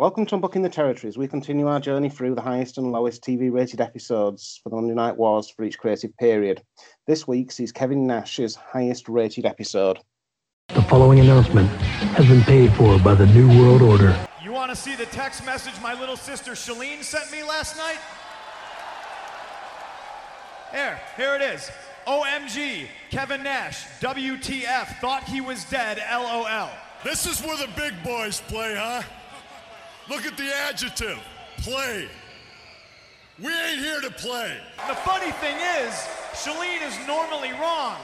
Welcome to Unbooking the Territories. We continue our journey through the highest and lowest TV rated episodes for the Monday Night Wars for each creative period. This week sees Kevin Nash's highest rated episode. The following announcement has been paid for by the New World Order. You want to see the text message my little sister Shalene sent me last night? Here, here it is. OMG, Kevin Nash, WTF, thought he was dead, LOL. This is where the big boys play, huh? Look at the adjective play. We ain't here to play. The funny thing is, Shalene is normally wrong.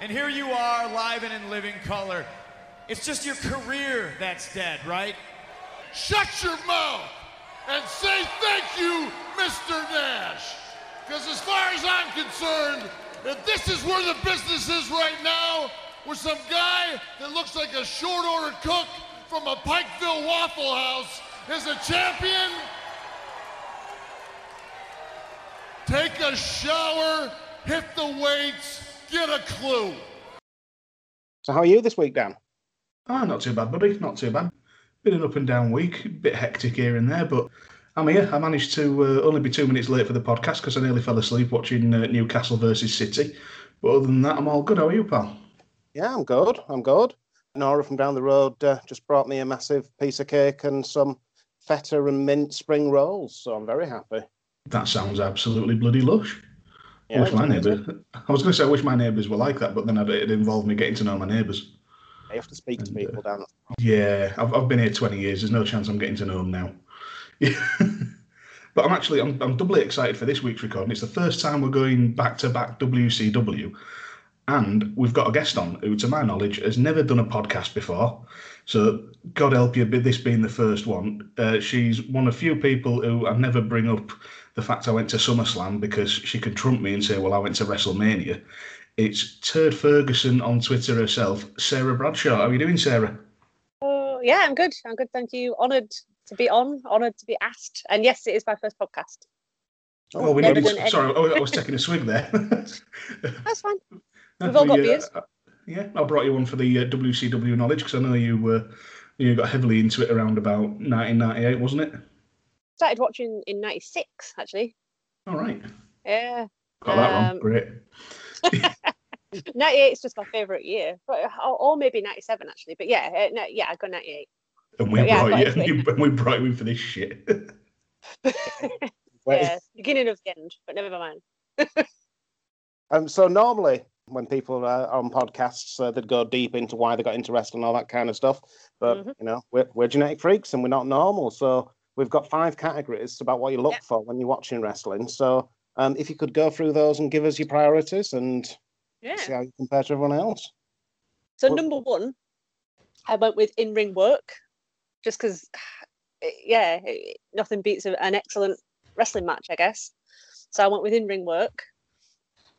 And here you are, live and in living color. It's just your career that's dead, right? Shut your mouth and say thank you, Mr. Nash. Because as far as I'm concerned, if this is where the business is right now, with some guy that looks like a short order cook from a Pikeville Waffle House is a champion, take a shower, hit the weights, get a clue. So, how are you this week, Dan? Ah, not too bad, buddy. Not too bad. Been an up and down week, a bit hectic here and there, but I'm here. I managed to uh, only be two minutes late for the podcast because I nearly fell asleep watching uh, Newcastle versus City. But other than that, I'm all good. How are you, pal? Yeah, I'm good. I'm good. Nora from down the road uh, just brought me a massive piece of cake and some feta and mint spring rolls, so I'm very happy. That sounds absolutely bloody lush. Yeah, I wish my neighbour. I was going to say I wish my neighbours were like that, but then it'd involve me getting to know my neighbours. You have to speak to And, uh, people down. Yeah, I've, I've been here 20 years. There's no chance I'm getting to know them now. but I'm actually I'm, I'm doubly excited for this week's recording. It's the first time we're going back to back WCW, and we've got a guest on who, to my knowledge, has never done a podcast before. So God help you, this being the first one, uh, she's one of few people who I never bring up the fact I went to SummerSlam because she can trump me and say, "Well, I went to WrestleMania." It's Turd Ferguson on Twitter herself, Sarah Bradshaw. How are you doing, Sarah? Oh, yeah, I'm good. I'm good. Thank you. Honoured to be on, honoured to be asked. And yes, it is my first podcast. Oh, we never needed. Sorry, I was taking a swig there. That's fine. We've all got We, uh, beers. Yeah, I brought you one for the uh, WCW knowledge because I know you uh, you got heavily into it around about 1998, wasn't it? Started watching in '96, actually. All right, Yeah, got that wrong. Um, Great. '98 is just my favourite year, but, or, or maybe '97 actually. But yeah, uh, no, yeah, I got '98. And we yeah, I brought you, and we brought you in for this shit. Yeah, beginning of the end, but never mind. Um, so normally when people are on podcasts, uh, they'd go deep into why they got into wrestling, all that kind of stuff. But Mhm. you know, we're, we're genetic freaks and we're not normal. So we've got five categories about what you look Yeah. for when you're watching wrestling. So um, if you could go through those and give us your priorities and Yeah. see how you compare to everyone else. So number one, I went with in-ring work, just because, yeah, nothing beats an excellent wrestling match, I guess. So I went with in-ring work.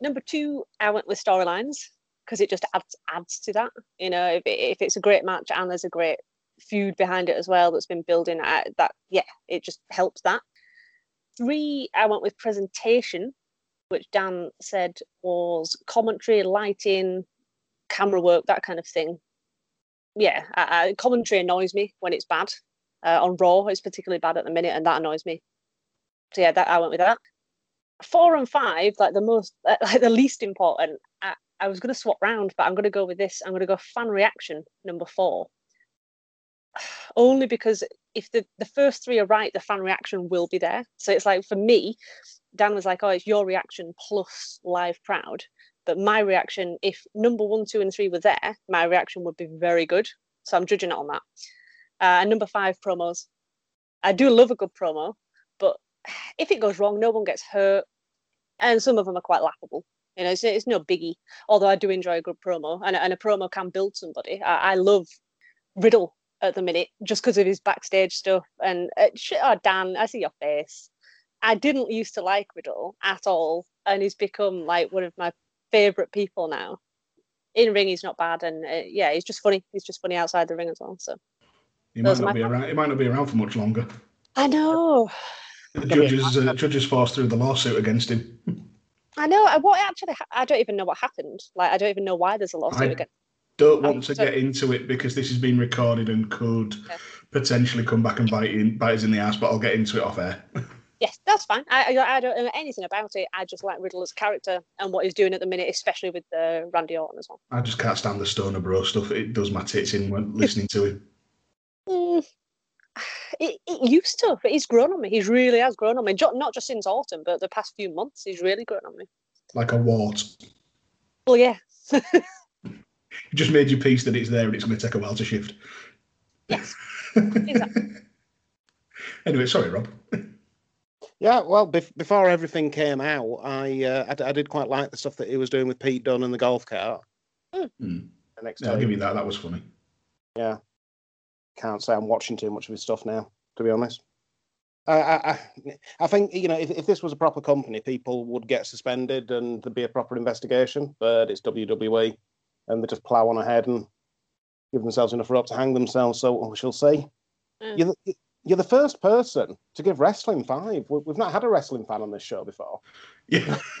Number two, I went with storylines because it just adds adds to that. You know, if, if it's a great match and there's a great feud behind it as well that's been building, that yeah, it just helps that. Three, I went with presentation, which Dan said was commentary, lighting, camera work, that kind of thing. Yeah, commentary annoys me when it's bad. Uh, on Raw, it's particularly bad at the minute, and that annoys me. So yeah, that I went with that. Four and five, like the most, like the least important. I, I was going to swap round, but I'm going to go with this. I'm going to go fan reaction number four. Only because if the the first three are right, the fan reaction will be there. So it's like for me, Dan was like, "Oh, it's your reaction plus live crowd." But my reaction, if number one, two, and three were there, my reaction would be very good. So I'm judging it on that. Uh, and number five, promos. I do love a good promo, but if it goes wrong, no one gets hurt. And some of them are quite laughable. You know, it's, it's no biggie. Although I do enjoy a good promo, and, and a promo can build somebody. I, I love Riddle at the minute just because of his backstage stuff. And uh, shit, oh, Dan, I see your face. I didn't used to like Riddle at all, and he's become like one of my favorite people now. In ring, he's not bad, and uh, yeah, he's just funny. He's just funny outside the ring as well. So He might not be around. He might not be around for much longer. I know, The judges, uh, judges forced through the lawsuit against him. I know. I- What actually? ha- I don't even know what happened. Like, I don't even know why there's a lawsuit I against. Don't Um, want to so- get into it because this has been recorded and could Okay. potentially come back and bite in, bite us in the ass, but I'll get into it off air. Yes, that's fine. I, I, I don't know anything about it. I just like Riddle as a character and what he's doing at the minute, especially with uh, Randy Orton as well. I just can't stand the Stoner Bro stuff. It does my tits in when listening to him. Mm, it, it used to, but he's grown on me. He really has grown on me. Not just since autumn, but the past few months, he's really grown on me. Like a wart. Well, yeah. It just made you peace that it's there and it's going to take a while to shift. Yes. Exactly. anyway, sorry, Rob. Yeah, well, bef- before everything came out, I, uh, I d- I did quite like the stuff that he was doing with Pete Dunne and the golf cart. Hmm. The next Yeah, I'll give you that. That was funny. yeah. Can't say I'm watching too much of his stuff now, to be honest. I, I, I- I think you know if, if this was a proper company, people would get suspended and there'd be a proper investigation. But it's WWE, and they just plough on ahead and give themselves enough rope to hang themselves. So we shall see. Mm. You're the, you're the first person to give wrestling five. We- We've not had a wrestling fan on this show before. Yeah.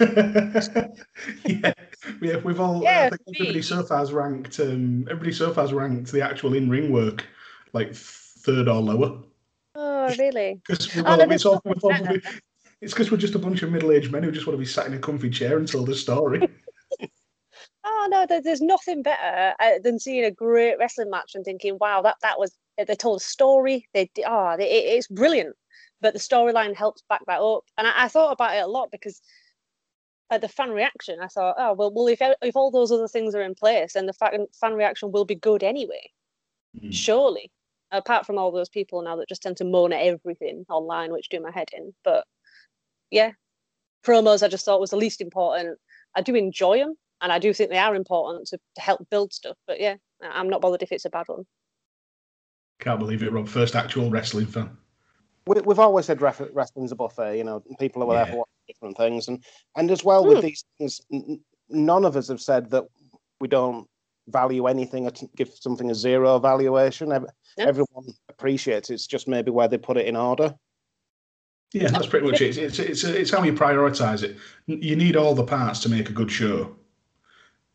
yeah. Yeah, we've all, Yeah, I think everybody me. so far's ranked, um, everybody so far's ranked the actual in ring work like third or lower. Oh, really? Because Oh, no, it's all, all- it's because we're just a bunch of middle aged men who just want to be sat in a comfy chair and tell the story. Oh no, there, there's nothing better uh, than seeing a great wrestling match and thinking, "Wow, that that was." They told a story. They oh, they, it, it's brilliant. But the storyline helps back that up. And I, I thought about it a lot because uh, the fan reaction. I thought, oh well, well if if all those other things are in place, then the fan fan reaction will be good anyway. Mm. Surely, apart from all those people now that just tend to moan at everything online, which do my head in. But yeah, promos I just thought was the least important. I do enjoy them, and I do think they are important to, to help build stuff. But yeah, I- I'm not bothered if it's a bad one. Can't believe it, Rob. First actual wrestling fan. we, we've always said ref- wrestling's a buffet. You know, people are there Yeah. for different things, and and as well with Hmm. these things, n- n- none of us have said that we don't value anything or give something a zero valuation. Ev- Everyone appreciates it. It's just maybe where they put it in order. Yeah, that's pretty much it. It's it's it's how you prioritise it. You need all the parts to make a good show.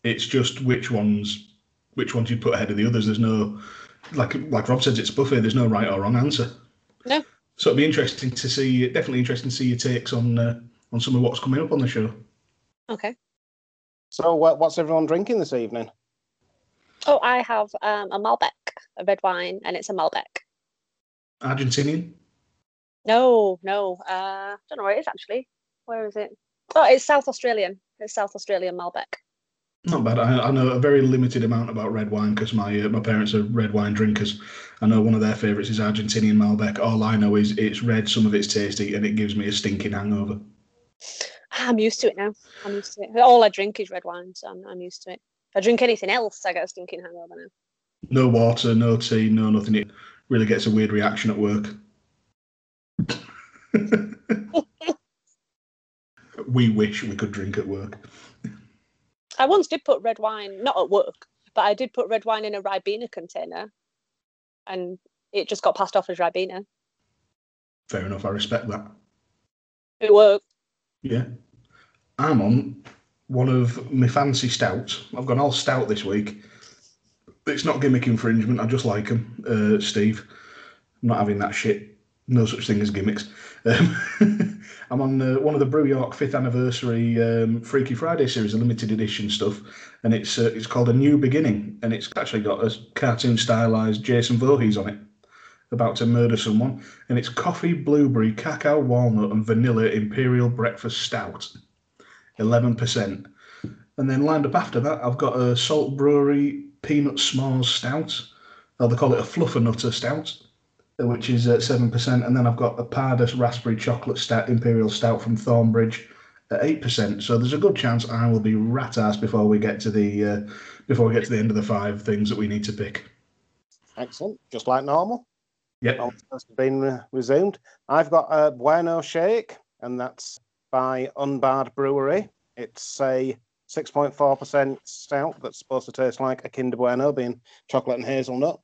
It's just which ones which ones you put ahead of the others. There's no like like Rob says, it's a buffet. There's no right or wrong answer. No. So it'd be interesting to see. Definitely interesting to see your takes on uh, on some of what's coming up on the show. Okay. So, what, what's everyone drinking this evening? Oh, I have um, a Malbec, a red wine, and it's a Malbec. Argentinian. No, no, uh, I don't know where it is actually. Where is it? Oh, it's South Australian. It's South Australian Malbec. Not bad. I, I know a very limited amount about red wine because my uh, my parents are red wine drinkers. I know one of their favourites is Argentinian Malbec. All I know is it's red, some of it's tasty, and it gives me a stinking hangover. I'm used to it now. I'm used to it. All I drink is red wine, so I'm, I'm used to it. I drink anything else, I get a stinking hangover now. No water, no tea, no nothing. It really gets a weird reaction at work. we wish we could drink at work. I once did put red wine, not at work, but I did put red wine in a Ribena container, and it just got passed off as Ribena. Fair enough. I respect that. It worked. Yeah. I'm on one of my fancy stouts. I've gone all stout this week. It's not gimmick infringement. I just like them, uh, Steve. I'm not having that shit. No such thing as gimmicks. Um, I'm on uh, one of the Brew York fifth anniversary um, Freaky Friday series, the limited edition stuff, and it's uh, it's called A New Beginning, and it's actually got a cartoon stylized Jason Voorhees on it, about to murder someone, and it's coffee, blueberry, cacao, walnut, and vanilla imperial breakfast stout, eleven percent. And then lined up after that, I've got a Salt Brewery peanut s'mores stout. Oh, they call it a fluffernutter stout, which is at seven percent. And then I've got a Pardus raspberry chocolate stout imperial stout from Thornbridge at eight percent. So there's a good chance I will be rat ass before we get to the uh, before we get to the end of the five things that we need to pick. Excellent, just like normal. Yep. All has been resumed. I've got a Bueno Shake, and that's by Unbarred Brewery. It's a 6.4% stout that's supposed to taste like a Kinder Bueno, being chocolate and hazelnut.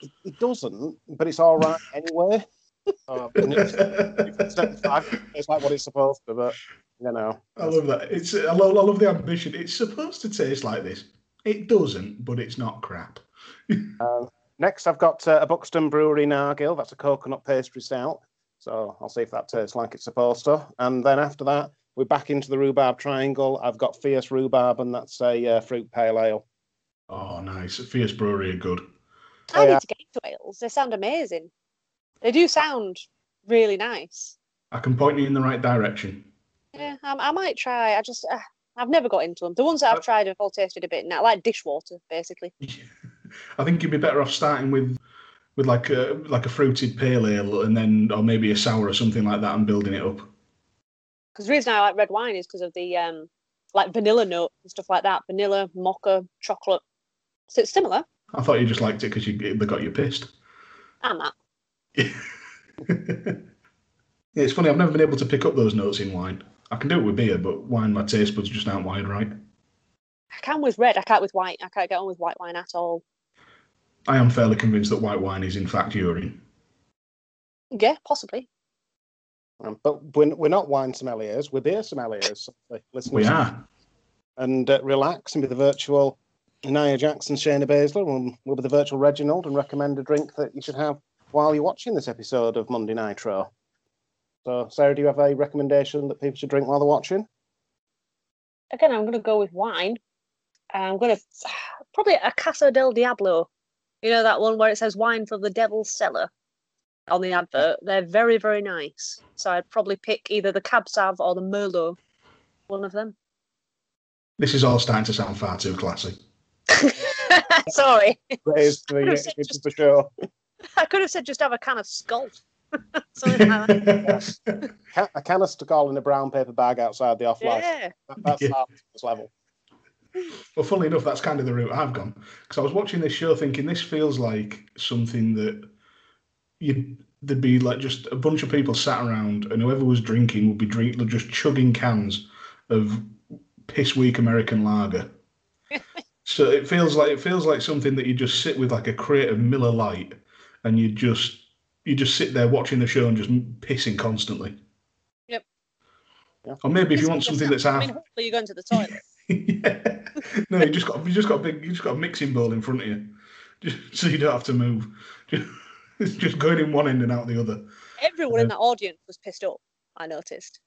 It, it doesn't, but it's all right anyway. Uh, it's, it's, like what it's supposed to, but you know. I love that. It's I love, I love the ambition. It's supposed to taste like this. It doesn't, but it's not crap. Um, Next, I've got uh, a Buxton Brewery Nargil. That's a coconut pastry stout. So I'll see if that tastes like it's supposed to. And then after that, we're back into the rhubarb triangle. I've got Fierce Rhubarb, and that's a uh, fruit pale ale. Oh, nice. Fierce Brewery are good. I need to get into Wales. They sound amazing. They do sound really nice. I can point you in the right direction. Yeah, I, I might try. I just, uh, I've never got into them. The ones that I've tried have all tasted a bit now, like dishwater, basically. I think you'd be better off starting with with like a like a fruited pale ale, and then or maybe a sour or something like that, and building it up. Because the reason I like red wine is because of the um, like vanilla note and stuff like that. Vanilla, mocha, chocolate. So it's similar. I thought you just liked it because you they got you pissed. And that. yeah, it's funny. I've never been able to pick up those notes in wine. I can do it with beer, but wine, my taste buds just aren't wired right. I can with red. I can't with white. I can't get on with white wine at all. I am fairly convinced that white wine is in fact urine. Yeah, possibly. Um, but we're, we're not wine sommeliers, we're beer sommeliers. so the listeners- We are. And uh, relax and be the virtual Nia Jackson, Shayna Baszler, and we'll be the virtual Reginald and recommend a drink that you should have while you're watching this episode of Monday Nitro. So, Sarah, do you have a recommendation that people should drink while they're watching? Again, I'm going to go with wine. I'm going to probably a Casa del Diablo. You know that one where it says wine from the devil's cellar on the advert. They're very, very nice. So I'd probably pick either the Cab Sav or the Merlot. One of them. This is all starting to sound far too classy. Sorry, Praise to Could've it's just- for sure. I could have said just have a can of Skull. Something like that. Ca- A canister call in a brown paper bag outside the off license. Yeah. That, that's Yeah. our level. Well, funnily enough, that's kind of the route I've gone because I was watching this show thinking this feels like something that you there'd be like just a bunch of people sat around and whoever was drinking would be drink just chugging cans of piss weak American lager. so it feels like it feels like something that you just sit with like a crate of Miller Lite and you just you just sit there watching the show and just pissing constantly. Yep. Or maybe if you want something that's yourself. half I mean, hopefully you're going to the toilet. yeah. No, you just got you just got a big you just got a mixing bowl in front of you, just so you don't have to move. Just, it's just going in one end and out the other. Everyone in um, that audience was pissed up. I noticed.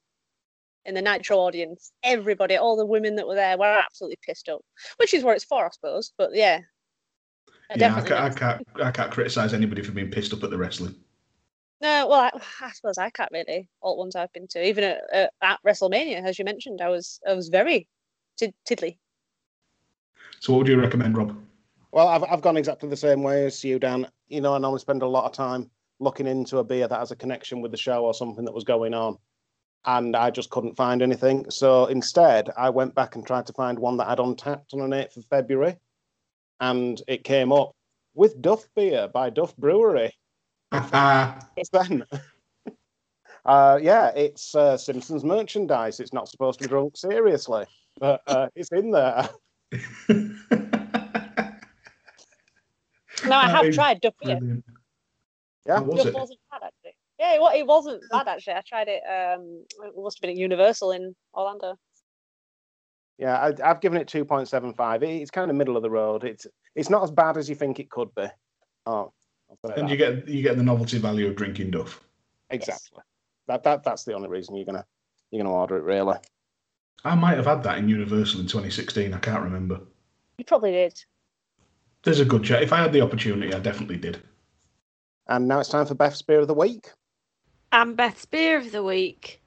In the Nitro audience, everybody, all the women that were there, were absolutely pissed up. Which is what it's for, I suppose. But yeah, I yeah, I can't, I can't I can't criticize anybody for being pissed up at the wrestling. No, well, I, I suppose I can't really. All the ones I've been to, even at, at, at WrestleMania, as you mentioned, I was I was very tid- tiddly. So, what would you recommend, Rob? Well, I've, I've gone exactly the same way as you, Dan. You know, I normally spend a lot of time looking into a beer that has a connection with the show or something that was going on. And I just couldn't find anything. So instead, I went back and tried to find one that I'd untapped on an 8th of February. And it came up with Duff Beer by Duff Brewery. It's then. uh, yeah, it's uh, Simpsons merchandise. It's not supposed to be drunk seriously, but uh, it's in there. No, I have is tried Duff Beer. Brilliant. Yeah. How was it? wasn't bad actually. Yeah, it, it wasn't bad actually. I tried it. Um, it must have been at Universal in Orlando. Yeah, I, I've given it two point seven five. It's kind of middle of the road. It's it's not as bad as you think it could be. Oh, I'll put it And that you get you get the novelty value of drinking Duff. exactly. That that that's the only reason you're gonna you're gonna order it really. I might have had that in Universal in 2016. I can't remember. You probably did. There's a good chat. If I had the opportunity, I definitely did. And now it's time for Beth's beer of the week. And Beth's beer of the week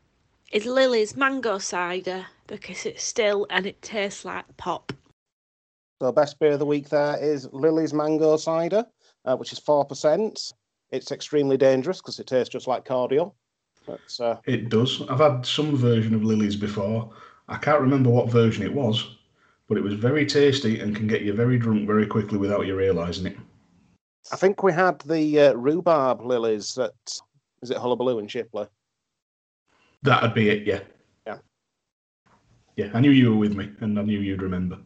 is Lilley's mango cider because it's still and it tastes like pop. So best beer of the week there is Lilley's Mango Cider, uh, which is four percent. It's extremely dangerous because it tastes just like cordial. But uh, It does. I've had some version of Lilley's before. I can't remember what version it was, but it was very tasty and can get you very drunk very quickly without you realising it. I think we had the uh, rhubarb lilies at is it Hullabaloo and Shipley? That'd be it, yeah. Yeah. Yeah, I knew you were with me and I knew you'd remember.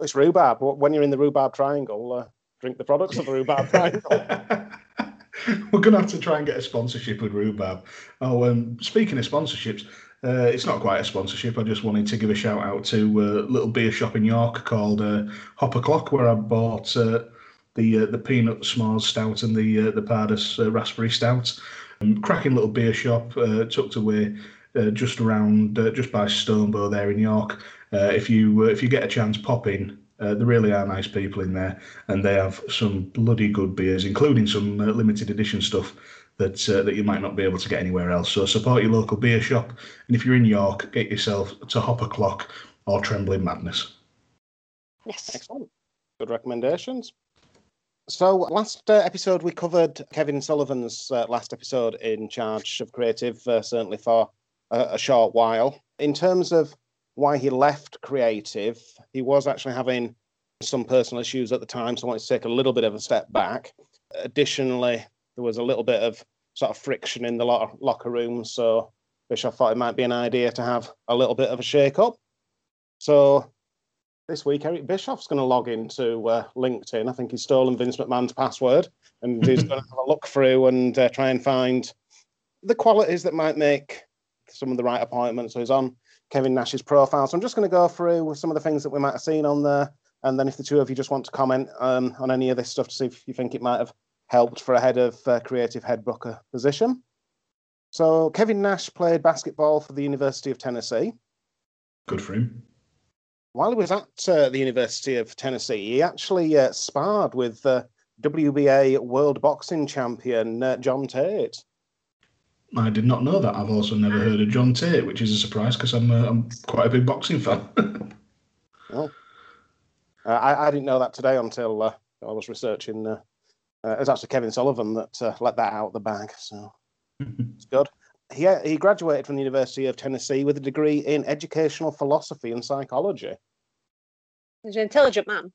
It's rhubarb. When you're in the rhubarb triangle, uh, drink the products of the rhubarb triangle. We're going to have to try and get a sponsorship with Rhubarb. Oh, um, speaking of sponsorships, uh, it's not quite a sponsorship. I just wanted to give a shout out to a little beer shop in York called uh, Hopper Clock, where I bought uh, the uh, the peanut s'mores stout and the uh, the Pardus uh, raspberry stout. Um, cracking little beer shop uh, tucked away uh, just around uh, just by Stonebow there in York. Uh, if you uh, if you get a chance, pop in. Uh, there really are nice people in there, and they have some bloody good beers, including some uh, limited edition stuff that uh, that you might not be able to get anywhere else. So support your local beer shop, and if you're in York, get yourself to Hopper Clock or Trembling Madness. Yes. Excellent. Good recommendations. So, last uh, episode we covered Kevin Sullivan's uh, last episode in charge of creative, uh, certainly for a, a short while. In terms of why he left creative, he was actually having some personal issues at the time, so I wanted to take a little bit of a step back. Additionally, there was a little bit of sort of friction in the lo- locker room, so Bischoff thought it might be an idea to have a little bit of a shake up. So, this week, Eric Bischoff's going to log into uh, LinkedIn. I think he's stolen Vince McMahon's password and he's going to have a look through and uh, try and find the qualities that might make some of the right appointments. So he's on Kevin Nash's profile. So I'm just going to go through some of the things that we might have seen on there. And then if the two of you just want to comment um, on any of this stuff to see if you think it might have helped for a head of uh, creative head booker position. So Kevin Nash played basketball for the University of Tennessee. Good for him. While he was at uh, the University of Tennessee, he actually uh, sparred with uh, WBA World Boxing Champion uh, John Tate. I did not know that. I've also never heard of John Tate, which is a surprise because I'm uh, I'm quite a big boxing fan. Uh, I, I didn't know that today until uh, I was researching. Uh, uh, it was actually Kevin Sullivan that uh, let that out of the bag, so it's good. He, he graduated from the University of Tennessee with a degree in educational philosophy and psychology. He's an intelligent man.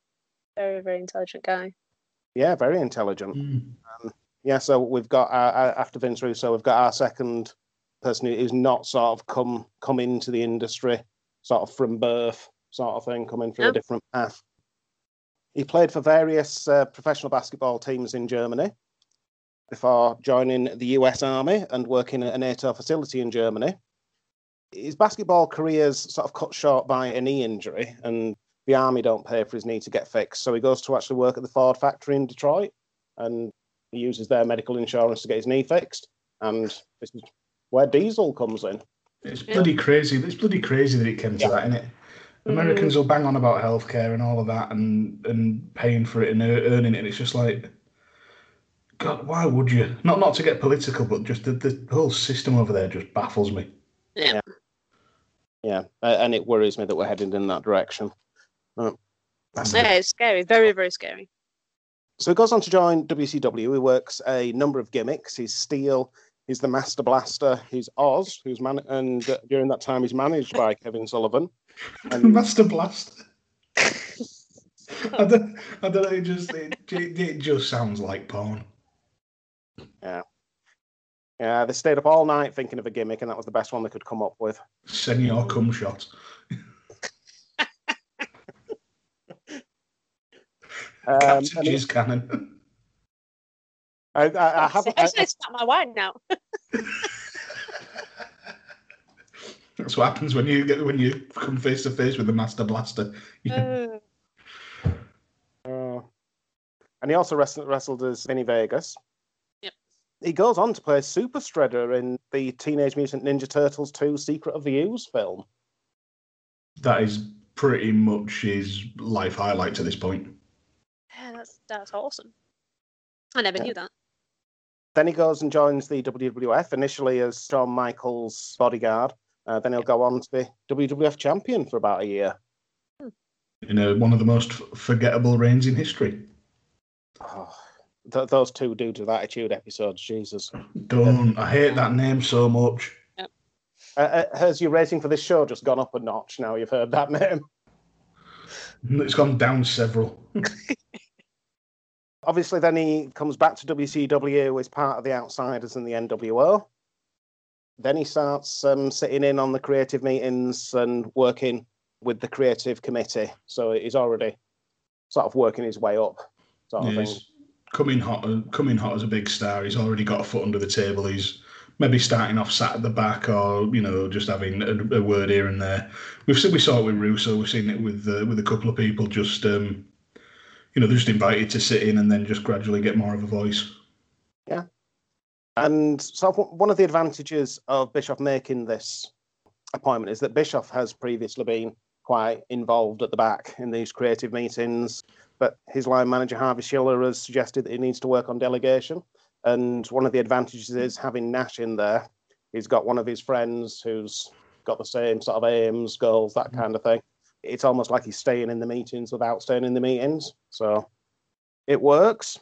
Very, very intelligent guy. Yeah, very intelligent. Hmm. Yeah, so we've got uh, after Vince Russo, we've got our second person who's not sort of come come into the industry, sort of from birth, sort of thing, coming through a different path. He played for various uh, professional basketball teams in Germany before joining the US Army and working at a NATO facility in Germany. His basketball career's sort of cut short by a knee injury, and the Army don't pay for his knee to get fixed. So he goes to actually work at the Ford factory in Detroit, and he uses their medical insurance to get his knee fixed. And this is where Diesel comes in. It's bloody crazy. It's bloody crazy that it came to Yeah. that, isn't it? Americans will bang on about healthcare and all of that, and and paying for it and earning it. And it's just like, God, why would you? Not not to get political, but just the, the whole system over there just baffles me. Yeah. Yeah, and it worries me that we're heading in that direction. Uh, That's Yeah, it's scary. Very, very scary. So he goes on to join WCW. He works a number of gimmicks. He's Steel. He's the Master Blaster. He's Oz, who's man, and uh, during that time he's managed by Kevin Sullivan. And Master Blast. I don't, I don't know. It just it, it, it just sounds like porn. yeah, Yeah, they stayed up all night thinking of a gimmick, and that was the best one they could come up with. Senior cum shot. Um, Captain and Jizz Cannon. I, I, I have. I, Actually, it's not my wine now. That's what happens when you get when you come face to face with the Master Blaster. You- Uh, Uh, and he also wrestled, wrestled as Vinny Vegas. Yep. He goes on to play Super Shredder in the Teenage Mutant Ninja Turtles 2 Secret of the Ooze film. that is pretty much his life highlight to this point. yeah, that's that's awesome. I never Yeah. knew that. Then he goes and joins the WWF, initially as Shawn Michaels' bodyguard. Uh, then he'll go on to be WWF champion for about a year. You know, one of the most forgettable reigns in history. Oh, th- those two dudes with attitude episodes, Jesus. Don't I hate that name so much. Uh, uh, has your rating for this show just gone up a notch now you've heard that name? It's gone down several. Obviously, then he comes back to WCW as part of the Outsiders and the NWO. Then he starts um, sitting in on the creative meetings and working with the creative committee. So he's already sort of working his way up, sort of coming hot, uh, coming hot as a big star. He's already got a foot under the table. He's maybe starting off sat at the back, or you know, just having a, a word here and there. We've seen, we saw it with Russo. We've seen it with uh, with a couple of people just um, you know, they're just invited to sit in and then just gradually get more of a voice. And so one of the advantages of Bischoff making this appointment is that Bischoff has previously been quite involved at the back in these creative meetings, but his line manager Harvey Schiller has suggested that he needs to work on delegation. And one of the advantages is having Nash in there. He's got one of his friends who's got the same sort of aims, goals, that mm. kind of thing. It's almost like he's staying in the meetings without staying in the meetings. So it works.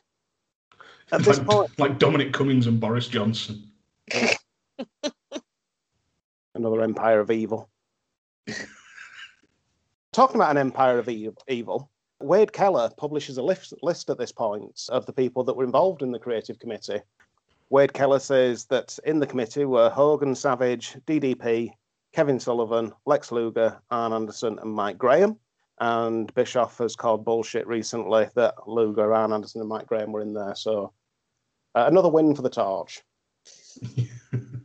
At this like, point, like Dominic Cummings and Boris Johnson. another empire of evil. Talking about an empire of e- evil, Wade Keller publishes a list, list at this point of the people that were involved in the creative committee. Wade Keller says that in the committee were Hogan Savage, DDP, Kevin Sullivan, Lex Luger, Arn Anderson, and Mike Graham. And Bischoff has called bullshit recently that Luger, Arn Anderson, and Mike Graham were in there. So uh, another win for the torch.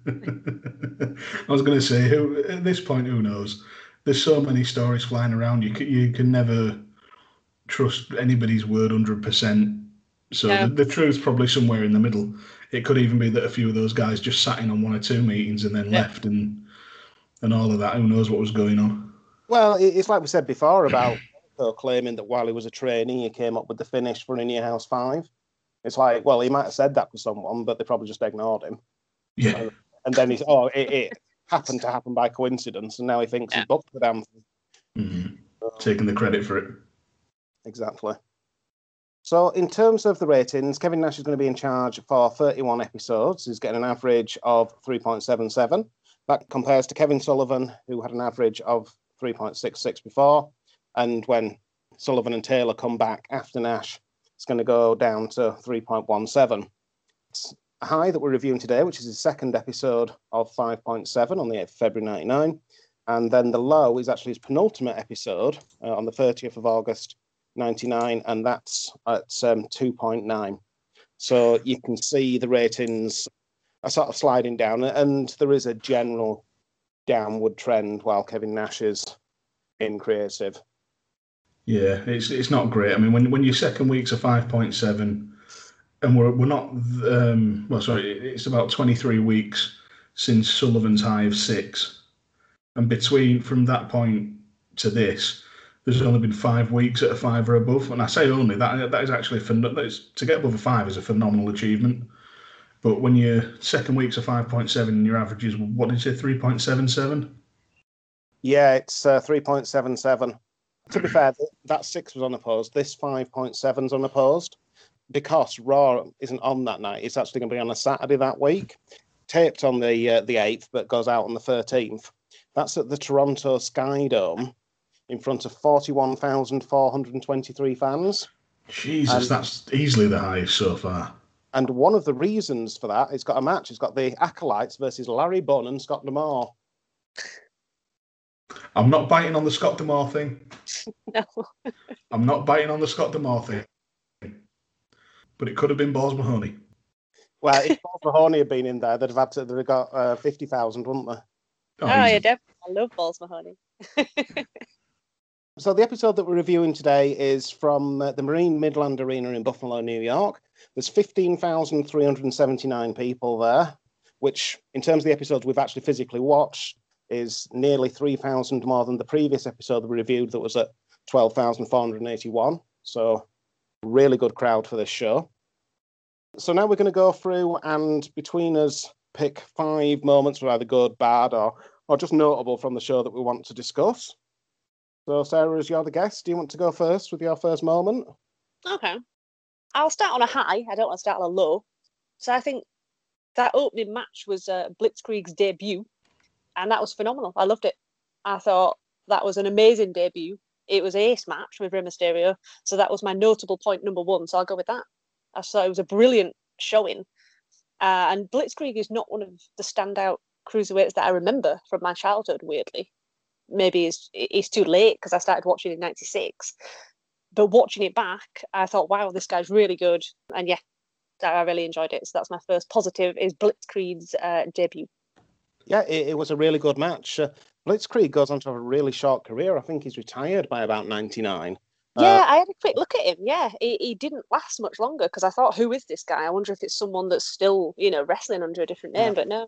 I was going to say, who at this point, who knows? There's so many stories flying around. You can, you can never trust anybody's word hundred percent. So No. the, the truth's probably somewhere in the middle. It could even be that a few of those guys just sat in on one or two meetings and then Yeah. left, and and all of that. Who knows what was going on? Well, it's like we said before about claiming that while he was a trainee, he came up with the finish for In Your House 5. It's like, well, he might have said that to someone, but they probably just ignored him. Yeah, And then he's, oh, it, it happened to happen by coincidence, and now he thinks he booked the damn thing. Mhm. taking the credit for it. Exactly. So, in terms of the ratings, Kevin Nash is going to be in charge for 31 episodes. He's getting an average of 3.77. That compares to Kevin Sullivan, who had an average of 3.66 before. And when Sullivan and Taylor come back after Nash, it's going to go down to 3.17. It's a high that we're reviewing today, which is the second episode of 5.7 on the 8th of February 99. And then the low is actually his penultimate episode uh, on the 30th of August 99, and that's at um, 2.9. So you can see the ratings are sort of sliding down, and there is a general downward trend while Kevin Nash is in creative. Yeah, it's it's not great. I mean, when when your second week's a five point seven, and we're we're not um, well, sorry, it's about twenty three weeks since Sullivan's high of six, and between from that point to this, there's only been five weeks at a five or above. And I say only that that is actually phen- that is, to get above a five is a phenomenal achievement. But when your second week's a five point seven and your average is what did you say three point seven seven? Yeah, it's uh, 3.77. To be fair, that six was unopposed. This 5.7 is unopposed because Raw isn't on that night. It's actually going to be on a Saturday that week. Taped on the uh, the 8th, but goes out on the 13th. That's at the Toronto Sky Dome in front of 41,423 fans. Jesus, And- that's easily the highest so far. And one of the reasons for that, it's got a match. It's got the Acolytes versus Larry Bunn and Scott D'Amore. I'm not biting on the Scott D'Amore thing. No. I'm not biting on the Scott D'Amore thing. But it could have been Balls Mahoney. Well, if Bob Mahoney had been in there, they'd have had to, they'd have got uh, 50,000, wouldn't they? Oh, yeah, definitely. I love Balls Mahoney. So the episode that we're reviewing today is from uh, the Marine Midland Arena in Buffalo, New York. There's 15,379 people there, which, in terms of the episodes we've actually physically watched, is nearly 3,000 more than the previous episode we reviewed that was at 12,481. So, really good crowd for this show. So now we're going to go through and between us pick five moments that either good, bad, or or just notable from the show that we want to discuss. So, Sarah, as you're the guest, do you want to go first with your first moment? Okay. I'll start on a high. I don't want to start on a low. So I think that opening match was uh, Blitzkrieg's debut, and that was phenomenal. I loved it. I thought that was an amazing debut. It was ace match with Rey Mysterio, so that was my notable point number one. So I'll go with that. I thought it was a brilliant showing, uh, and Blitzkrieg is not one of the standout cruiserweights that I remember from my childhood. Weirdly, maybe it's it's too late because I started watching in '96 but watching it back, I thought, wow, this guy's really good. And yeah, I really enjoyed it. So that's my first positive is Blitzkrieg's uh, debut. Yeah, it, it was a really good match. Uh, Blitzkrieg goes on to have a really short career. I think he's retired by about 99. Yeah, I had a quick look at him. Yeah, he, he didn't last much longer because I thought, who is this guy? I wonder if it's someone that's still, you know, wrestling under a different name. Yeah. But no,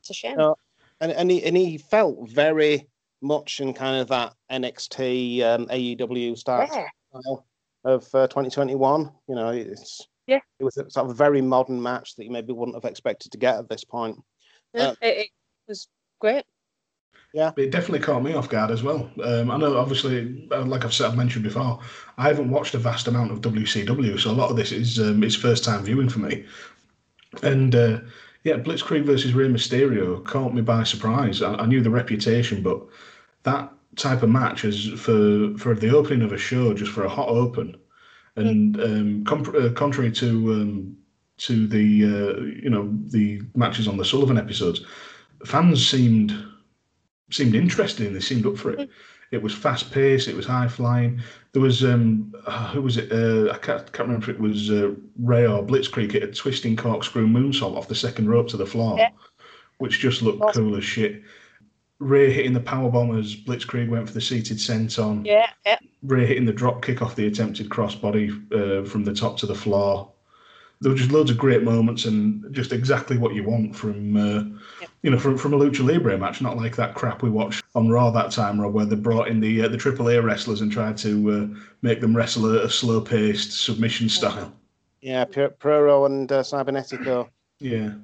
it's a shame. No. and and he and he felt very much in kind of that NXT um, AEW style yeah, of uh, 2021. You know, it's Yeah. it was a sort of very modern match that you maybe wouldn't have expected to get at this point. yeah, Uh, it, it was great. Yeah, it definitely caught me off guard as well. Um, I know, obviously, uh, like I've said, I've mentioned before, I haven't watched a vast amount of WCW, so a lot of this is um, is first time viewing for me. And uh, yeah, Blitzkrieg versus Rey Mysterio caught me by surprise. I, I knew the reputation, but that type of match is for for the opening of a show, just for a hot open, and um, com- uh, contrary to um, to the uh, you know the matches on the Sullivan episodes, fans seemed seemed interested in this, seemed up for it. It was fast paced, it was high flying. There was um uh, who was it? Uh, I can't, can't remember if it was uh, Rey or Blitzkrieg hit a twisting corkscrew moonsault off the second rope to the floor, Yeah. which just looked Awesome. cool as shit. Rey hitting the power bombers. Blitzkrieg went for the seated senton. Yeah, yeah, Rey hitting the drop kick off the attempted crossbody uh, from the top to the floor. There were just loads of great moments and just exactly what you want from uh, Yep. you know from, from a lucha libre match, not like that crap we watched on Raw that time, Rob, where they brought in the uh, the AAA wrestlers and tried to uh, make them wrestle a, a slow paced submission style. Yeah, Pro- Proro and uh, Cybernetico. Yeah,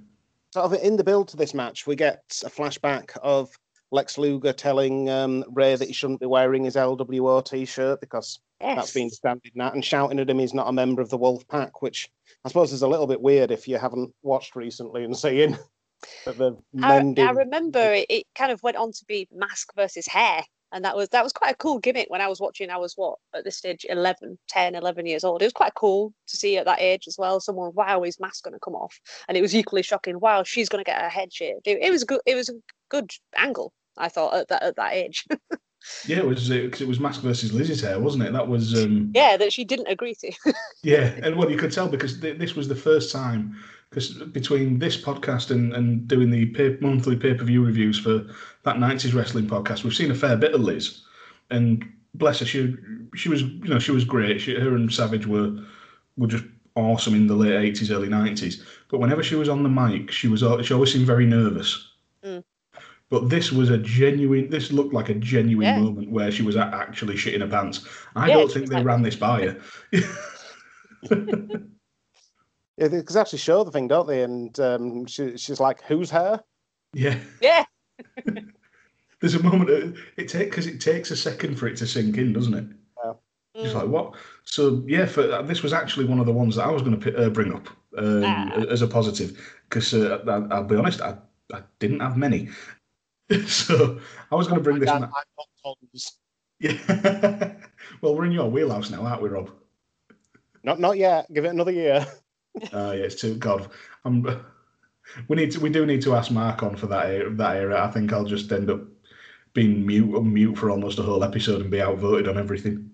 Sort of in the build to this match, we get a flashback of Lex Luger telling um, Rey that he shouldn't be wearing his LWO t-shirt because yes. that's been standard now, and shouting at him he's not a member of the Wolf Pack, which I suppose is a little bit weird if you haven't watched recently and the I. I remember it, it kind of went on to be mask versus hair and that was that was quite a cool gimmick when i was watching i was what at this stage 11 10 11 years old it was quite cool to see at that age as well someone wow his mask going to come off and it was equally shocking wow she's going to get her head shaved it, it was good it was a good angle i thought at that at that age yeah, it was because it was Mask versus Lizzie's hair, wasn't it? That was um, yeah that she didn't agree to Yeah, and well, you could tell because th- this was the first time. Because between this podcast and, and doing the pay- monthly pay per view reviews for that '90s wrestling podcast, we've seen a fair bit of Liz, and bless her, she she was you know she was great. She, her and Savage were were just awesome in the late '80s, early '90s. But whenever she was on the mic, she was she always seemed very nervous. Mm. But this was a genuine. This looked like a genuine Yeah. moment where she was actually shitting her pants. I Yeah, don't think they like- ran this by her. Yeah, they because actually show the thing, don't they? And um, she, she's like, "Who's her?" yeah. yeah There's a moment uh, it take because it takes a second for it to sink in, doesn't it? Just Mm. like what? So yeah, for uh, this was actually one of the ones that I was going to uh, bring up um, Ah. as a positive because uh, I, I'll be honest, I, I didn't have many, so I was going to bring this. I've ma- got tons. Yeah. well, we're in your wheelhouse now, aren't we, Rob? Not not yet. Give it another year. Oh yeah, it's too God. I'm, we need to. We do need to ask Mark on for that era, that era. I think I'll just end up being mute on mute for almost a whole episode and be outvoted on everything.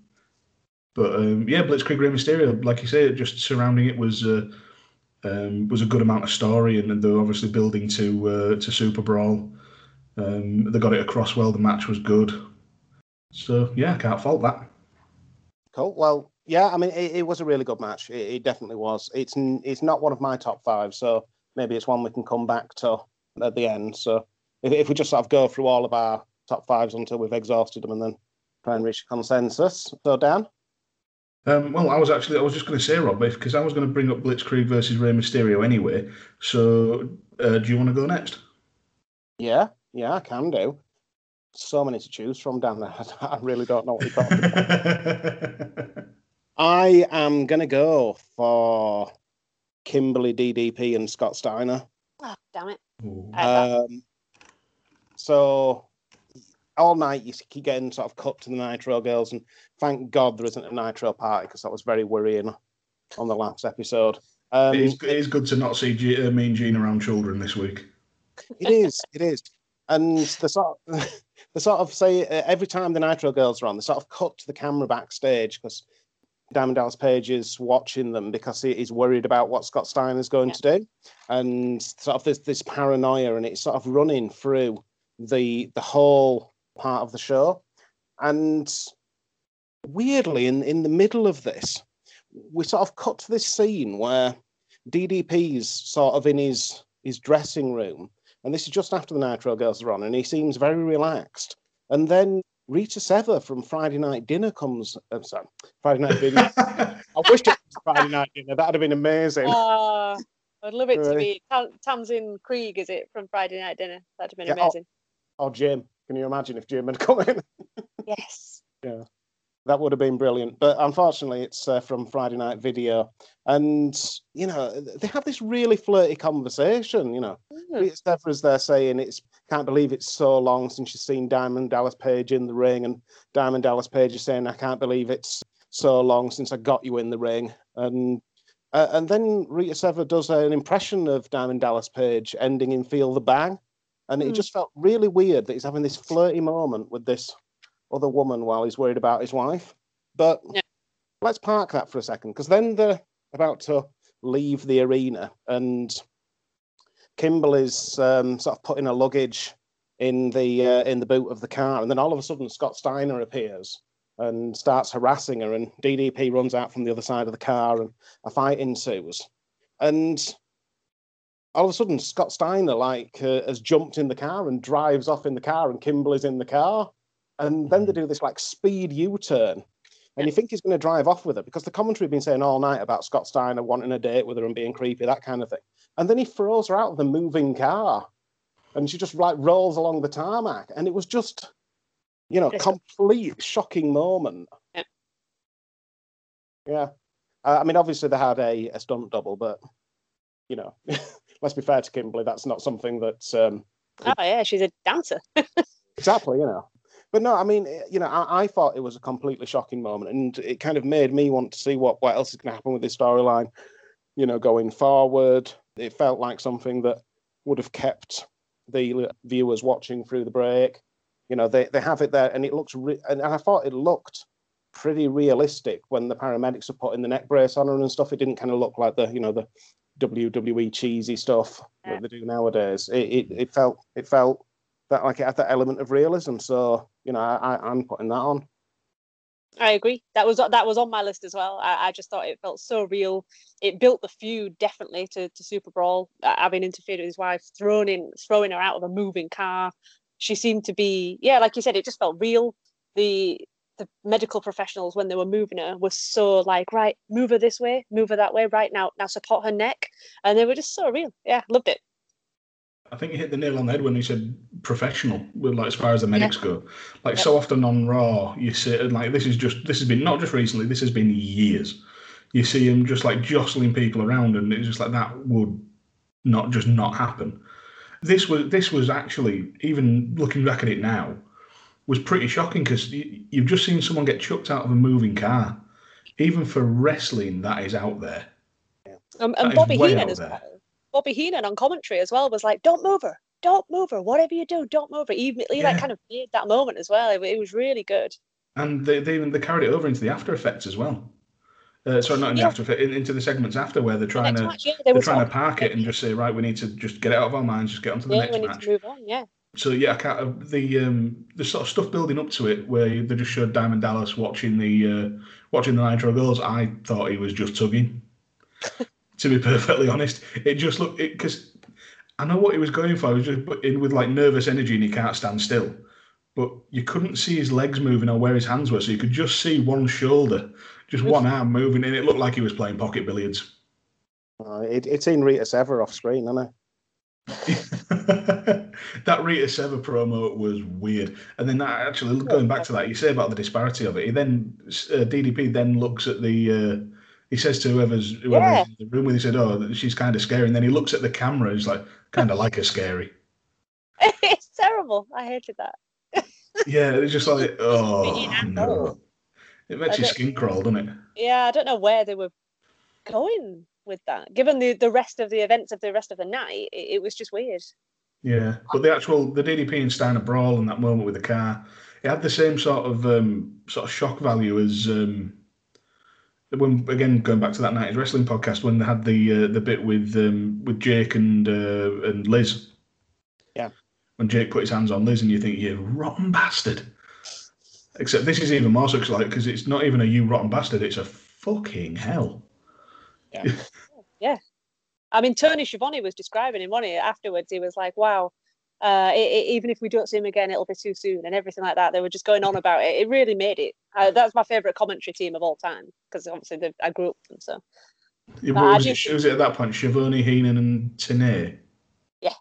But um, yeah, Blitzkrieg Rey Mysterio, like you say, just surrounding it was uh, um, was a good amount of story, and they're obviously building to uh, to Super Brawl. Um, they got it across well. The match was good, so yeah, I can't fault that. Cool. Well, yeah. I mean, it, it was a really good match. It, it definitely was. It's it's not one of my top five, so maybe it's one we can come back to at the end. So if, if we just sort of go through all of our top fives until we've exhausted them, and then try and reach a consensus. So Dan. Um, well, I was actually I was just going to say, Rob, because I was going to bring up Blitzkrieg versus Rey Mysterio anyway. So, uh, do you want to go next? Yeah, yeah, I can do. So many to choose from, down there. I really don't know what you're talking about. I am going to go for Kimberly DDP and Scott Steiner. oh, damn it Ooh. I had that. Um, so all night you keep getting sort of cut to the Nitro girls, and thank God there isn't a Nitro party because that was very worrying on the last episode. Um, it, is, it is good to not see G, uh, Mean Gene around children this week. It is. It is. And the sort of, the sort of say uh, every time the Nitro girls are on, they sort of cut to the camera backstage because Diamond Dallas Page is watching them because he, he's worried about what Scott Steiner's going to do, and sort of this this paranoia, and it's sort of running through the the whole part of the show, and weirdly, in in the middle of this, we sort of cut to this scene where DDP's sort of in his his dressing room, and this is just after the Nitro Girls are on, and he seems very relaxed. And then Rita Sever from Friday Night Dinner comes. I'm sorry, Friday Night Dinner. I wish it was Friday Night Dinner. That'd have been amazing. Uh, I'd love it to be Tam- Tamsin Greig, is it, from Friday Night Dinner? That'd have been Yeah, oh. amazing. Or Jim. Can you imagine if Jim had come in? Yes. that would have been brilliant. But unfortunately, it's uh, from Friday Night Video, and you know they have this really flirty conversation. You know, Mm. Sever's there saying it's can't believe it's so long since she's seen Diamond Dallas Page in the ring, and Diamond Dallas Page is saying I can't believe it's so long since I got you in the ring, and. Uh, and then Rita Sever does an impression of Diamond Dallas Page, ending in "Feel the Bang," and it Hmm. just felt really weird that he's having this flirty moment with this other woman while he's worried about his wife. But Yeah. let's park that for a second because then they're about to leave the arena and Kimberly's um, sort of putting her luggage in the uh, in the boot of the car, and then all of a sudden Scott Steiner appears and starts harassing her, and DDP runs out from the other side of the car, and a fight ensues, and all of a sudden Scott Steiner like uh, has jumped in the car and drives off in the car, and Kimberly's in the car, and then they do this like speed U-turn. And you think he's going to drive off with her because the commentary had been saying all night about Scott Steiner wanting a date with her and being creepy, that kind of thing. And then he throws her out of the moving car and she just like rolls along the tarmac. And it was just, you know, complete shocking moment. Yeah. Yeah. Uh, I mean, obviously they had a, a stunt double, but, you know, let's be fair to Kimberly, that's not something that's um, Oh, yeah, she's a dancer. exactly, you know. But no, I mean, eh, you know, I, I thought it was a completely shocking moment, and it kind of made me want to see what what else is going to happen with this storyline. You know, going forward, it felt like something that would have kept the viewers watching through the break. You know, they they have it there, and it looks, re- and I thought it looked pretty realistic when the paramedics are putting the neck brace on her and stuff. It didn't kind of look like the, you know, the WWE cheesy stuff that they do nowadays. It, it it felt it felt that like it had that element of realism. So you know, I, I'm putting that on. I agree. That was that was on my list as well. I, I just thought it felt so real. It built the feud definitely to, to Super Brawl. Having interfered with his wife, thrown in, throwing her out of a moving car. She seemed to be, yeah, like you said, it just felt real. The the medical professionals when they were moving her were so like, right, move her this way, move her that way, right now, now support her neck, and they were just so real. Yeah, loved it. I think you hit the nail on the head when you said professional, with like as far as the medics go. Like so often on Raw, you see and like this is just this has been not just recently, this has been years. You see him just like jostling people around, and it's just like that would not just not happen. This was this was actually even looking back at it now was pretty shocking because you, you've just seen someone get chucked out of a moving car. Even for wrestling, that is out there. Um, and Bobby Heenan as well. Bobby Heenan on commentary as well was like, "Don't move her, don't move her. Whatever you do, don't move her." He, he like kind of made that moment as well. It, it was really good. and they they, even- they carried it over into the after effects as well. Uh, sorry, not in the Yeah. after effect, in, into the segments after where they're trying next to match, yeah, they they're trying to park it and just say right, we need to just get it out of our minds, just get on to the yeah, next match. move on. Yeah, So yeah, I can't, uh, the um, the sort of stuff building up to it where they just showed Diamond Dallas watching the uh, watching the Nitro Girls. I thought he was just tugging. to be perfectly honest, it just looked because I know what he was going for. He was just put in with like nervous energy and he can't stand still. But you couldn't see his legs moving or where his hands were, so you could just see one shoulder, just one arm moving, and it looked like he was playing pocket billiards. Uh, it, it's in Rita Sever off screen, isn't it? that Rita Sever promo was weird, and then that actually going back to that, you say about the disparity of it. He then uh, DDP then looks at the. Uh, he says to whoever's whoever Yeah. in the room with, he said, "Oh, she's kind of scary." And then he looks at the camera. He's like, "Kind of like her scary." it's terrible. I hated that. Yeah, it's just like, oh no. It makes your skin crawl, doesn't it? Yeah, I don't know where they were going with that. Given the the rest of the events of the rest of the night, it, it was just weird. Yeah, but the actual the DDP and Steiner brawl and that moment with the car, it had the same sort of um, sort of shock value as um, when again going back to that night's wrestling podcast when they had the uh, the bit with um, with Jake and uh, and Liz. Yeah. When Jake put his hands on Liz, and you think you rotten bastard. Except this is even more so like because it's not even a you rotten bastard. It's a fucking hell. Yeah. yeah. I mean, Tony Schiavone was describing him, wasn't he? Afterwards, he was like, wow, uh, it, it- even if we don't see him again, it'll be too soon and everything like that. They were just going on about it. It really made it. Uh, that's my favourite commentary team of all time because obviously they- I grew up with them. So, Yeah, what was, do it, was it at that point? Schiavone, Heenan, and Tenay? Yeah.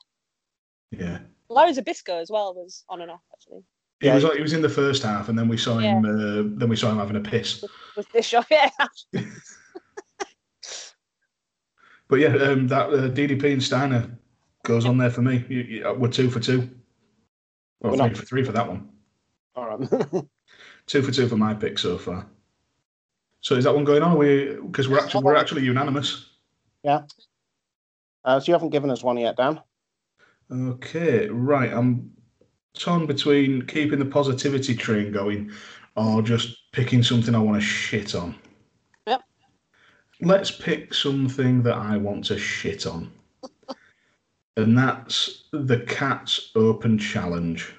Yeah. Larry Zbyszko as well was on and off, actually. He Yeah. was he was in the first half, and then we saw him. Uh, then we saw him having a piss. Was this show? Yeah. But yeah, um, that uh, DDP and Steiner goes on there for me. You, you, we're two for two. Well, We're three not- for three for that one. All right. Two for two for my pick so far. So is that one going on? We because we're actually we're actually unanimous. uh, so you haven't given us one yet, Dan. Okay, right. I'm torn between keeping the positivity train going or just picking something I want to shit on. Yep. Let's pick something that I want to shit on. And that's the Cats Open Challenge.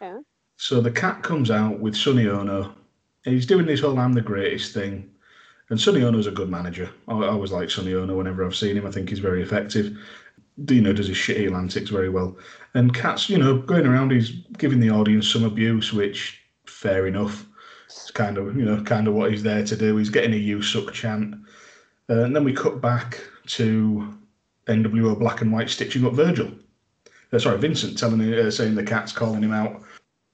Okay. So the cat comes out with Sonny Onoo. and He's doing this whole I'm the greatest thing. And Sonny Onoo's a good manager. I, I always like Sonny Onoo whenever I've seen him. I think he's very effective. You know, does his shit heel antics very well. And Cat's, you know, going around, he's giving the audience some abuse, which fair enough. It's kind of, you know, kind of what he's there to do. He's getting a you suck chant. Uh, and then we cut back to NWO Black and White stitching up Virgil. Uh, sorry, Vincent telling uh, saying the cat's calling him out.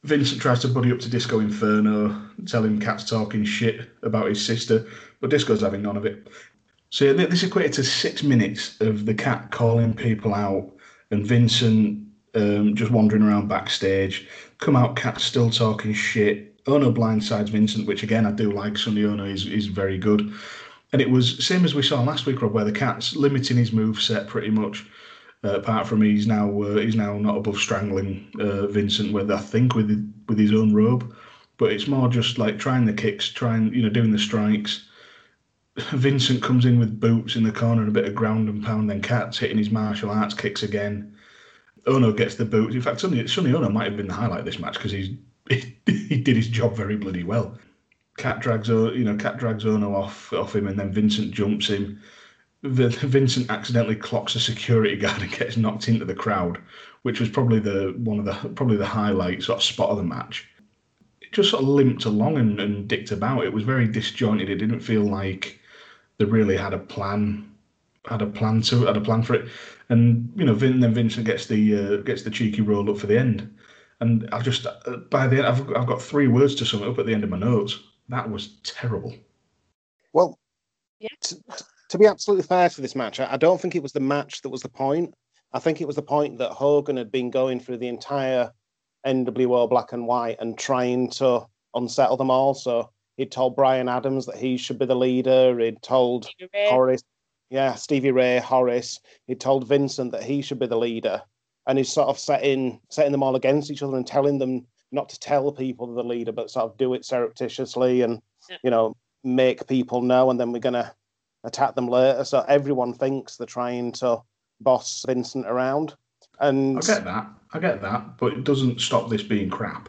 Vincent tries to buddy up to Disco Inferno, tell him Cat's talking shit about his sister, but Disco's having none of it. So yeah, this equated to six minutes of the cat calling people out and Vincent um, just wandering around backstage. Come out, Cat's still talking shit. Onoo blindsides Vincent, which again I do like. Sonny Onoo is, is very good. And it was same as we saw last week, Rob, where the cat's limiting his move set pretty much. Uh, apart from he's now uh, he's now not above strangling uh, Vincent with I think with with his own robe, but it's more just like trying the kicks, trying you know doing the strikes. Vincent comes in with boots in the corner and a bit of ground and pound. Then Cat's hitting his martial arts kicks again. Onoo gets the boots. In fact, Sonny, Sonny Onoo might have been the highlight of this match because he's he did his job very bloody well. Cat drags you know Cat drags Onoo off off him, and then Vincent jumps him. Vincent accidentally clocks a security guard and gets knocked into the crowd, which was probably the one of the probably the highlight sort of spot of the match. It just sort of limped along and, and dicked about. It was very disjointed. It didn't feel like they really had a plan, had a plan to had a plan for it. And you know, Vin, then Vincent gets the uh, gets the cheeky roll up for the end. And I've just uh, by the end, I've I've got three words to sum it up at the end of my notes. That was terrible. Well, Yeah. t- t- to be absolutely fair to this match, I, I don't think it was the match that was the point. I think it was the point that Hogan had been going through the entire NWO black and white and trying to unsettle them all. So he'd told Brian Adams that he should be the leader. He'd told Horace, yeah, Stevie Ray, Horace. He'd told Vincent that he should be the leader, and he's sort of setting setting them all against each other and telling them not to tell people the leader, but sort of do it surreptitiously and Yeah. you know make people know, and then we're gonna attack them later. So everyone thinks they're trying to boss Vincent around, and I get that. I get that, but it doesn't stop this being crap.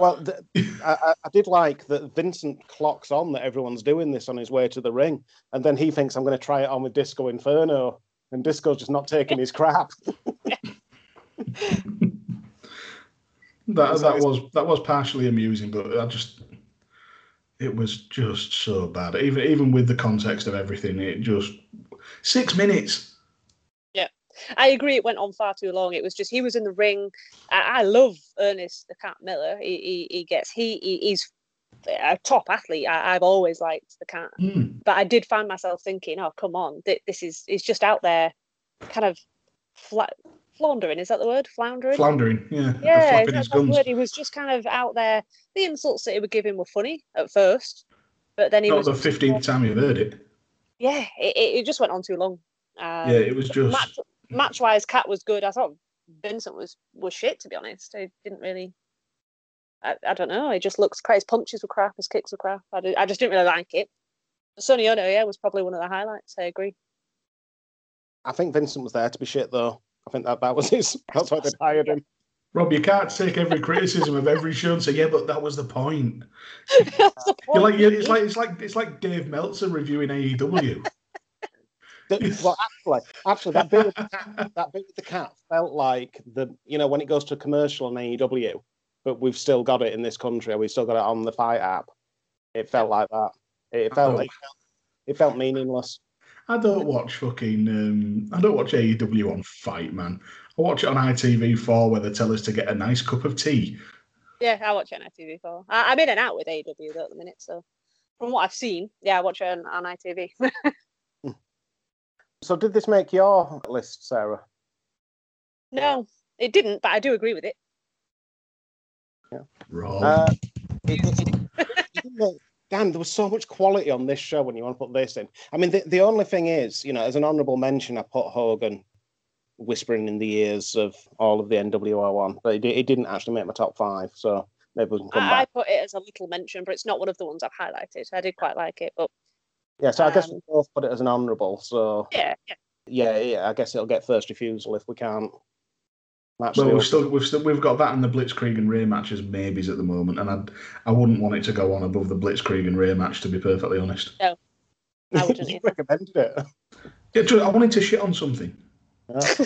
Well, th- I, I- I did like that Vincent clocks on that everyone's doing this on his way to the ring, and then he thinks I'm going to try it on with Disco Inferno, and Disco's just not taking his crap. That So that it's- was that was partially amusing, but I just it was just so bad. Even even with the context of everything, it just six minutes. Yeah, I agree. It went on far too long. It was just he was in the ring. I, I love Ernest the Cat Miller. He he, he gets he, he he's a top athlete. I, I've always liked the cat, Hmm. but I did find myself thinking, oh come on, th- this is is just out there, kind of fla- floundering. Is that the word? Floundering. Floundering, yeah, yeah, flapping is that his the guns. word? He was just kind of out there. The insults that he would give him were funny at first, but then he Not was the fifteenth time you've heard it. yeah. It, it it just went on too long. Um, Yeah, it was just match match wise, Cat was good. I thought Vincent was was shit to be honest. I didn't really. I, I don't know. He just looks crap. His punches were crap. His kicks were crap. I, did, I just didn't really like it. Sonny Onoo, yeah, was probably one of the highlights. I agree. I think Vincent was there to be shit, though. I think that that was his. That's why they hired him. Rob, you can't take every criticism of every show and say, "Yeah, but that was the point." The You're like, it's like, it's like, it's like Dave Meltzer reviewing AEW. The- well, actually, actually, that bit with the cat, that bit with the cat felt like the you know when it goes to a commercial on AEW, but we've still got it in this country. We've still got it on the FITE app. It felt like that. It felt Oh. like it felt meaningless. I don't watch fucking. Um, I don't watch AEW on FITE, man. I watch it on ITV4 where they tell us to get a nice cup of tea. Yeah, I watch it on ITV4. I, I'm in and out with AEW though at the minute, so from what I've seen, yeah, I watch it on, on ITV. So, did this make your list, Sarah? no, it didn't, but I do agree with it. Rob. Uh, it- it- it Dan, there was so much quality on this show when you want to put this in. I mean, the, the only thing is, you know, as an honourable mention, I put Hogan whispering in the ears of all of the NWO one, but it, it didn't actually make my top five. So maybe we can come I, I put it as a little mention, but it's not one of the ones I've highlighted. I did quite like it, but Yeah, so I guess we um, both put it as an honourable. So yeah, yeah. yeah, yeah, I guess it'll get first refusal if we can't match well, we've still we've still we've got that and the Blitzkrieg and Rey match as maybes at the moment, and I I wouldn't want it to go on above the Blitzkrieg and Rey match to be perfectly honest. No, I wouldn't you recommended it. Yeah, ju- I wanted to shit on something. Yeah.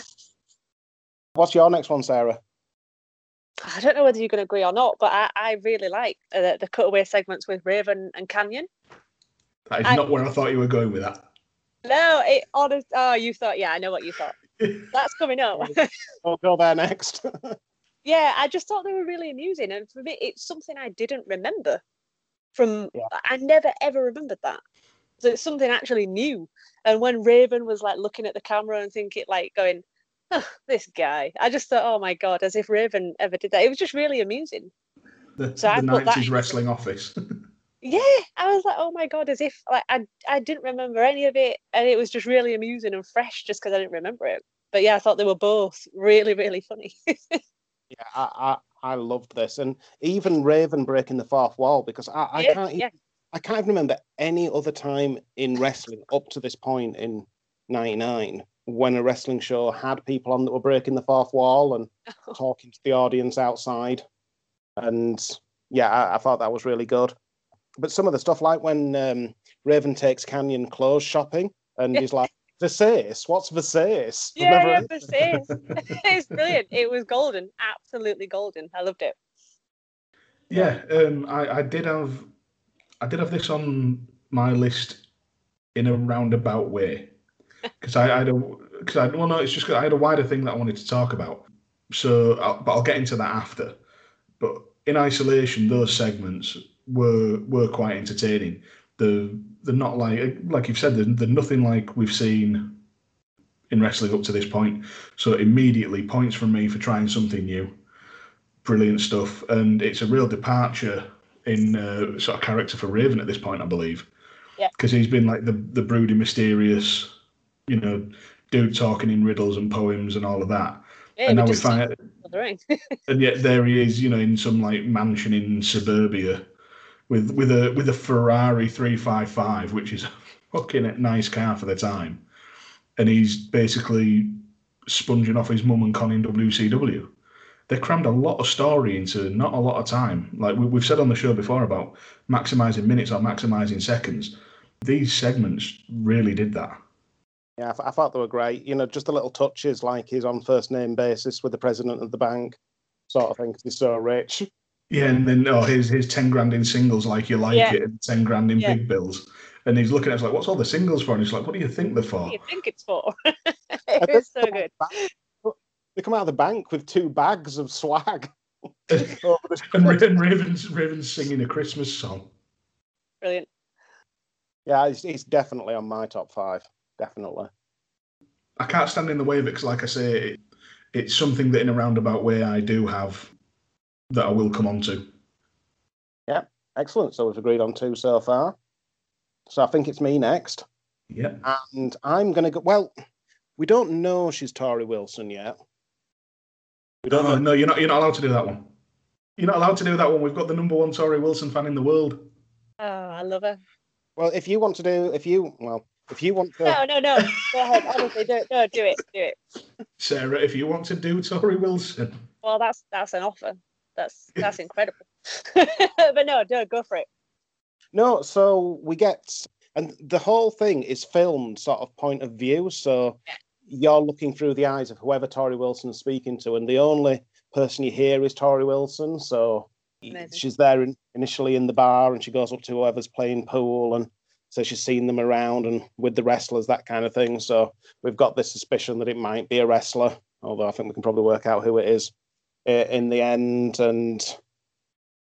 What's your next one, Sarah? I don't know whether you're going to agree or not, but I, I really like uh, the, the cutaway segments with Raven and Kanyon. That is I- not where I thought you were going with that. No, it honest. Oh, you thought? Yeah, I know what you thought. That's coming up. We'll go there next. yeah, I just thought they were really amusing, and for me, it's something I didn't remember. From Yeah. I never ever remembered that. So it's something actually new. And when Raven was like looking at the camera and thinking, like going, oh, "This guy," I just thought, "Oh my god!" As if Raven ever did that. It was just really amusing. The, So I the put that 90s in- wrestling office. Yeah, I was like, "Oh my god!" As if like I I didn't remember any of it, and it was just really amusing and fresh, just because I didn't remember it. But yeah, I thought they were both really really funny. Yeah, I, I, I loved this, and even Raven breaking the fourth wall because I, I Yeah, can't even, yeah. I can't even remember any other time in wrestling up to this point in '99 when a wrestling show had people on that were breaking the fourth wall and talking to the audience outside, and yeah, I, I thought that was really good. But some of the stuff, like when um, Raven takes Kanyon clothes shopping, and he's like, "Versace, what's Versace?" Yeah, never yeah, it." Versace. it's brilliant. It was golden, absolutely golden. I loved it. Yeah, um, I, I did have I did have this on my list in a roundabout way because I, I had a because I well no it's just I had a wider thing that I wanted to talk about. So, I'll, but I'll get into that after. But in isolation, those segments were were quite entertaining. The they're not like like you've said they're, they're nothing like we've seen in wrestling up to this point. So immediately points from me for trying something new brilliant stuff, and it's a real departure in uh, sort of character for Raven at this point, I believe. Yeah. Because he's been like the the broody, mysterious, you know, dude talking in riddles and poems and all of that. Yeah, and now we find, and yet there he is, you know, in some like mansion in suburbia, with with a with a Ferrari three five five, which is a fucking nice car for the time, and he's basically sponging off his mum and Con in WCW. They crammed a lot of story into not a lot of time. Like we, we've said on the show before about maximizing minutes or maximizing seconds. These segments really did that. Yeah, I, th- I thought they were great. You know, just the little touches like he's on first name basis with the president of the bank, sort of thing. 'cause he's so rich. Yeah, and then oh, here's here's ten grand in singles, like you like Yeah. it, and ten grand in Yeah. big bills. And he's looking at us like, "What's all the singles for?" And he's like, "What do you think they're for?" What do you think it's for? And it then was so they come out good. of the bank- They come out of the bank with two bags of swag. Oh, Over And, Ra- and Raven's Raven's singing a Christmas song. Brilliant. yeah, he's, he's definitely on my top five. Definitely. I can't stand in the way of it because, like I say, it, it's something that in a roundabout way I do have that I will come on to. Yeah, excellent. So we've agreed on two so far. So I think it's me next. Yeah. And I'm going to go. Well, we don't know she's Torrie Wilson yet. We don't No, know. no, you're not. You're not allowed to do that one. You're not allowed to do that one. We've got the number one Torrie Wilson fan in the world. Oh, I love her. Well, if you want to do, if you, well, if you want to, No, no, no. Go ahead. Honestly, do it. No, do it. Do it. Sarah, if you want to do Torrie Wilson, Well, that's that's an offer. That's that's incredible. but no, no, go for it. No, so we get, and the whole thing is filmed sort of point of view. So you're looking through the eyes of whoever Torrie Wilson's speaking to, and the only person you hear is Torrie Wilson. So Amazing. she's there in, initially in the bar, and she goes up to whoever's playing pool, and so she's seen them around and with the wrestlers, that kind of thing. So we've got this suspicion that it might be a wrestler, although I think we can probably work out who it is in the end, and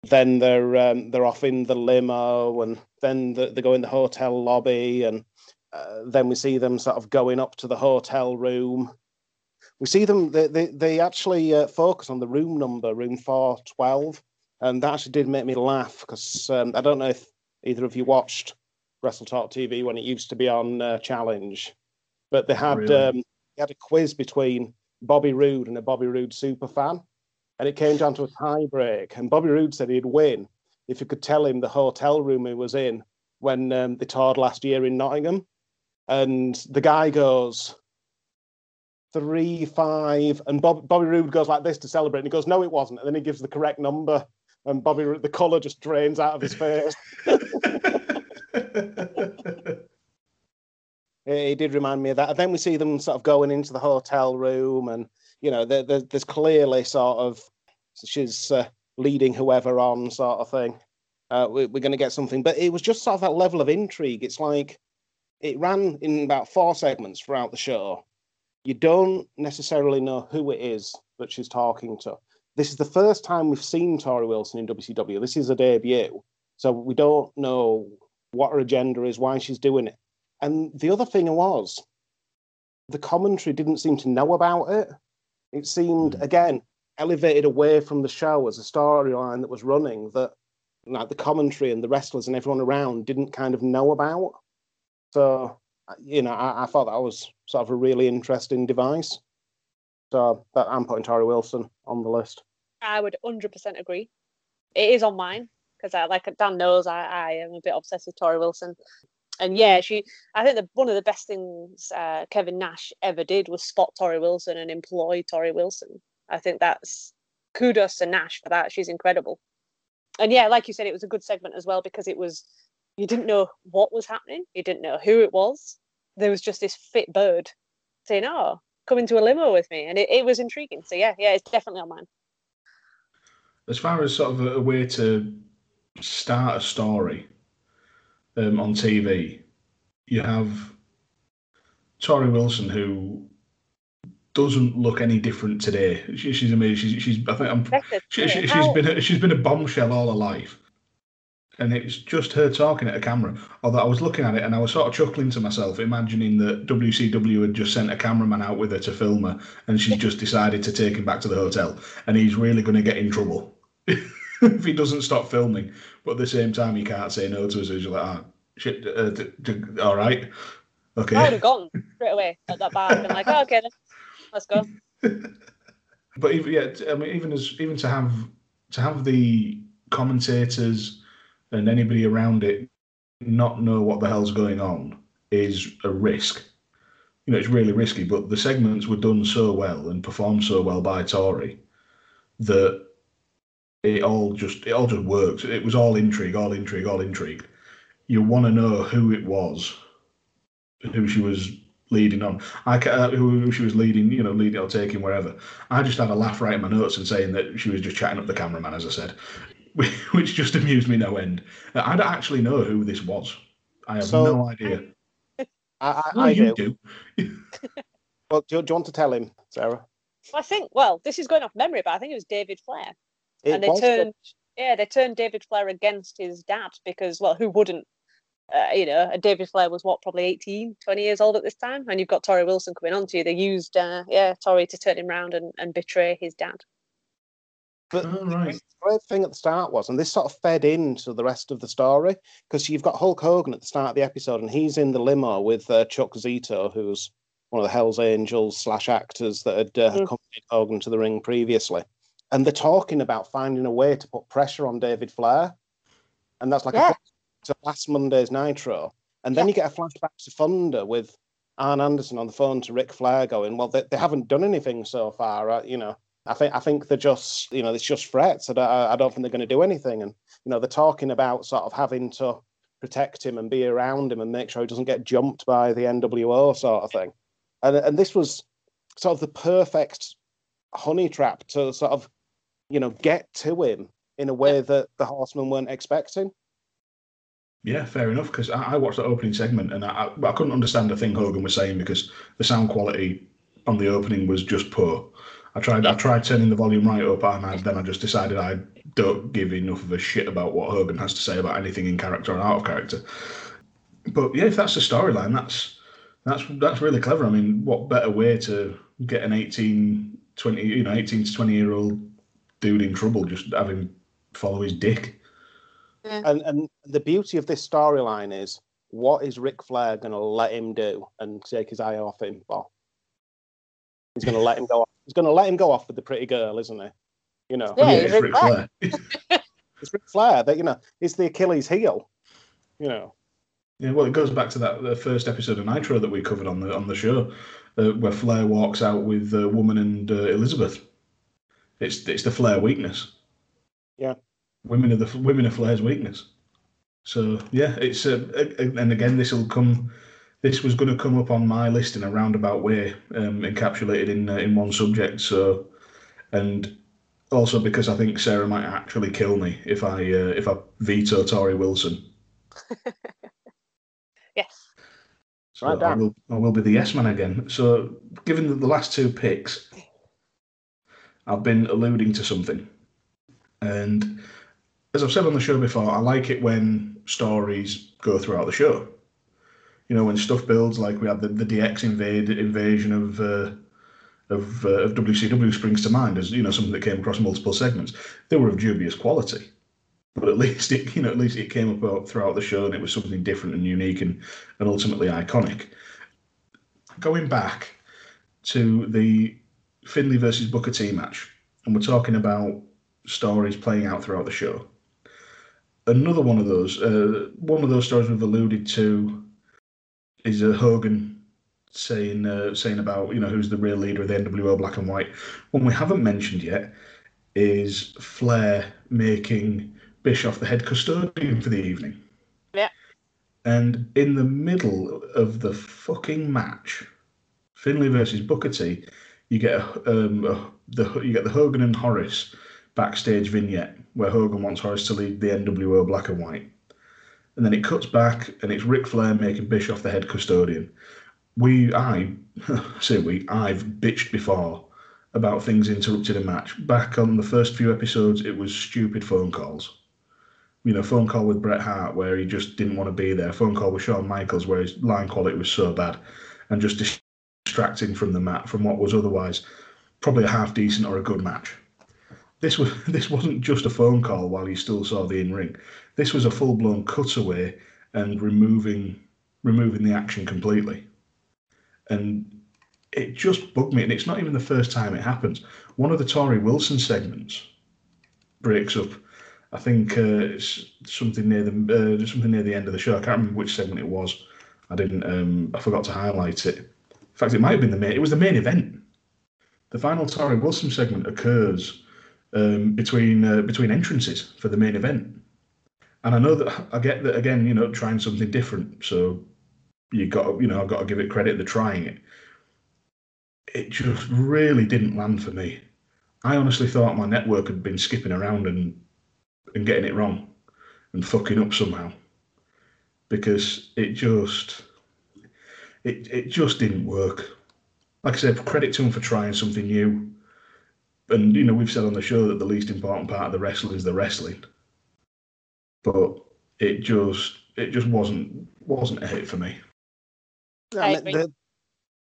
then they're um, they're off in the limo, and then the, they go in the hotel lobby, and uh, then we see them sort of going up to the hotel room. We see them; they they, they actually uh, focus on the room number, room four twelve, and that actually did make me laugh because um, I don't know if either of you watched Wrestle Talk TV when it used to be on uh, Challenge, but they had Really? um, they had a quiz between Bobby Roode and a Bobby Roode super fan, and it came down to a tie break. And Bobby Roode said he'd win if you could tell him the hotel room he was in when um, they toured last year in Nottingham. And the guy goes three five, and Bob, Bobby Roode goes like this to celebrate. And he goes, "No, it wasn't." And then he gives the correct number, and Bobby Roode, the colour just drains out of his face. it, it did remind me of that. And then we see them sort of going into the hotel room, and you know, there, there, there's clearly sort of she's uh, leading whoever on, sort of thing. Uh, we, we're going to get something, but it was just sort of that level of intrigue. It's like it ran in about four segments throughout the show. You don't necessarily know who it is that she's talking to. This is the first time we've seen Torrie Wilson in WCW. This is a debut, so we don't know what her agenda is, why she's doing it. And the other thing was, the commentary didn't seem to know about it. It seemed again elevated away from the show as a storyline that was running that like the commentary and the wrestlers and everyone around didn't kind of know about. So uh, you know, I, I thought that was sort of a really interesting device. So that I'm putting Torrie Wilson on the list. I would 100% agree. It is on mine because, like Dan knows, I, I am a bit obsessed with Torrie Wilson. And yeah, she. I think that one of the best things uh, Kevin Nash ever did was spot Torrie Wilson and employ Torrie Wilson. I think that's kudos to Nash for that. She's incredible. And yeah, like you said, it was a good segment as well because it was you didn't know what was happening, you didn't know who it was. There was just this fit bird saying, "Oh, come into a limo with me," and it, it was intriguing. So yeah, yeah, it's definitely on mine. as far as sort of a way to start a story um, on TV, you have Torrie Wilson who doesn't look any different today. She, she's amazing. She's, she's I think I'm, That's it. she, she's been a, she's been a bombshell all her life, and it's just her talking at a camera. Although I was looking at it and I was sort of chuckling to myself, imagining that WCW had just sent a cameraman out with her to film her, and she's just decided to take him back to the hotel, and he's really going to get in trouble if he doesn't stop filming. But at the same time, he can't say no to her. So he's like, ah, shit, uh, d- d- all right, okay. I would have gone straight away at that bar. Been like, oh, okay, then. let's go. but even yeah, I mean, even as even to have to have the commentators and anybody around it not know what the hell's going on is a risk. You know, it's really risky. But the segments were done so well and performed so well by Torrie that it all just it all just works. It was all intrigue, all intrigue, all intrigue. You want to know who it was, who she was leading on. I ca- uh, who, who she was leading, you know, leading or taking wherever. I just had a laugh writing my notes and saying that she was just chatting up the cameraman, as I said, which just amused me no end. Uh, I don't actually know who this was. I have So- no idea. I, I, No, I you do. do. Well, do, you- do you want to tell him, Sarah? I think, well, this is going off memory, but I think it was David Flair. It and they was turned, yeah, they turned David Flair against his dad because, well, who wouldn't? Uh, you know, David Flair was what, probably 18, 20 years old at this time. And you've got Torrie Wilson coming on to you. They used, uh, yeah, Torrie to turn him round and, and betray his dad. But Oh, right. the great thing at the start was, and this sort of fed into the rest of the story, because you've got Hulk Hogan at the start of the episode, and he's in the limo with uh, Chuck Zito, who's one of the Hell's Angels slash actors that had uh, Mm. accompanied Hogan to the ring previously, and they're talking about finding a way to put pressure on David Flair, and that's like Yeah. a to last Monday's Nitro, and then you get a flashback to Thunder with Arn Anderson on the phone to Ric Flair, going, "Well, they, they haven't done anything so far, uh, you know." I think I think they're just you know it's just threats. I don't, I don't think they're going to do anything. And you know they're talking about sort of having to protect him and be around him and make sure he doesn't get jumped by the NWO sort of thing. And and this was sort of the perfect honey trap to sort of you know get to him in a way that the Horsemen weren't expecting. Yeah, fair enough. Because I, I watched the opening segment and I, I couldn't understand a thing Hogan was saying because the sound quality on the opening was just poor. I tried I tried turning the volume right up and I, then I just decided I don't give enough of a shit about what Hogan has to say about anything in character or out of character. But yeah, if that's the storyline, that's that's that's really clever. I mean, what better way to get an 18, 20, you know, 18 to 20 year old dude in trouble just have him follow his dick. And and the beauty of this storyline is what is Ric Flair going to let him do and take his eye off him for? He's going to let him go. Off. He's going to let him go off with the pretty girl, isn't he? You know, Yeah, it's Ric Ric Flair. Flair. it's Ric Flair. That you know, it's the Achilles heel. You know, Yeah, well, it goes back to that the first episode of Nitro that we covered on the on the show, uh, where Flair walks out with uh, Woman and uh, Elizabeth. It's it's the Flair weakness. Yeah. Women are the women are Flair's weakness. So yeah, it's uh, and again this will come. This was going to come up on my list in a roundabout way, um, encapsulated in uh, in one subject. So, and also because I think Sarah might actually kill me if I uh, if I veto Torrie Wilson. Yes. So Right, I will, I will be the yes man again. So, given the last two picks, I've been alluding to something. And as I've said on the show before, I like it when stories go throughout the show. You know, when stuff builds, like we had the, the DX invade, invasion of uh, of, uh, of WCW springs to mind as you know something that came across multiple segments. They were of dubious quality, but at least it you know at least it came about throughout the show and it was something different and unique and, and ultimately iconic. Going back to the Finlay versus Booker T match, and we're talking about stories playing out throughout the show. Another one of those, uh, one of those stories we've alluded to, is uh, Hogan saying uh, saying about you know who's the real leader of the NWO Black and White. One we haven't mentioned yet is Flair making Bischoff the head custodian for the evening. Yeah. And in the middle of the fucking match, Finlay versus Booker T, you get a, um, the you get the Hogan and Horace backstage vignette where Hogan wants Horace to lead the NWO Black and White, and then it cuts back and it's Ric Flair making Bischoff the head custodian. We, I say we, I've bitched before about things interrupted a match. Back on the first few episodes, it was stupid phone calls. You know, phone call with Bret Hart where he just didn't want to be there. Phone call with Shawn Michaels where his line quality was so bad and just distracting from the mat from what was otherwise probably a half decent or a good match. This was this wasn't just a phone call while you still saw the in ring. This was a full blown cutaway and removing removing the action completely. And it just bugged me. And it's not even the first time it happens. One of the Torrie Wilson segments breaks up. I think uh, it's something near the uh, something near the end of the show. I can't remember which segment it was. I didn't. Um, I forgot to highlight it. In fact, it might have been the main. It was the main event. The final Torrie Wilson segment occurs um, between uh, between entrances for the main event, and I know that I get that again. You know, trying something different. So you got you know I've got to give it credit. They're trying it. It just really didn't land for me. I honestly thought my network had been skipping around and and getting it wrong and fucking up somehow because it just it it just didn't work. Like I said, credit to them for trying something new. And you know, we've said on the show that the least important part of the wrestling is the wrestling. But it just it just wasn't wasn't a hit for me. I the,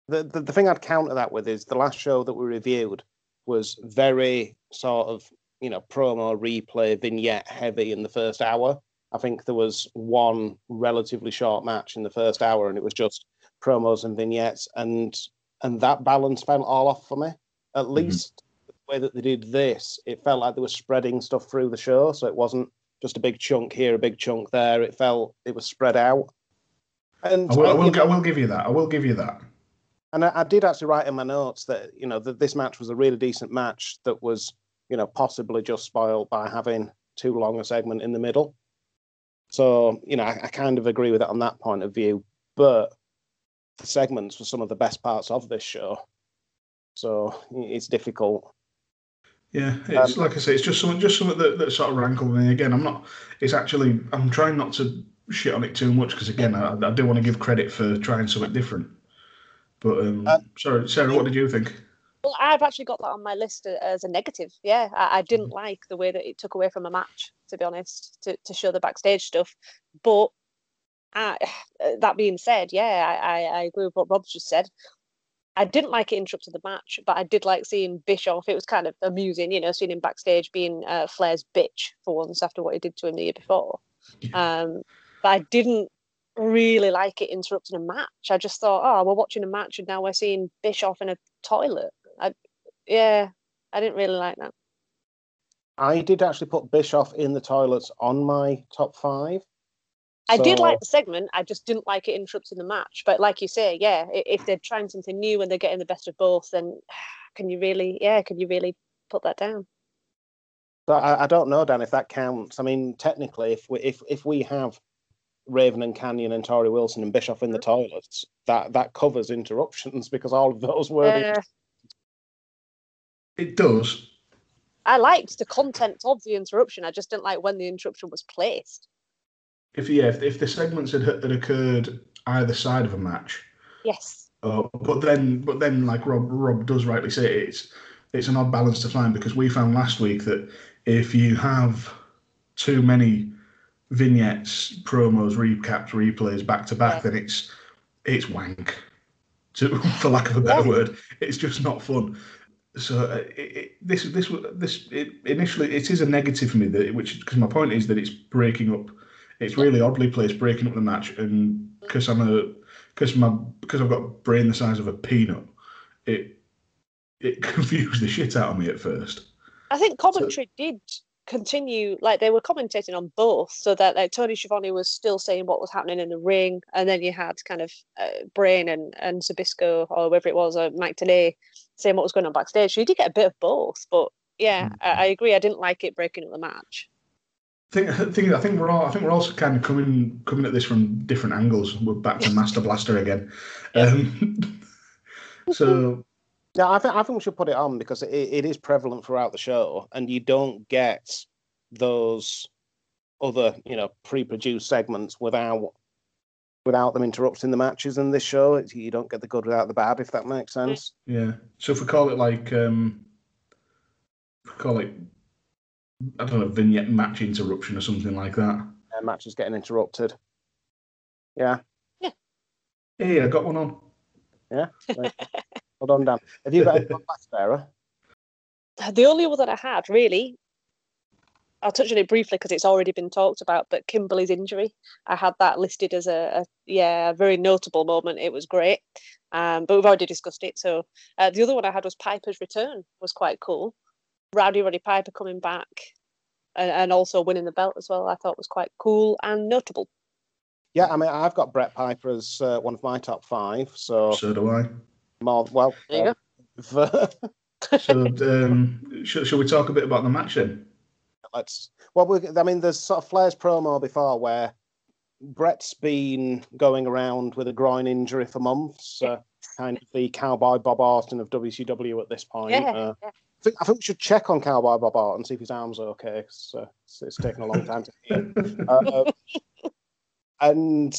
the, the, the thing I'd counter that with is the last show that we reviewed was very sort of, you know, promo, replay, vignette heavy in the first hour. I think there was one relatively short match in the first hour and it was just promos and vignettes and and that balance fell all off for me. At mm-hmm. least the way that they did this, it felt like they were spreading stuff through the show. So it wasn't just a big chunk here, a big chunk there. It felt it was spread out. And I will, I will, you know- I will give you that. I will give you that. And I, I did actually write in my notes that you know that this match was a really decent match that was you know possibly just spoiled by having too long a segment in the middle. So you know I, I kind of agree with it on that point of view, but the segments were some of the best parts of this show. So it's difficult. Yeah, it's Um, like I say, it's just something, just something that, that sort of rankled me. Again, I'm not. It's actually, I'm trying not to shit on it too much because again, I, I do want to give credit for trying something different. But um, Uh, sorry, Sarah, what did you think? Well, I've actually got that on my list as a negative. Yeah, I, I didn't like the way that it took away from a match, to be honest, to, to show the backstage stuff. But I, that being said, yeah, I, I, I agree with what Rob's just said. I didn't like it interrupted the match, but I did like seeing Bischoff. It was kind of amusing, you know, seeing him backstage being uh, Flair's bitch for once after what he did to him the year before. Um, but I didn't really like it interrupting a match. I just thought, oh, we're watching a match and now we're seeing Bischoff in a toilet. I, yeah, I didn't really like that. I did actually put Bischoff in the toilets on my top five. I did like the segment. I just didn't like it interrupting the match. But like you say, yeah, if they're trying something new and they're getting the best of both, then can you really, yeah, can you really put that down? So I, I don't know, Dan, if that counts. I mean, technically, if we if if we have Raven and Kanyon and Torrie Wilson and Bischoff in the toilets, that that covers interruptions because all of those were. Uh, It does. I liked the content of the interruption. I just didn't like when the interruption was placed. If yeah, if, if the segments had, had occurred either side of a match, Yes. uh, but then but then like Rob Rob does rightly say, it's it's an odd balance to find because we found last week that if you have too many vignettes, promos, recaps, replays back to back, then it's it's wank. To, for lack of a better word, it's just not fun. So uh, it, it, this this this it, initially it is a negative for me that which because my point is that it's breaking up. It's really oddly placed, breaking up the match, and because I'm a because my because I've got a brain the size of a peanut, it it confused the shit out of me at first. I think commentary did continue, like they were commentating on both, so that like Tony Schiavone was still saying what was happening in the ring, and then you had kind of uh, Brain and and Zbyszko or whoever it was, or Mike Tenay saying what was going on backstage. So you did get a bit of both, but yeah, I, I agree. I didn't like it breaking up the match. Think, I think I think we're all I think we're also kind of coming coming at this from different angles. We're back to Master Blaster again. Um, so Yeah, I think I think we should put it on because it, it is prevalent throughout the show, and you don't get those other you know pre-produced segments without without them interrupting the matches in this show. It's, you don't get the good without the bad, if that makes sense. yeah, so if we call it like um, call it I don't know vignette match interruption or something like that. Uh, matches getting interrupted. Yeah, Yeah. Hey, I got one on. Yeah. Hold well done, Dan. Have you got anyone back, Sarah? The only one that I had really, I'll touch on it briefly because it's already been talked about. But Kimberly's injury, I had that listed as a, a yeah, a very notable moment. It was great, um, but we've already discussed it. So uh, the other one I had was Piper's return, was quite cool. Rowdy Roddy Piper coming back, and, and also winning the belt as well. I thought was quite cool and notable. Yeah, I mean, I've got Bret Piper as uh, one of my top five. So So do I. more well. There you uh, So um, shall, shall we talk a bit about the match then? let's well we, i mean there's sort of flair's promo before where bret's been going around with a groin injury for months uh, kind of the cowboy bob Orton of wcw at this point Yeah, uh, yeah. I, think, I think we should check on cowboy bob and see if his arm's okay 'cause, uh, it's, it's taken a long time to heal uh, and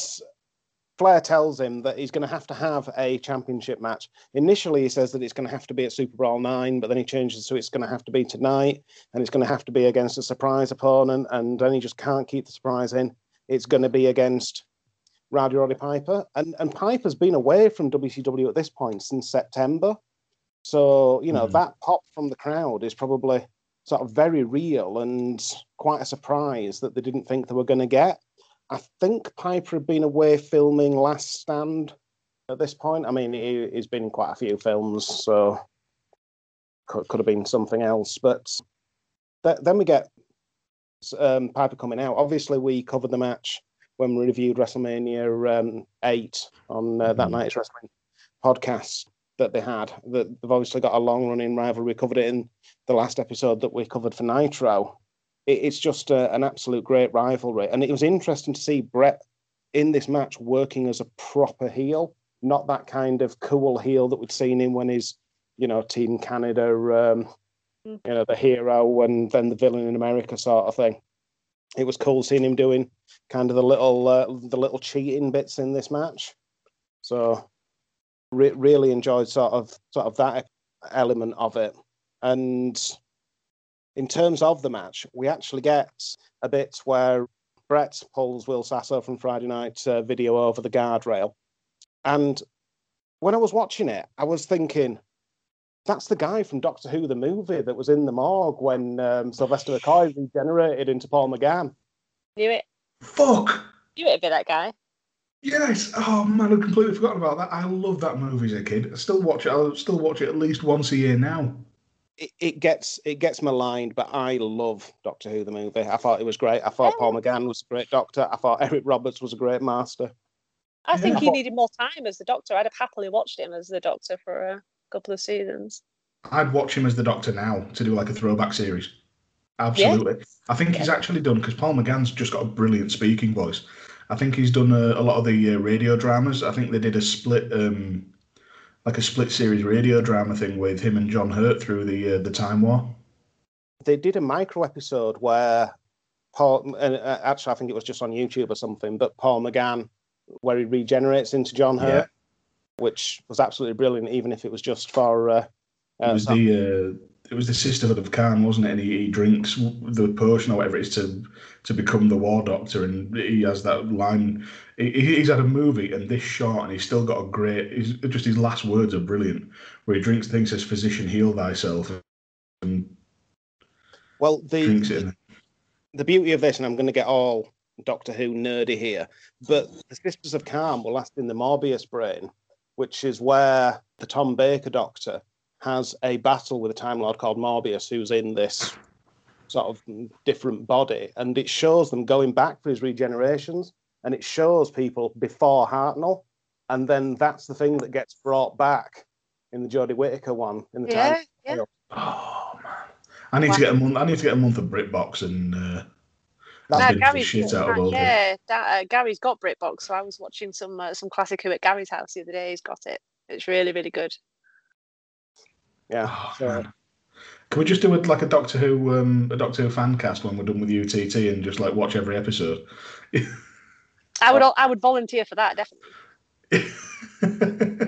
Flair tells him that he's going to have to have a championship match. Initially, he says that it's going to have to be at Super Brawl nine, but then he changes to it's going to have to be tonight, and it's going to have to be against a surprise opponent, and then he just can't keep the surprise in. It's going to be against Rowdy Roddy Piper, and and Piper's been away from WCW at this point since September, so you know Mhm. that pop from the crowd is probably sort of very real and quite a surprise that they didn't think they were going to get. I think Piper had been away filming Last Stand at this point. I mean, he, he's been in quite a few films, so could, could have been something else. But th- then we get um, Piper coming out. Obviously, we covered the match when we reviewed WrestleMania um, 8 on uh, that Mhm. night's wrestling podcasts that they had. That they've obviously got a long running rivalry. We covered it in the last episode that we covered for Nitro. It, it's just a, an absolute great rivalry, and it was interesting to see Bret in this match working as a proper heel, not that kind of cool heel that we'd seen him when he's, you know, Team Canada, um, Mm. you know, the hero and then the villain in America sort of thing. It was cool seeing him doing kind of the little uh, the little cheating bits in this match. So re- really enjoyed sort of sort of that element of it. And in terms of the match, we actually get a bit where Bret pulls Will Sasso from Friday Night uh, Video over the guardrail, and when I was watching it, I was thinking, that's the guy from Doctor Who the movie that was in the morgue when um, Sylvester McCoy regenerated into Paul McGann. Knew it. Fuck. Knew it'd be that guy. Yes. Oh man, I've completely forgotten about that. I love that movie as a kid. I still watch it. I'll still watch it at least once a year now. It, it gets it gets maligned, but I love Doctor Who the movie. I thought it was great. I thought Paul oh. McGann was a great Doctor. I thought Eric Roberts was a great Master. I think Yeah. he needed more time as the Doctor. I'd have happily watched him as the Doctor for a couple of seasons. I'd watch him as the Doctor now to do like a throwback series. Absolutely. I think he's actually done because Paul McGann's just got a brilliant speaking voice. I think he's done a, a lot of the uh, radio dramas. I think they did a split, um, like a split series radio drama thing with him and John Hurt through the uh, the Time War. They did a micro episode where Paul, and uh, actually I think it was just on YouTube or something, but Paul McGann, where he regenerates into John Yeah. Hurt, which was absolutely brilliant, even if it was just for. Uh, It uh, was the uh, it was the Sisterhood of Karn, wasn't it? And he, he drinks the potion or whatever it is to to become the War Doctor, and he has that line. He, he's had a movie and this short, and he's still got a great. He's, just his last words are brilliant, where he drinks things says "Physician, heal thyself," and well, the. In. the beauty of this, and I'm going to get all Doctor Who nerdy here, but the Sisters of Karn were last in the Morbius brain, which is where the Tom Baker Doctor has a battle with a Time Lord called Morbius, who's in this sort of different body, and it shows them going back for his regenerations, and it shows people before Hartnell, and then that's the thing that gets brought back in the Jodie Whittaker one in the Yeah, time. yeah. Oh man, I need to get a month. I need to get a month of BritBox and uh, That's Nah, binge the Gary's shit out of all yeah, that, uh, Gary's got BritBox, so I was watching some uh, some classic Who at Gary's house the other day. He's got it. It's really really good. Yeah. Oh, so- Can we just do it like a Doctor Who, um, a Doctor Who fan cast when we're done with UTT and just like watch every episode? I would al- I would volunteer for that definitely.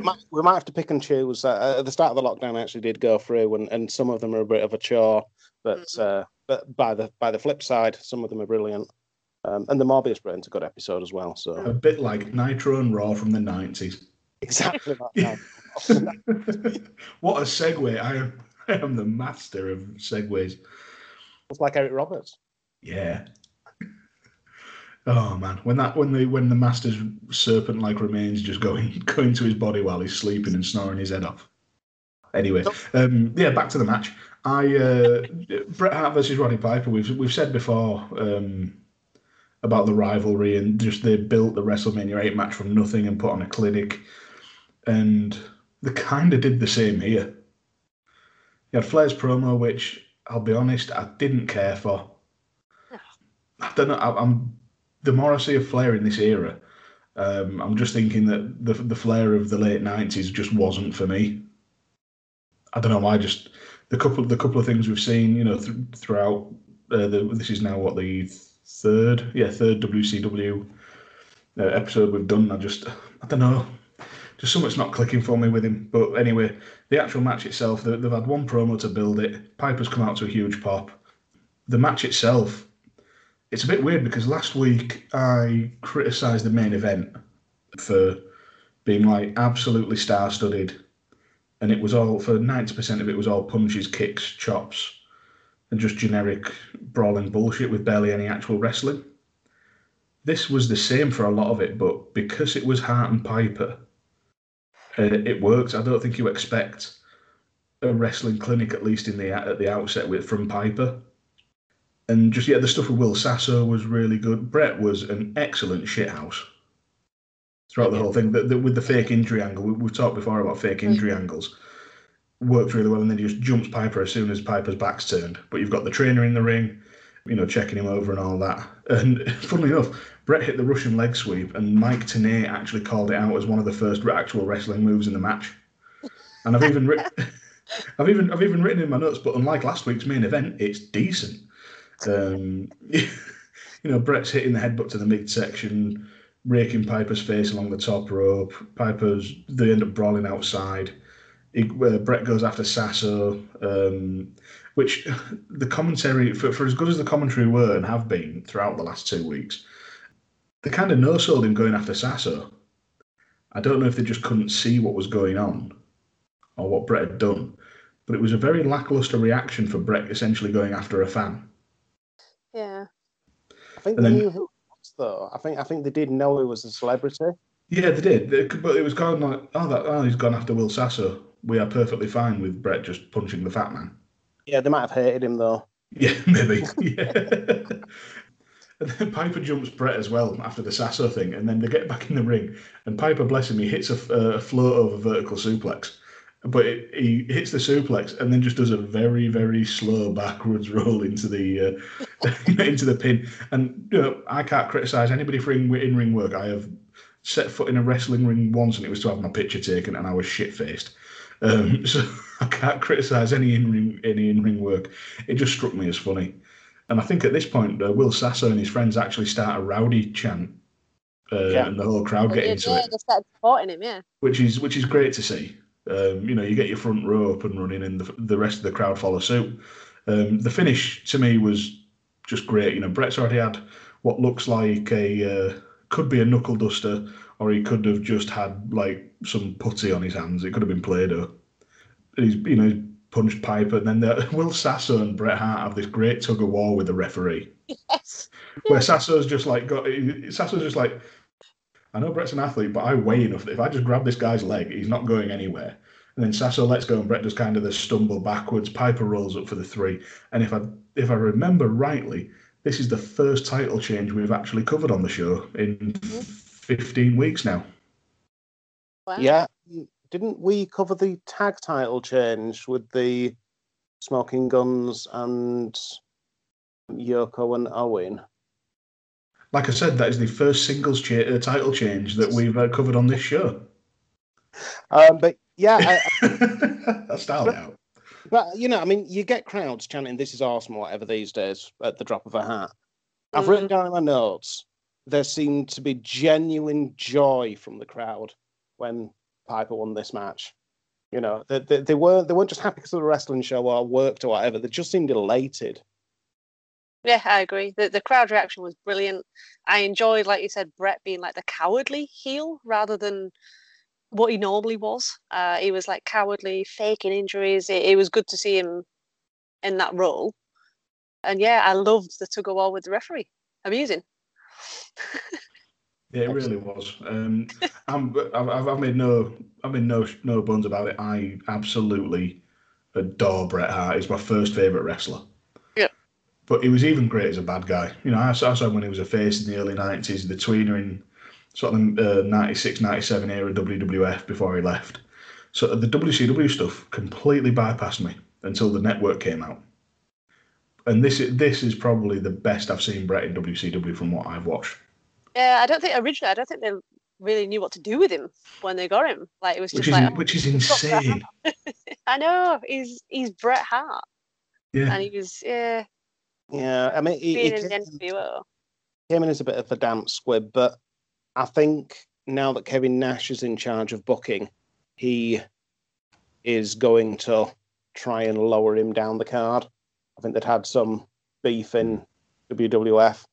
might, we might have to pick and choose. Uh, at the start of the lockdown, I actually did go through, and, and some of them are a bit of a chore. But uh, but by the by the flip side, some of them are brilliant. Um, and the Morbius Brain's a good episode as well. So a bit like Nitro and Raw from the nineties. Exactly that. what a segue! I am, I am the master of segues. It's like Eric Roberts. Yeah. Oh man, when that when the when the master's serpent-like remains just going go into his body while he's sleeping and snoring his head off. Anyway, um, yeah, back to the match. I uh, Bret Hart versus Roddy Piper. We've we've said before um, about the rivalry and just they built the WrestleMania eight match from nothing and put on a clinic, and they kind of did the same here. You had Flair's promo, which I'll be honest, I didn't care for. I don't know. I, I'm the more I see of Flair in this era, um, I'm just thinking that the the Flair of the late nineties just wasn't for me. I don't know why. Just the couple the couple of things we've seen, you know, th- throughout. Uh, the, this is now what the third, yeah, third WCW uh, episode we've done. I just, I don't know, just something's not clicking for me with him. But anyway, the actual match itself, they, they've had one promo to build it. Piper's come out to a huge pop. The match itself, it's a bit weird because last week I criticised the main event for being like absolutely star studded. And it was all, for 90% of it, was all punches, kicks, chops, and just generic brawling bullshit with barely any actual wrestling. This was the same for a lot of it, but because it was Hart and Piper, uh, it worked. I don't think you expect a wrestling clinic, at least in the at the outset, with from Piper. And just yeah, the stuff with Will Sasso was really good. Bret was an excellent shithouse. throughout the whole thing. The, the, with the fake injury angle, we, we've talked before about fake injury angles. Worked really well, and then he just jumps Piper as soon as Piper's back's turned. But you've got the trainer in the ring, you know, checking him over and all that. And funnily enough, Bret hit the Russian leg sweep, and Mike Tenay actually called it out as one of the first actual wrestling moves in the match. And I've even written, I've even I've even written in my notes, but unlike last week's main event, it's decent. Um, you know, Bret's hitting the headbutt to the midsection, raking Piper's face along the top rope. Piper's they end up brawling outside. He, uh, Bret goes after Sasso, um, which the commentary for, for as good as the commentary were and have been throughout the last two weeks, they kind of no sold him going after Sasso. I don't know if they just couldn't see what was going on or what Bret had done, but it was a very lackluster reaction for Bret essentially going after a fan. Yeah. I think And they then- knew who it was, though. I think I think they did know he was a celebrity. Yeah, they did, They- but it was kind of like, oh, that, oh, he's gone after Will Sasso. We are perfectly fine with Bret just punching the fat man. Yeah, they might have hated him though. Yeah, maybe. yeah. And then Piper jumps Bret as well after the Sasso thing, and then they get back in the ring, and Piper, bless him, he hits a, a float over vertical suplex, but it, he hits the suplex and then just does a very, very slow backwards roll into the uh, into the pin. And you know, I can't criticize anybody for in, in ring work. I have set foot in a wrestling ring once, and it was to have my picture taken, and I was shit faced. Um, so I can't criticise any in ring any in ring work. It just struck me as funny, and I think at this point, uh, Will Sasso and his friends actually start a rowdy chant, uh, Yeah. and the whole crowd get did, into yeah, it, they started supporting him, yeah. which is which is great to see. Um, you know, you get your front row up and running, and the, the rest of the crowd follow suit. Um, the finish to me was just great. You know, Bret's already had what looks like a uh, could be a knuckle duster, or he could have just had like some putty on his hands. It could have been Play-Doh. He's you know he's punched Piper, and then the, Will Sasso and Bret Hart have this great tug of war with the referee, Yes. where Sasso's just like got Sasso's just like. I know Bret's an athlete, but I weigh enough that if I just grab this guy's leg, he's not going anywhere. And then Sasso lets go, and Bret does kind of the stumble backwards. Piper rolls up for the three. And if I if I remember rightly, this is the first title change we've actually covered on the show in mm-hmm. 15 weeks now. Wow. Yeah, didn't we cover the tag title change with the Smoking Gunns and Yoko and Owen? Like I said, that is the first singles cha- uh, title change that we've uh, covered on this show. Um, but yeah, I, I style it out. But you know, I mean, you get crowds chanting "This is awesome" or whatever these days at the drop of a hat. I've written down in my notes there seemed to be genuine joy from the crowd when Piper won this match. You know, they, they, they weren't they weren't just happy because of the wrestling show or worked or whatever. They just seemed elated. Yeah, I agree. The the crowd reaction was brilliant. I enjoyed, like you said, Bret being like the cowardly heel rather than what he normally was. Uh, he was like cowardly, faking injuries. It, it was good to see him in that role. And yeah, I loved the tug of war with the referee. Amusing. Yeah, it really was. Um, I'm, I've, I've made no, I've made no, no bones about it. I absolutely adore Bret Hart. He's my first favorite wrestler. Yeah. But he was even great as a bad guy. You know, I saw, I saw him when he was a face in the early '90s, the tweener in sort of the uh, '96, '97 era WWF before he left. So the WCW stuff completely bypassed me until the network came out. And this is this is probably the best I've seen Bret in WCW from what I've watched. Yeah, I don't think originally, I don't think they really knew what to do with him when they got him. Like it was Which just is like, oh, which is he's got Bret insane. I know he's he's Bret Hart, Yeah. and he was yeah Yeah, I mean, he, he being in the came, NWO. came in as a bit of a damp squib, but I think now that Kevin Nash is in charge of booking, he is going to try and lower him down the card. I think they'd had some beef in WWF.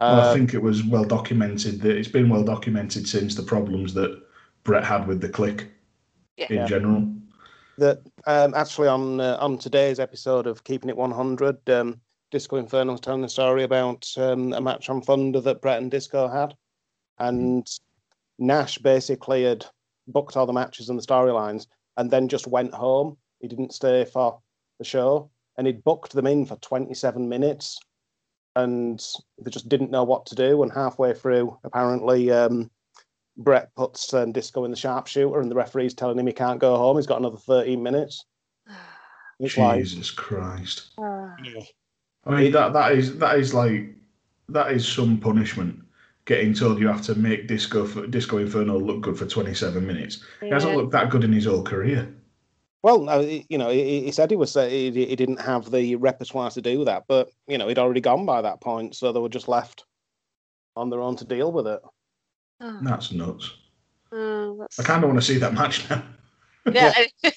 Well, I Uh, think it was well documented that it's been well documented since the problems that Bret had with the Kliq Yeah. in Yeah. general. that um, actually on uh, on today's episode of Keeping It 100, um, Disco Inferno was telling a story about um, a match on Thunder that Bret and Disco had, and Nash basically had booked all the matches and the storylines, and then just went home. He didn't stay for the show, and he'd booked them in for 27 minutes, and they just didn't know what to do. And halfway through, apparently, um, Bret puts um, Disco in the sharpshooter, and the referee's telling him he can't go home. He's got another 13 minutes. It's like, Jesus Christ. Ah. I mean that that is that is like that is some punishment. Getting told you have to make Disco for, Disco Inferno look good for 27 minutes. He hasn't Yeah. looked that good in his whole career. Well, no, you know, he, he said he was he, he didn't have the repertoire to do that, but you know, he'd already gone by that point, so they were just left on their own to deal with it. Ah. That's nuts. Oh, that's... I kind of want to see that match now. Yeah.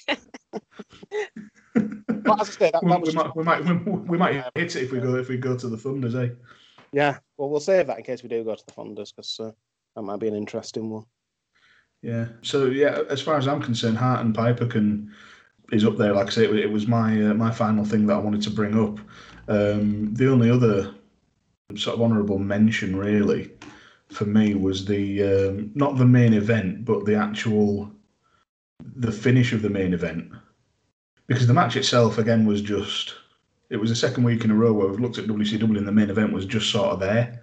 But as I say, that, we, that we might, we might, we, we might hit it if we go if we go to the Thunders, eh? yeah. Well, we'll save that in case we do go to the Thunders because uh, that might be an interesting one. Yeah. So yeah, as far as I'm concerned, Hart and Piper can is up there. Like I say, it, it was my uh, my final thing that I wanted to bring up. Um, the only other sort of honourable mention, really, for me was the um, not the main event, but the actual the finish of the main event, because the match itself again was just. It was the second week in a row where we've looked at WCW and the main event was just sort of there.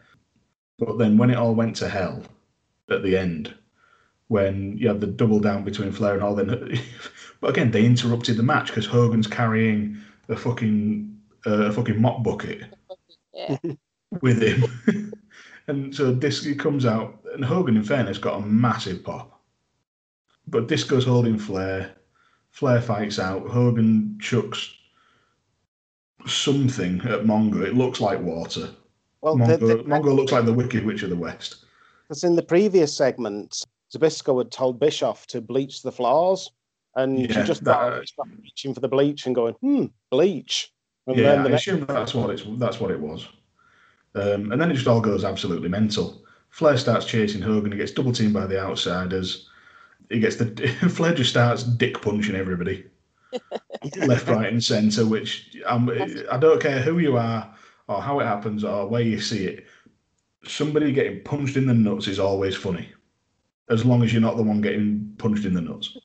But then when it all went to hell at the end, when you had the double down between Flair and all. Then, but again, they interrupted the match because Hogan's carrying a fucking uh, a fucking mop bucket yeah. with him, and so Disco comes out, and Hogan, in fairness, got a massive pop. But Disco's holding Flair. Flair fights out. Hogan chucks something at Mongo. It looks like water. Well, the, Mongo, the, Mongo looks like the Wicked Witch of the West. Because in the previous segment, Zbyszko had told Bischoff to bleach the floors, and she just started started reaching for the bleach and going, "Hmm, bleach." And yeah, then the I next, assume that's what it's that's what it was. Um, and then it just all goes absolutely mental. Flair starts chasing Hogan. He gets double teamed by the outsiders. He gets the Flair just starts dick punching everybody, left, right, and centre. Which um, I don't care who you are or how it happens or where you see it. Somebody getting punched in the nuts is always funny, as long as you're not the one getting punched in the nuts.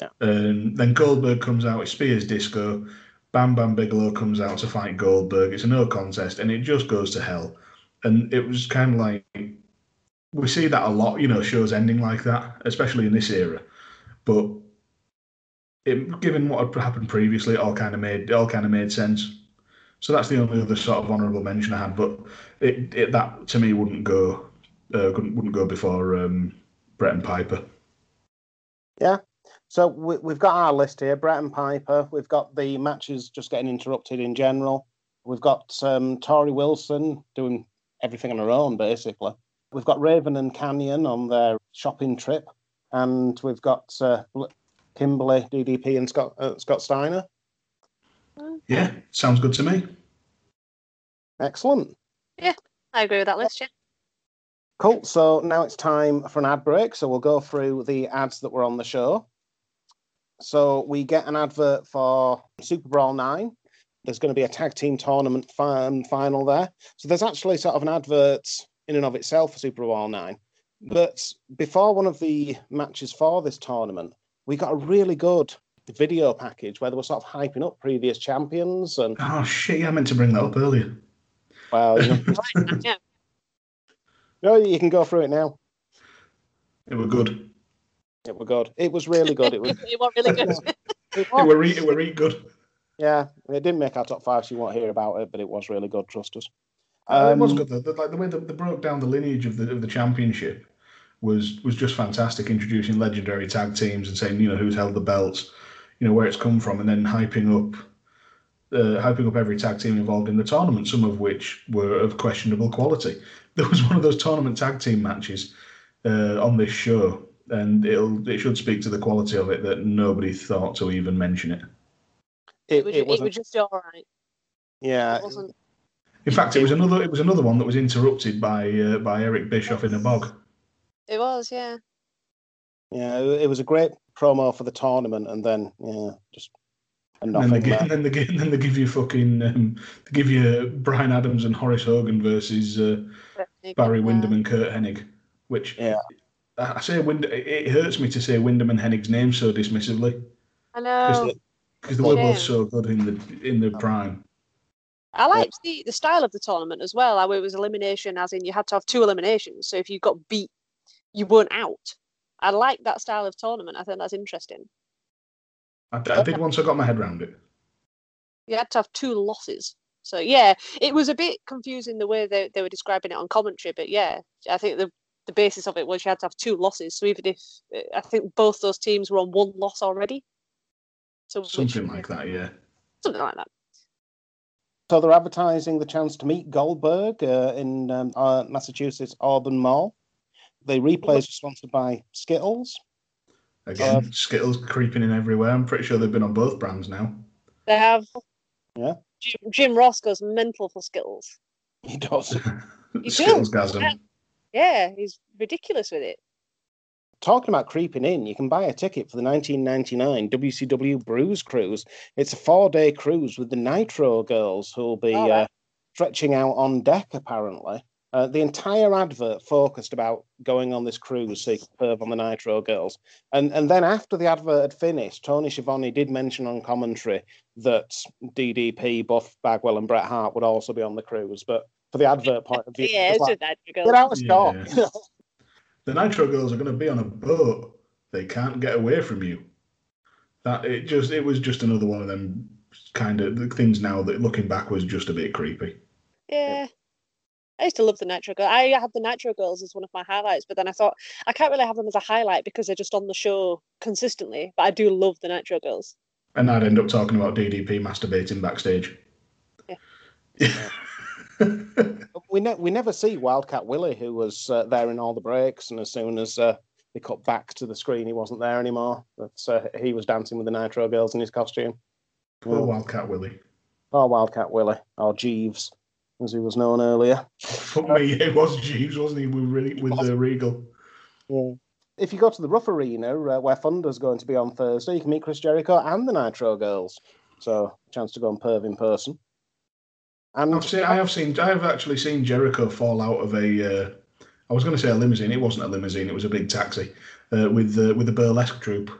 Yeah. And then Goldberg comes out. He spears Disco. Bam Bam Bigelow comes out to fight Goldberg. It's a no contest, and it just goes to hell. And it was kind of like we see that a lot, you know, shows ending like that, especially in this era. But it, given what had happened previously, it all kind of made it all kind of made sense. So that's the only other sort of honourable mention I had. But it, it that to me wouldn't go uh, couldn't, wouldn't go before um, Bret and Piper. Yeah. So we, we've got our list here: Bret and Piper. We've got the matches just getting interrupted in general. We've got um, Torrie Wilson doing everything on her own, basically. We've got Raven and Kanyon on their shopping trip, and we've got uh, Kimberly, DDP, and Scott uh, Scott Steiner. Yeah, sounds good to me. Excellent. Yeah, I agree with that list, yeah. Cool. So now it's time for an ad break. So we'll go through the ads that were on the show. So we get an advert for Super Brawl 9. There's going to be a tag team tournament fi- final there. So there's actually sort of an advert in and of itself for Super Brawl 9. But before one of the matches for this tournament, we got a really good video package where they were sort of hyping up previous champions and Oh shit! Yeah, I meant to bring that up earlier. well, you know, yeah. No, you can go through it now. It were good. It was good. It was really good. It was. it was really good. It It were re- it were re- good. Yeah, it didn't make our top five, so you won't hear about it, but it was really good. Trust us. Uh, it was Um, good. though. The, like the way they, they broke down the lineage of the of the championship was was just fantastic. Introducing legendary tag teams and saying you know who's held the belts, you know where it's come from, and then hyping up uh, hyping up every tag team involved in the tournament. Some of which were of questionable quality. There was one of those tournament tag team matches uh, on this show, and it'll it should speak to the quality of it that nobody thought to even mention it. It, It was, it it was just all right. Yeah, It wasn't. In fact, it was another it was another one that was interrupted by uh, by Eric Bischoff in a bog. It was, yeah. yeah. It it was a great promo for the tournament, and then yeah, just and And then, nothing. they, there. and then they and then they give you fucking um, they give you Brian Adams and Horace Hogan versus uh, Barry Windham and Curt Hennig, which Yeah. I I say Wind, it it hurts me to say Windham and Hennig's name so dismissively I because know. they, 'cause they were both so good in the in the prime. I liked the, the style of the tournament as well. How it was elimination, as in you had to have two eliminations. So if you got beat, you weren't out. I like that style of tournament. I think that's interesting. I, I did once I got my head around it. You had to have two losses. So yeah, it was a bit confusing the way they, they were describing it on commentary, but yeah, I think the the basis of it was you had to have two losses. So even if I think both those teams were on one loss already, so which- Something like that, yeah. something like that. So they're advertising the chance to meet Goldberg uh, in um, uh, Massachusetts Auburn Mall. The replay is sponsored by Skittles. Again, Um, Skittles creeping in everywhere. I'm pretty sure they've been on both brands now. They have. Yeah. Jim, Jim Ross goes mental for Skittles. He does. He Skittles does, gasm. yeah. Yeah, he's ridiculous with it. Talking about creeping in, you can buy a ticket for the 1999 WCW Bruise Cruise. It's a four-day cruise with the Nitro Girls, who will be All right. uh, stretching out on deck. Apparently, uh, the entire advert focused about going on this cruise, so you could perv on the Nitro Girls. And and then after the advert had finished, Tony Schiavone did mention on commentary that DDP, Buff Bagwell, and Bret Hart would also be on the cruise. But for the advert point of view, Yeah, it was it's like, with that get out of stock. Yeah. The Nitro Girls are going to be on a boat. They can't get away from you. That it just it was just another one of them kind of things. Now that looking back was just a bit creepy. Yeah. I used to love the Nitro Girls. I had the Nitro Girls as one of my highlights, but then I thought I can't really have them as a highlight because they're just on the show consistently. But I do love the Nitro Girls. And I'd end up talking about DDP masturbating backstage. Yeah. we ne- we never see Wildcat Willie, who was uh, there in all the breaks, and as soon as uh, they cut back to the screen, he wasn't there anymore. But uh, he was dancing with the Nitro Girls in his costume. Poor Wildcat Willie. Oh, Wildcat Willie, or Jeeves, as he was known earlier. Fuck me, it was Jeeves, wasn't he? With, Re- with the Regal. If you go to the Rough Arena, uh, where Thunder's going to be on Thursday, you can meet Chris Jericho and the Nitro Girls. So, chance to go and perv in person. And I've seen, I have seen, I have actually seen Jericho fall out of a. Uh, I was going to say a limousine. It wasn't a limousine. It was a big taxi uh, with uh, with the burlesque troupe.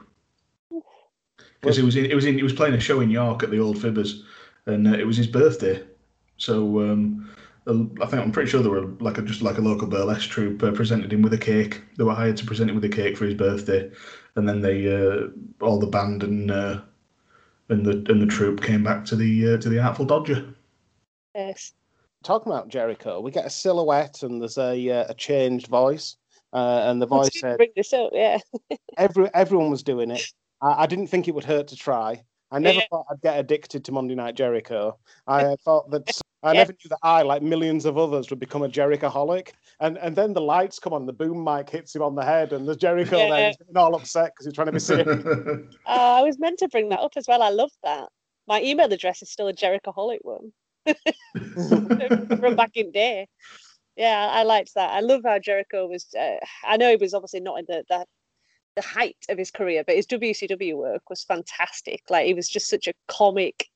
Because it was in, it was in, he was playing a show in York at the Old Fibbers, and uh, it was his birthday. So um, I think I'm pretty sure they were like a, just like a local burlesque troupe uh, presented him with a cake. They were hired to present him with a cake for his birthday, and then they uh, all the band and uh, and the and the troupe came back to the uh, to the Artful Dodger. Yes. talking about Jericho, we get a silhouette and there's a, uh, a changed voice. Uh, and the voice said, bring this up, yeah. every everyone was doing it. I, I didn't think it would hurt to try. I never Yeah. thought I'd get addicted to Monday Night Jericho. I uh, thought that I Yeah. never knew that I, like millions of others, would become a Jericho holic. And and then the lights come on, the boom mic hits him on the head, and there's Jericho there. Yeah. He's all upset because he's trying to be serious. Oh, I was meant to bring that up as well. I love that. My email address is still a Jericho Jerichoholic one from back in day. Yeah, I liked that. I love how Jericho was. Uh, I know he was obviously not in the, the the height of his career, but his WCW work was fantastic. Like he was just such a comic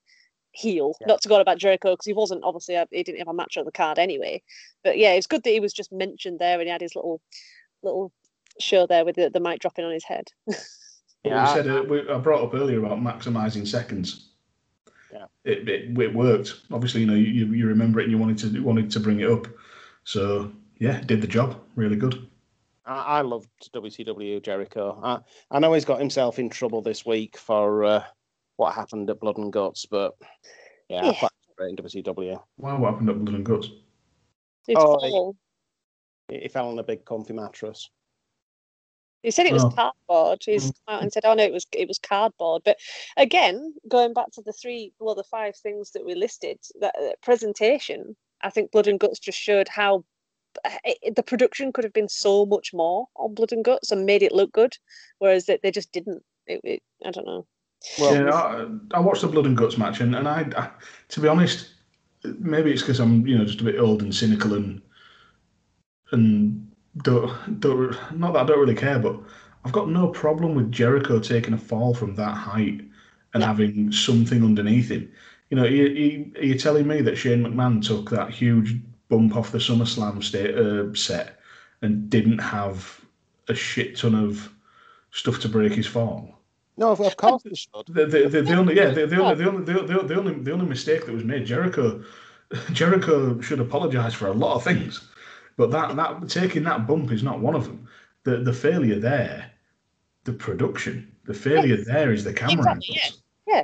heel. Yeah. Not to go on about Jericho because he wasn't obviously a, he didn't have a match on the card anyway. But yeah, it's good that he was just mentioned there and he had his little little show there with the, the mic dropping on his head. Yeah, we said uh, we, I brought up earlier about maximising seconds. Yeah. It, it it worked. Obviously, you know you, you remember it and you wanted to wanted to bring it up. So yeah, did the job. Really good. I, I loved WCW Jericho. I, I know he's got himself in trouble this week for uh, what happened at Blood and Guts, but yeah, I Yeah. quite enjoyed it in WCW. Wow, what happened at Blood and Guts? His Oh, fall. He he fell on a big comfy mattress. He said it was Oh. cardboard. He's come out and said, "Oh no, it was it was cardboard." But again, going back to the three, well, the five things that we listed, that uh, presentation, I think Blood and Guts just showed how it, the production could have been so much more on Blood and Guts and made it look good, whereas they, they just didn't. It, it, I don't know. Well, yeah, I, I watched the Blood and Guts match, and, and I, I, to be honest, maybe it's because I'm you know just a bit old and cynical and and don't don't not that I don't really care, but I've got no problem with Jericho taking a fall from that height and No. having something underneath him. You know, you, you, are you telling me that Shane McMahon took that huge bump off the SummerSlam sta- uh, set and didn't have a shit ton of stuff to break his fall? no, of, of course he should. The, the, the, the only yeah the, the only the only the, the, the only the only mistake that was made Jericho Jericho should apologise for a lot of things, but that that taking that bump is not one of them. the the failure there, the production, the failure there is the camera Exactly, yeah,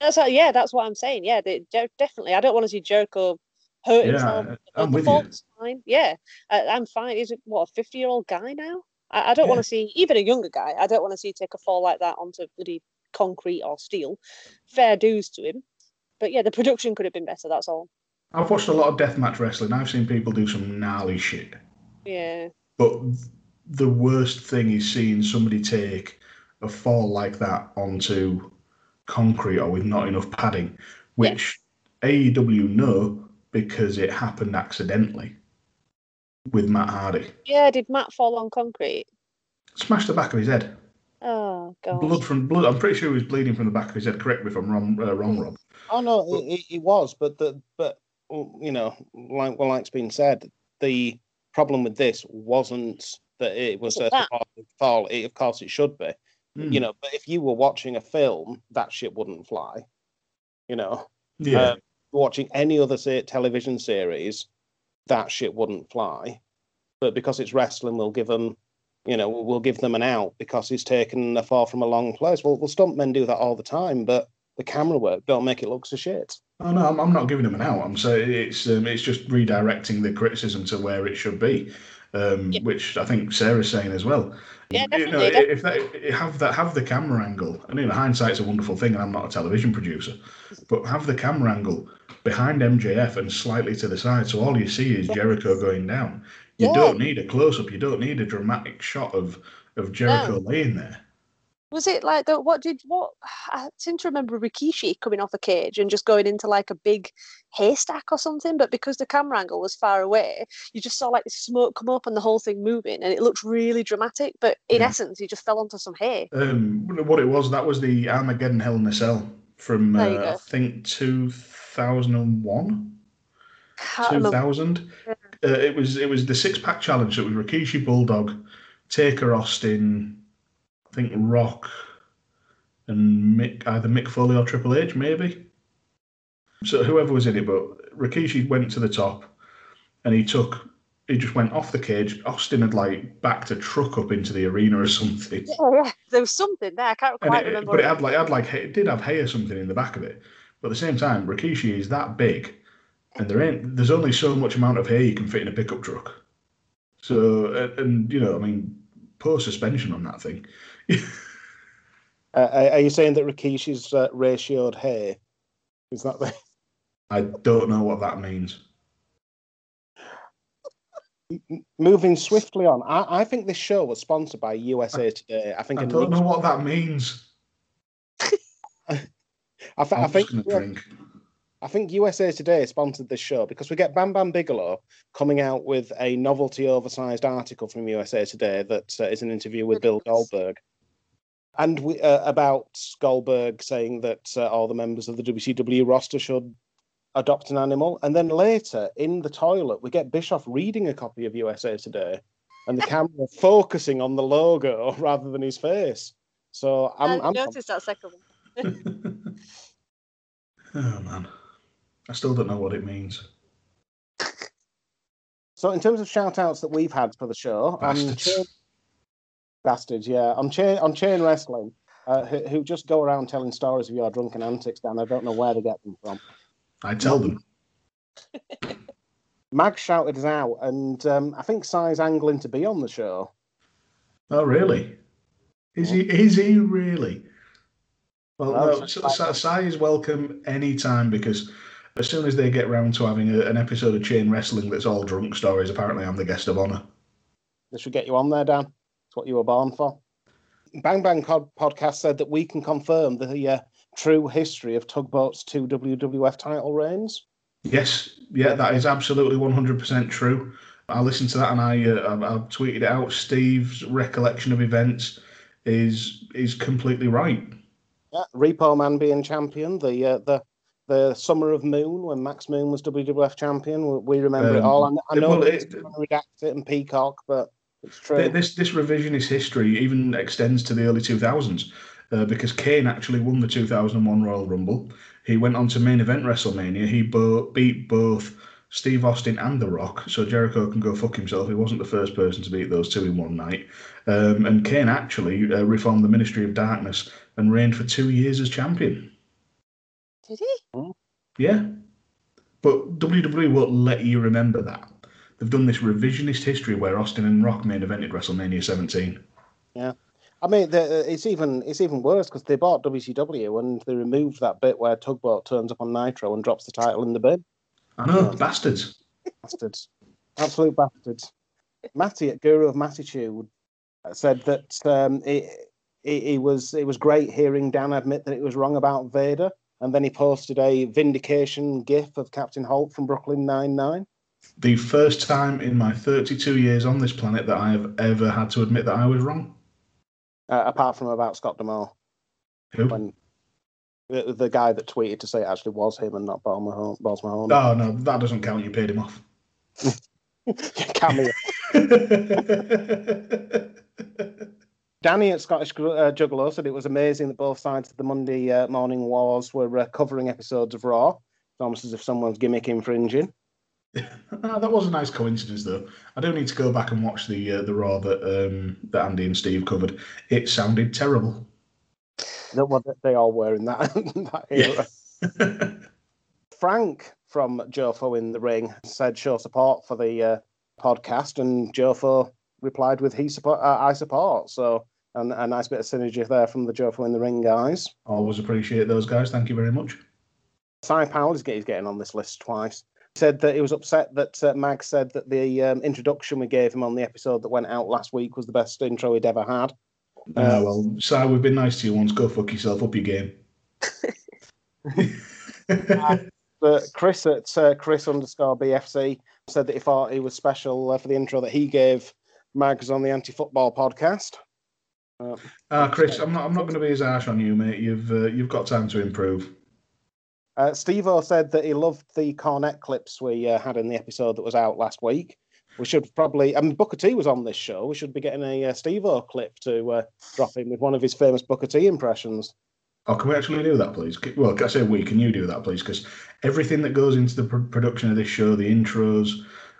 That's what, yeah, that's what I'm saying. Yeah, they, definitely. I don't want to see Jericho hurt Yeah, himself. I'm with you. Yeah, I, I'm fine. He's a, what a 50 year old guy now. I, I don't want to see even a younger guy. I don't want to see take a fall like that onto bloody concrete or steel. Fair dues to him, but yeah, the production could have been better. That's all. I've watched a lot of deathmatch wrestling. I've seen people do some gnarly shit. Yeah, But the worst thing is seeing somebody take a fall like that onto concrete or with not enough padding, which AEW know because it happened accidentally with Matt Hardy. yeah. Did Matt fall on concrete? Smashed the back of his head. Oh god. Blood from blood. I'm pretty sure he was bleeding from the back of his head. Correct me if I'm wrong, uh, wrong Rob. Oh no, it, it, it was, but the but you know, like well, like's been said, the problem with this wasn't that it was a Wasn't fall. It, of course, it should be. Hmm. You know, but if you were watching a film, that shit wouldn't fly. You know, Yeah. uh, watching any other say, television series, that shit wouldn't fly. But because it's wrestling, we'll give them, you know, we'll give them an out because he's taken a fall from a long place. Well, well, stuntmen do that all the time, but the camera work don't make it look so shit. Oh no, I'm, I'm not giving them an out. I'm saying it's um, it's just redirecting the criticism to where it should be, um, Yeah. which I think Sarah's saying as well. Yeah, You know, definitely, if that have that have the camera angle, I mean, know, hindsight's a wonderful thing, and I'm not a television producer, but have the camera angle behind MJF and slightly to the side, so all you see is Jericho going down. You Yeah. don't need a close up. You don't need a dramatic shot of of Jericho laying there. Was it like the what did what? I seem to remember Rikishi coming off a cage and just going into like a big haystack or something. But because the camera angle was far away, you just saw like the smoke come up and the whole thing moving, and it looked really dramatic. But in Yeah. essence, he just fell onto some hay. Um, what it was that was the Armageddon Hell in a Cell from uh, There you go. I think 2001. Can't remember. 2000. Uh, it was it was the six pack challenge. So it was Rikishi Bulldog, Taker Austin, I think Rock, and Mick either Mick Foley or Triple H maybe. So whoever was in it, but Rikishi went to the top, and he took. He just went off the cage. Austin had like backed a truck up into the arena or something. Oh yeah, there was something there. I can't quite it, remember. but it had like it had like it did have hay or something in the back of it. But at the same time, Rikishi is that big, and there ain't there's only so much amount of hay you can fit in a pickup truck. So and, and you know, I mean, poor suspension on that thing. Uh, are are you saying that Rikishi's uh, ratioed hair? Is that the I don't know what that means. moving swiftly on? I, I think this show was sponsored by USA Today. I think I don't know what that means. I, th- I I'm think just gonna drink. I think USA Today sponsored this show because we get Bam Bam Bigelow coming out with a novelty oversized article from USA Today that uh, is an interview with Bill Goldberg. And we, uh, about Goldberg saying that uh, all the members of the WCW roster should adopt an animal. And then later in the toilet, we get Bischoff reading a copy of USA Today and the camera focusing on the logo rather than his face. So I'm, I I'm noticed that second one. oh man, I still don't know what it means. So, in terms of shout outs that we've had for the show, Bastards. chain, bastards, yeah, I'm on chain on chain wrestling, uh, who, who just go around telling stories of your drunken antics, Dan. I don't know where they get them from. I tell them. Mag shouted us out, and um, I think Si's angling to be on the show. Oh really? Is he? Is he really? Well, no, Sa- Sa- Sai is welcome anytime because as soon as they get round to having a, an episode of chain wrestling that's all drunk stories, apparently I'm the guest of honour. This should get you on there, Dan. It's what you were born for. Bang Bang Cod podcast said that we can confirm the uh, true history of Tugboat's two WWF title reigns. Yes, yeah, that is absolutely 100% true. I listened to that and I, uh, I, I tweeted it out. Steve's recollection of events is is completely right. Yeah, Repo Man being champion, the uh, the the summer of Moon when Max Moon was WWF champion. We, remember it Um, all. I, I know well, it- it's trying to redact it and Peacock, but it's true. This this revisionist history even extends to the early 2000s uh, because Kane actually won the 2001 Royal Rumble. He went on to main event WrestleMania. He bo- beat both Steve Austin and The Rock, so Jericho can go fuck himself. He wasn't the first person to beat those two in one night. Um, and Kane actually uh, reformed the Ministry of Darkness and reigned for two years as champion. Did he? Yeah. But WWE won't let you remember that. They've done this revisionist history where Austin and Rock main evented WrestleMania 17. Yeah. I mean, the, it's even it's even worse because they bought WCW and they removed that bit where Tugboat turns up on Nitro and drops the title in the bin. I know, bastards. Bastards, absolute bastards. Matty at Guru of Mattitude said that um, it, it, it was it was great hearing Dan admit that it was wrong about Vader, and then he posted a vindication gif of Captain Holt from Brooklyn Nine Nine. The first time in my 32 years on this planet that I have ever had to admit that I was wrong. Uh, apart from about Scott D'Amore, Who? when the, the guy that tweeted to say it actually was him and not Mahone. Boz Mahone. Oh, no, that doesn't count. You paid him off. Cameo. Danny at Scottish uh, Juggalo said it was amazing that both sides of the Monday uh, morning wars were uh, covering episodes of Raw. It's almost as if someone's gimmick infringing. Ah, that was a nice coincidence, though. I don't need to go back and watch the uh, the Raw that um, that Andy and Steve covered. It sounded terrible. That what they all were in that, that era. Frank from Jofo in the ring said show support for the uh, podcast, and Jofo replied with he support, uh, I support. So, and a nice bit of synergy there from the Jofo in the ring guys. Always appreciate those guys. Thank you very much. Cy Powell is getting on this list twice. He said that he was upset that uh, Mag said that the um, introduction we gave him on the episode that went out last week was the best intro he'd ever had. Ah, well, Cy, we've been nice to you once. Go fuck yourself. Up your game. But Chris at uh, Chris underscore BFC said that he thought he was special uh, for the intro that he gave Mags on the Anti Football podcast. Uh, Ah, Chris, I'm not. I'm not going to be as harsh on you, mate. You've uh, you've got time to improve. uh, Steve O said that he loved the cornet clips we uh, had in the episode that was out last week. We should probably, I mean, Booker T was on this show. We should be getting a uh, Steve O clip to uh, drop in with one of his famous Booker T impressions. Oh, can we actually do that, please? Well, I say we. Can you do that, please? Because everything that goes into the pr- production of this show, the intros,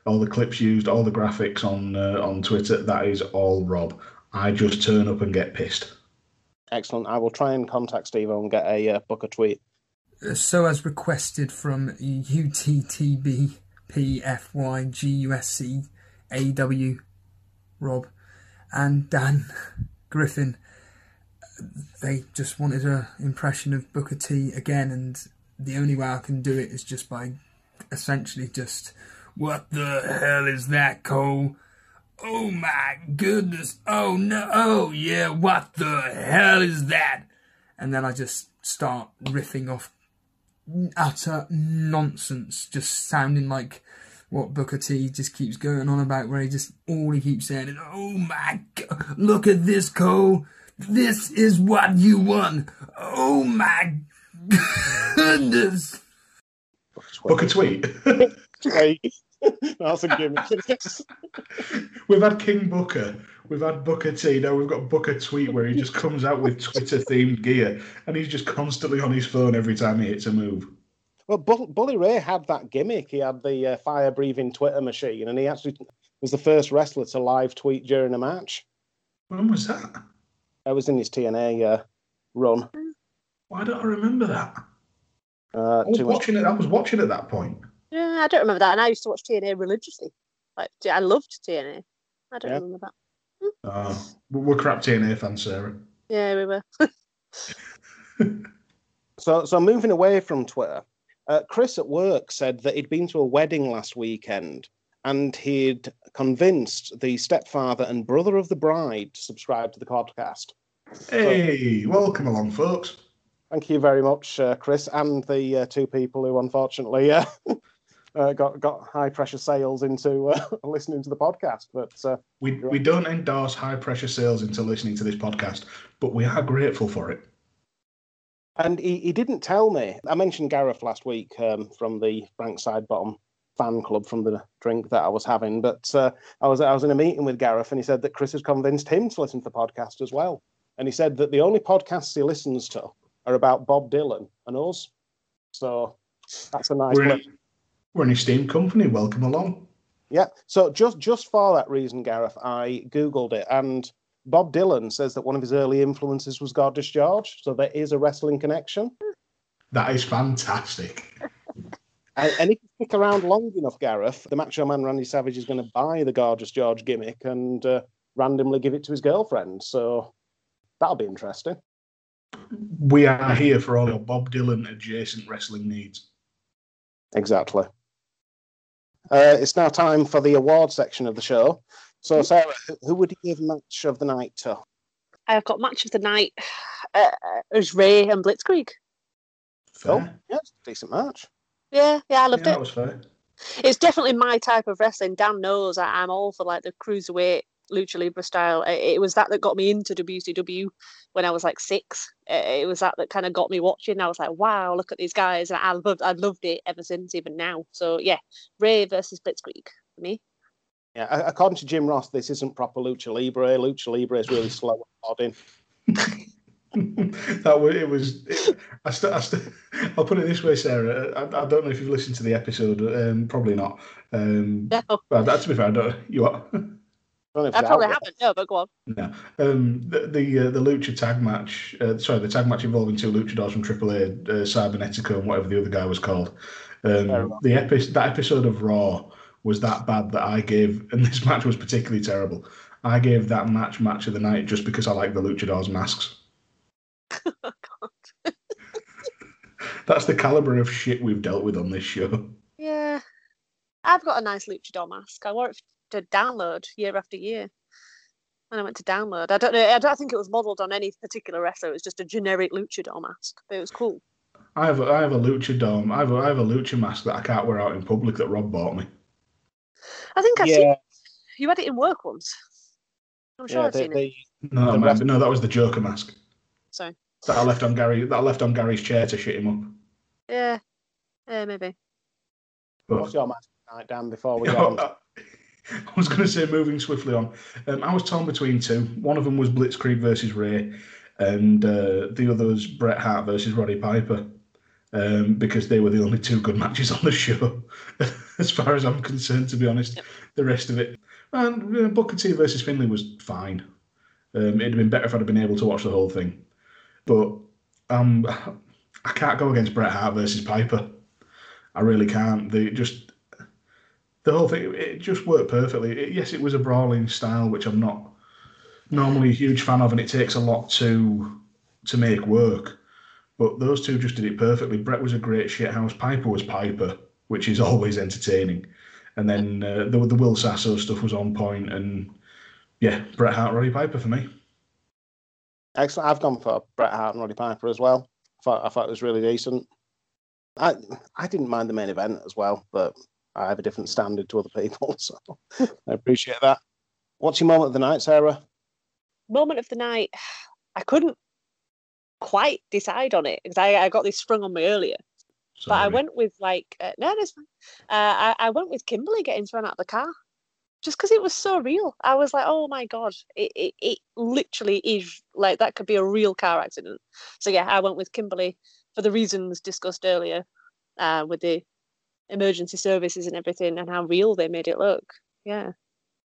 all the clips used, all the graphics on uh, on Twitter, that is all Rob. I just turn up and get pissed. Excellent. I will try and contact Steve and get a uh, Booker tweet. Uh, so as requested from UTTB PFYGUSC Rob and Dan Griffin. They just wanted an impression of Booker T again, and the only way I can do it is just by essentially just, What the hell is that, Cole? Oh my goodness! Oh no! Oh yeah! What the hell is that? And then I just start riffing off utter nonsense, just sounding like what Booker T just keeps going on about, where he just all he keeps saying is, "Oh my god, look at this, Cole! This is what you won! Oh my goodness!" Book a tweet. That's a gimmick. We've had King Booker. We've had Booker T. Now we've got Booker Tweet where he just comes out with Twitter themed gear and he's just constantly on his phone every time he hits a move. Well, Bull- Bully Ray had that gimmick. He had the uh, fire breathing Twitter machine, and he actually was the first wrestler to live tweet during a match. When was that? That was in his TNA uh, run. Why don't I remember that? Uh, I was much- watching it. I was watching at that point. Yeah, I don't remember that. And I used to watch TNA religiously. Like I loved TNA. I don't Yeah. remember that. Oh, we're crap TNA fans, Sarah. Yeah, we were. So, so moving away from Twitter, uh, Chris at work said that he'd been to a wedding last weekend and he'd convinced the stepfather and brother of the bride to subscribe to the podcast. Hey, welcome along, folks. Thank you very much, uh, Chris, and the uh, two people who unfortunately uh, uh, got got high pressure sales into uh, listening to the podcast. But uh, We we don't endorse high pressure sales into listening to this podcast, but we are grateful for it. and he, he didn't tell me. I mentioned Gareth last week um, from the Frank Sidebottom fan club from the drink that I was having. But uh, I was I was in a meeting with Gareth, and he said that Chris has convinced him to listen to the podcast as well. And he said that the only podcasts he listens to are about Bob Dylan and us. So that's a nice. We're in. We're an esteemed company. Welcome along. Yeah. So just just for that reason, Gareth, I googled it, and Bob Dylan says that one of his early influences was Gorgeous George. So there is a wrestling connection. That is fantastic. And, and if you stick around long enough, Gareth, the Macho Man Randy Savage is going to buy the Gorgeous George gimmick and uh, randomly give it to his girlfriend. So that'll be interesting. We are here for all your Bob Dylan adjacent wrestling needs. Exactly. Uh, it's now time for the award section of the show. So, Sarah, who- who would you give match of the night to? I've got match of the night. Uh, as Rey and Blitzkrieg. Fair. Oh, yeah, it's a decent match. Yeah, yeah, I loved yeah, it. that was fair. It's definitely my type of wrestling. Dan knows I'm all for like the cruiserweight lucha libre style. It, it was that that got me into WCW when I was like six. It was that that kind of got me watching. I was like, wow, look at these guys, and I loved, I loved it ever since, even now. So yeah, Rey versus Blitzkrieg for me. Yeah, according to Jim Ross, this isn't proper lucha libre. Lucha libre is really slow and plodding. that was it was. It, I st- I st- I'll put it this way, Sarah. I, I don't know if you've listened to the episode. Um, probably not. Um, No, well, that, to be fair, I don't. You are. don't know if I it's probably out haven't. No, but go on. No. Um, the the, uh, the lucha tag match. Uh, sorry, the tag match involving two luchadors from AAA, uh, Cybernetico and whatever the other guy was called. Um, the epi- that episode of Raw was that bad that I gave, and this match was particularly terrible. I gave that match match of the night just because I like the luchadors masks. God. That's the caliber of shit we've dealt with on this show. Yeah, I've got a nice luchador mask. I wore it to download year after year. And I went to download, I don't know. I don't think it was modelled on any particular wrestler. It was just a generic luchador mask, but it was cool. I have a, I have a luchador. I have a, I have a lucha mask that I can't wear out in public that Rob bought me. I think I've seen you had it in work once. I'm sure yeah. I've The, seen it. No, that The might rest- be- no, that was the Joker mask So that I left on Gary. That I left on Gary's chair to shit him up. yeah, yeah, maybe. But what's your match tonight, Dan? Before we go on, I was going to say, moving swiftly on, um, I was torn between two. One of them was Blitzkrieg versus Rey, and uh, the other was Bret Hart versus Roddy Piper, um, because they were the only two good matches on the show, as far as I'm concerned. To be honest, Yep. the rest of it, and uh, Booker T versus Finlay was fine. Um, it'd have been better if I'd have been able to watch the whole thing, but um, I can't go against Bret Hart versus Piper. I really can't. They just the whole thing it just worked perfectly. It- yes, it was a brawling style, which I'm not normally a huge fan of, and it takes a lot to to make work. But those two just did it perfectly. Bret was a great shithouse. Piper was Piper, which is always entertaining. And then uh, the the Will Sasso stuff was on point, and yeah, Bret Hart, Roddy Piper for me. excellent. I've gone for Bret Hart and Roddy Piper as well. I thought I thought it was really decent. I I didn't mind the main event as well, but I have a different standard to other people, so I appreciate that. What's your moment of the night, Sarah? Moment of the night. I couldn't quite decide on it because I, I got this sprung on me earlier. But I went with like uh, no, that's fine. Uh, I, I went with Kimberly getting thrown out of the car, just because it was so real. I was like, oh my god, it, it it literally is like that could be a real car accident. So yeah, I went with Kimberly for the reasons discussed earlier, uh, with the emergency services and everything and how real they made it look. Yeah,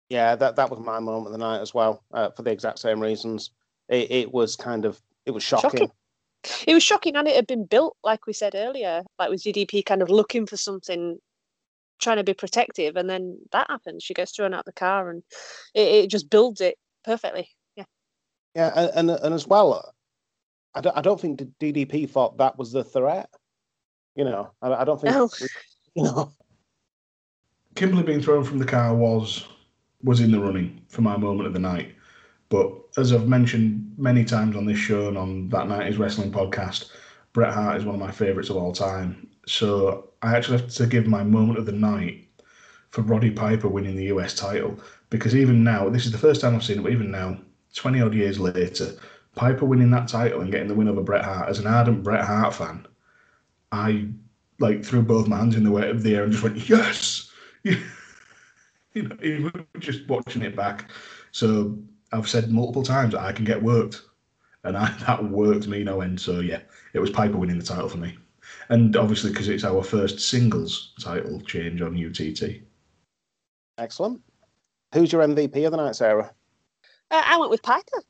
Yeah, that that was my moment of the night as well, uh, for the exact same reasons. It, it was kind of it was shocking. Shocking. it was shocking, and it had been built like we said earlier, like with DDP kind of looking for something trying to be protective and then that happens she gets thrown out the car and it, it just builds it perfectly yeah Yeah, and and, and as well, I don't, I don't think the DDP thought that was the threat. You know, I, I don't think No. Kimberly being thrown from the car was was in the running for my moment of the night. But as I've mentioned many times on this show and on that night is wrestling podcast, Bret Hart is one of my favourites of all time. So I actually have to give my moment of the night for Roddy Piper winning the US title because even now, this is the first time I've seen it, but even now, twenty odd years later, Piper winning that title and getting the win over Bret Hart as an ardent Bret Hart fan, I like threw both my hands in the way of the air and just went yes. you know, even just watching it back. So I've said multiple times I can get worked, and I, that worked me no end. So yeah, it was Piper winning the title for me. and obviously because it's our first singles title change on UTT. Excellent. Who's your MVP of the night, Sarah? Uh, I went with Piper.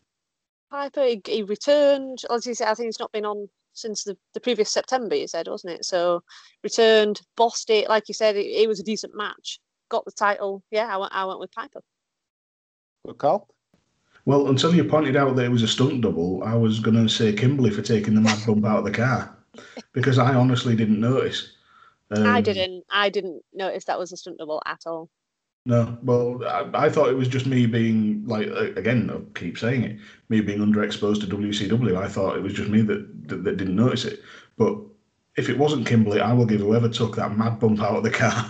Piper, he, he returned. As you said, I think he's not been on since the, the previous September, you said, wasn't it? So returned, bossed it. Like you said, it, it was a decent match. Got the title. Yeah, I went, I went with Piper. Good call. Well, until you pointed out that it was a stunt double, I was going to say Kimberly for taking the mad bump out of the car because I honestly didn't notice. I Um, didn't. I didn't notice that was a stunt double at all. No, well, I, I thought it was just me being like again. I keep saying it, me being underexposed to WCW. I thought it was just me that, that that didn't notice it. But if it wasn't Kimberly, I will give whoever took that mad bump out of the car.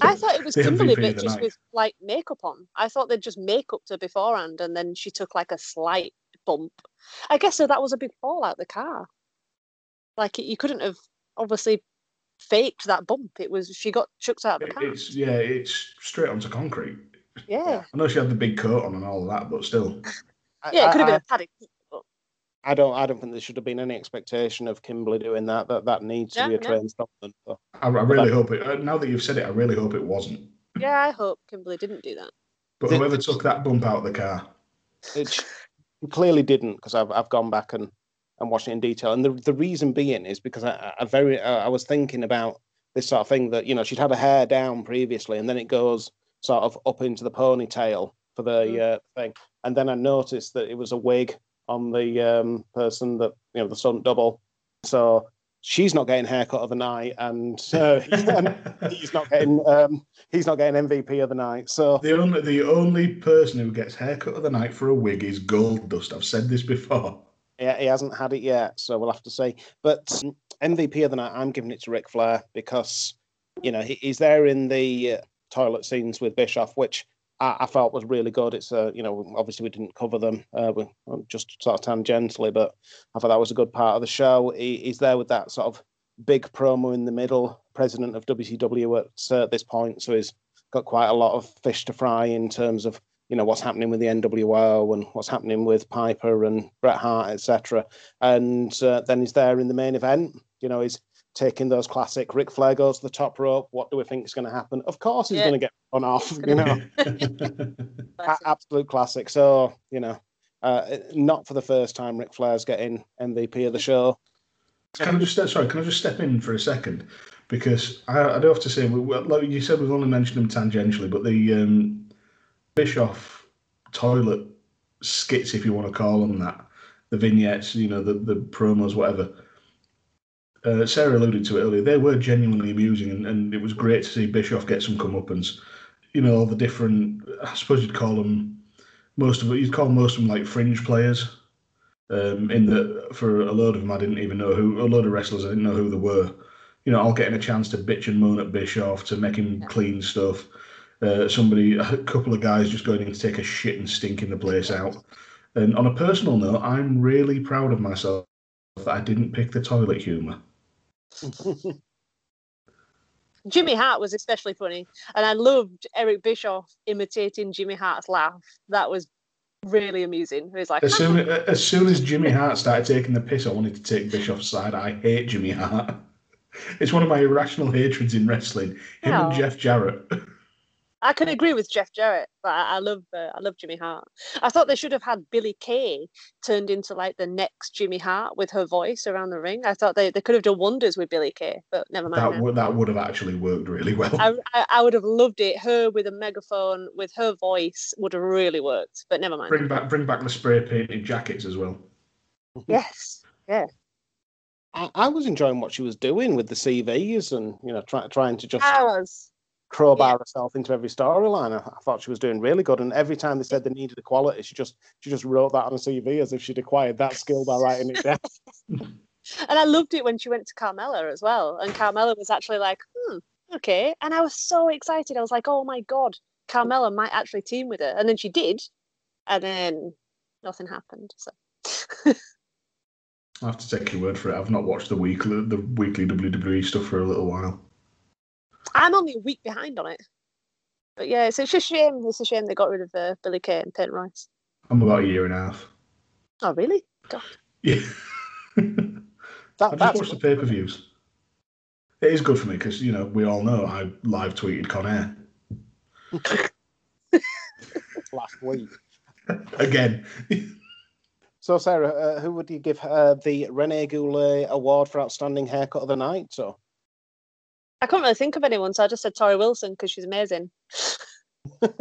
I thought it was Kimberly, but just night. with like makeup on. I thought they'd just make up to beforehand, and then she took like a slight bump. I guess so. That was a big fall out the car. Like you couldn't have obviously faked that bump. It was she got chucked out of the car. it's yeah, it's straight onto concrete. Yeah, I know she had the big coat on and all of that, but still, yeah. It could have I- been a paddock. but- I don't. I don't think there should have been any expectation of Kimberly doing that. That that needs to be a no. trained stuntman. So, I, I really hope it. uh, Now that you've said it, I really hope it wasn't. Yeah, I hope Kimberly didn't do that. But Did- whoever took that bump out of the car, it clearly didn't because I've I've gone back and and watched it in detail. And the the reason being is because I, I very uh, I was thinking about this sort of thing that you know she'd had her hair down previously and then it goes sort of up into the ponytail for the Mm. uh, thing, and then I noticed that it was a wig on the um, person that you know the stunt double. So she's not getting haircut of the night, and, uh, and he's not getting um, he's not getting MVP of the night. So the only the only person who gets haircut of the night for a wig is Goldust. I've said this before. He hasn't had it yet, so we'll have to see. But MVP of the night, I'm giving it to Ric Flair because you know he's there in the uh, toilet scenes with Bischoff, which I, felt was really good. It's uh, you know obviously we didn't cover them, uh, we, just sort of tangentially, but I thought that was a good part of the show. He, he's there with that sort of big promo in the middle, president of WCW at uh, this point, so he's got quite a lot of fish to fry in terms of you know what's happening with the NWO and what's happening with Piper and Bret Hart, etc. And uh, then he's there in the main event. You know, he's taking those classic Ric Flair goes to the top rope. What do we think is going to happen? Of course, he's Yeah. going to get run off. You know, A- absolute classic. So you know, uh, not for the first time Ric Flair's getting MVP of the show. Can I just sorry? Can I just step in for a second? Because I, I do have to say, we, we- like you said, we've only mentioned them tangentially, but the um, Bischoff toilet skits, if you want to call them that, the vignettes, you know, the the promos, whatever. Uh, Sarah alluded to it earlier. They were genuinely amusing, and, and it was great to see Bischoff get some comeuppance. You know, all the different. I suppose you'd call them most of it. You'd call most of them like fringe players um, in that for a load of them I didn't even know who a load of wrestlers I didn't know who they were. You know, all getting a chance to bitch and moan at Bischoff to make him clean stuff. Uh, somebody, a couple of guys just going in to take a shit and stinking the place out. And on a personal note, I'm really proud of myself that I didn't pick the toilet humour. Jimmy Hart was especially funny, and I loved Eric Bischoff imitating Jimmy Hart's laugh. That was really amusing. He was like, As soon as soon as Jimmy Hart started taking the piss, I wanted to take Bischoff's side. I hate Jimmy Hart. It's one of my irrational hatreds in wrestling. Him and. Jeff Jarrett. I can agree with Jeff Jarrett, but I, I love uh, I love Jimmy Hart. I thought they should have had Billie Kay turned into like the next Jimmy Hart with her voice around the ring. I thought they, they could have done wonders with Billie Kay, but never mind. That now. would that would have actually worked really well. I, I, I would have loved it. Her with a megaphone, with her voice, would have really worked. But never mind. Bring back bring back the spray painted jackets as well. Yes, yeah. I, I was enjoying what she was doing with the CVs and you know try, trying to just I was. Crowbar herself into every storyline. I, I thought she was doing really good, and every time they said they needed equality, she just she just wrote that on a CV as if she'd acquired that skill by writing it down. And I loved it when she went to Carmella as well. And Carmella was actually like, hmm, okay. And I was so excited. I was like, oh my God, Carmella might actually team with her. And then she did. And then nothing happened. So I have to take your word for it. I've not watched the weekly the weekly WWE stuff for a little while. I'm only a week behind on it. But yeah, it's, it's a shame. It's a shame they got rid of uh, Billie Kay and Peyton Royce. I'm about a year and a half. Oh, really? God. Yeah. That, I just that's watched the pay per views. It is good for me because you know we all know I live tweeted Conair last week. again. So, Sarah, uh, who would you give uh, the Rene Goulet Award for Outstanding Haircut of the Night? So, I couldn't really think of anyone, so I just said Torrie Wilson because she's amazing. you've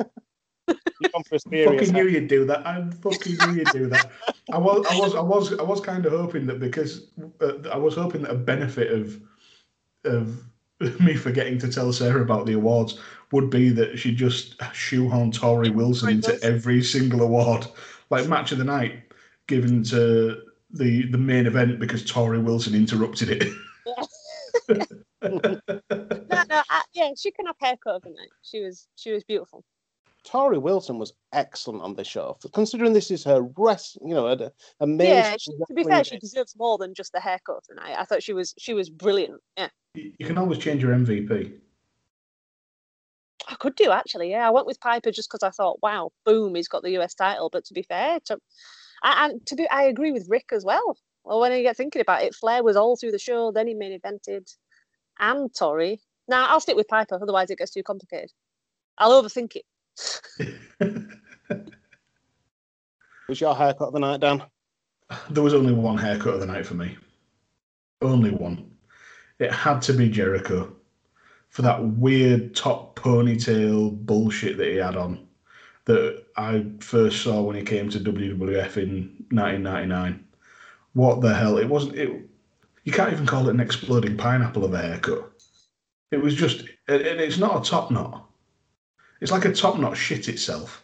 gone for a serious fucking knew you'd do that. I fucking knew you'd do that. I was, I was, I was, I was kind of hoping that because uh, I was hoping that a benefit of of me forgetting to tell Sarah about the awards would be that she just shoehorn Torrie Wilson Torrie into every single award, like match of the night, given to the the main event because Torrie Wilson interrupted it. No, no, I, yeah, she can have haircut of the night. She was, she was beautiful. Torrie Wilson was excellent on the show, considering this is her rest. You know, a, a main yeah, she, to be fair, she deserves more than just the haircut of the night. I thought she was, she was brilliant. Yeah, you you can always change your MVP. I could do actually. Yeah, I went with Piper just because I thought, wow, boom, he's got the US title. But to be fair, to, I, and to be, I agree with Ric as well. Well, when I get thinking about it, Flair was all through the show, then he main evented, and Torrie. Now I'll stick with Piper, otherwise it gets too complicated. I'll overthink it. Was your haircut of the night, Dan? There was only one haircut of the night for me. Only one. It had to be Jericho for that weird top ponytail bullshit that he had on that I first saw when he came to WWF in 1999. What the hell? It wasn't. It. You can't even call it an exploding pineapple of a haircut. It was just, and and it's not a top knot. It's like a top knot shit itself.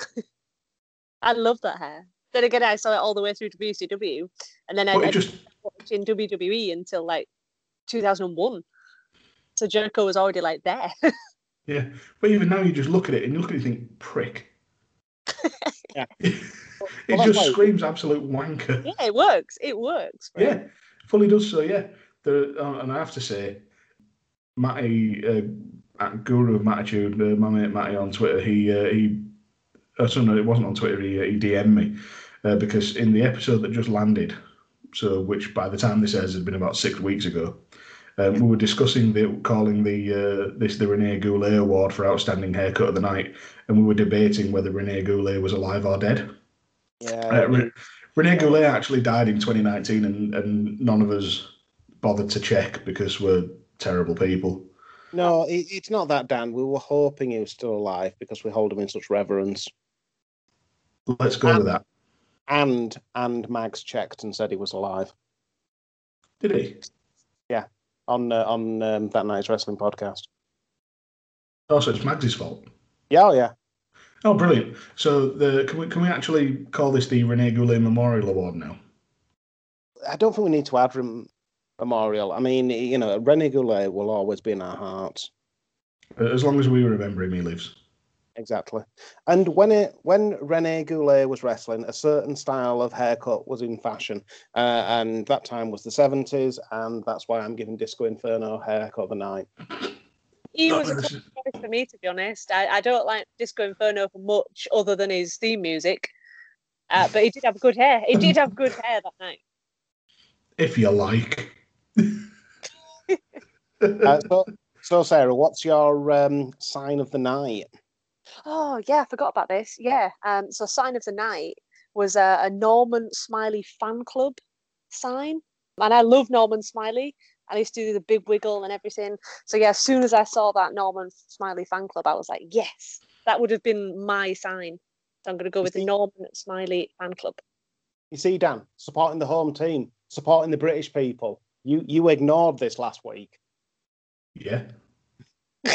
I love that hair. Then again, I saw it all the way through to WCW, and then I, But I just, watched in WWE until like 2001. So Jericho was already like there. yeah. But even now, you just look at it and you look at it and think, prick. Yeah. it Well, just screams absolute wanker. yeah, it works. It works. for him. Yeah, fully does so. Yeah, the, uh, and I have to say, Matty, uh, Guru of Matitude, uh, my mate Matty on Twitter, he uh, he, oh, sorry, no, it wasn't on Twitter. He uh, he DM'd me uh, because in the episode that just landed, so which by the time this airs has been about six weeks ago. Um, we were discussing the calling the uh, this the Rene Goulet Award for outstanding haircut of the night, and we were debating whether Rene Goulet was alive or dead. Yeah. Uh, Re- Rene Goulet actually died in 2019, and, and none of us bothered to check because we're terrible people. no, it, it's not that, Dan. We were hoping he was still alive because we hold him in such reverence. Let's go with that. And and Mags checked and said he was alive Did he? Yeah, on uh, on um, that night's wrestling podcast. Oh, so it's Mags's fault. Yeah, oh, yeah. Oh, brilliant! So the can we can we actually call this the Rene Goulet Memorial Award now? I don't think we need to add rem- memorial. I mean, you know, Rene Goulet will always be in our hearts. Uh, As long as we remember him, he lives. Exactly. And when it when Rene Goulet was wrestling, a certain style of haircut was in fashion, uh, and that time was the seventies, and that's why I'm giving Disco Inferno haircut of the night. He was a that tough choice for me, to be honest. I, I don't like Disco Inferno for much other than his theme music. Uh, but he did have good hair. He did have good hair that night. if you like. Uh, so, so Sarah, what's your um, sign of the night? Oh yeah, I forgot about this. Yeah. Um. So sign of the night was a, a Norman Smiley fan club sign, and I love Norman Smiley. I used to do the big wiggle and everything. So yeah, as soon as I saw that Norman Smiley fan club, I was like, yes, that would have been my sign. So I'm going to go with the Norman Smiley fan club. You see, Dan, supporting the home team, supporting the British people. You you ignored this last week. Yeah.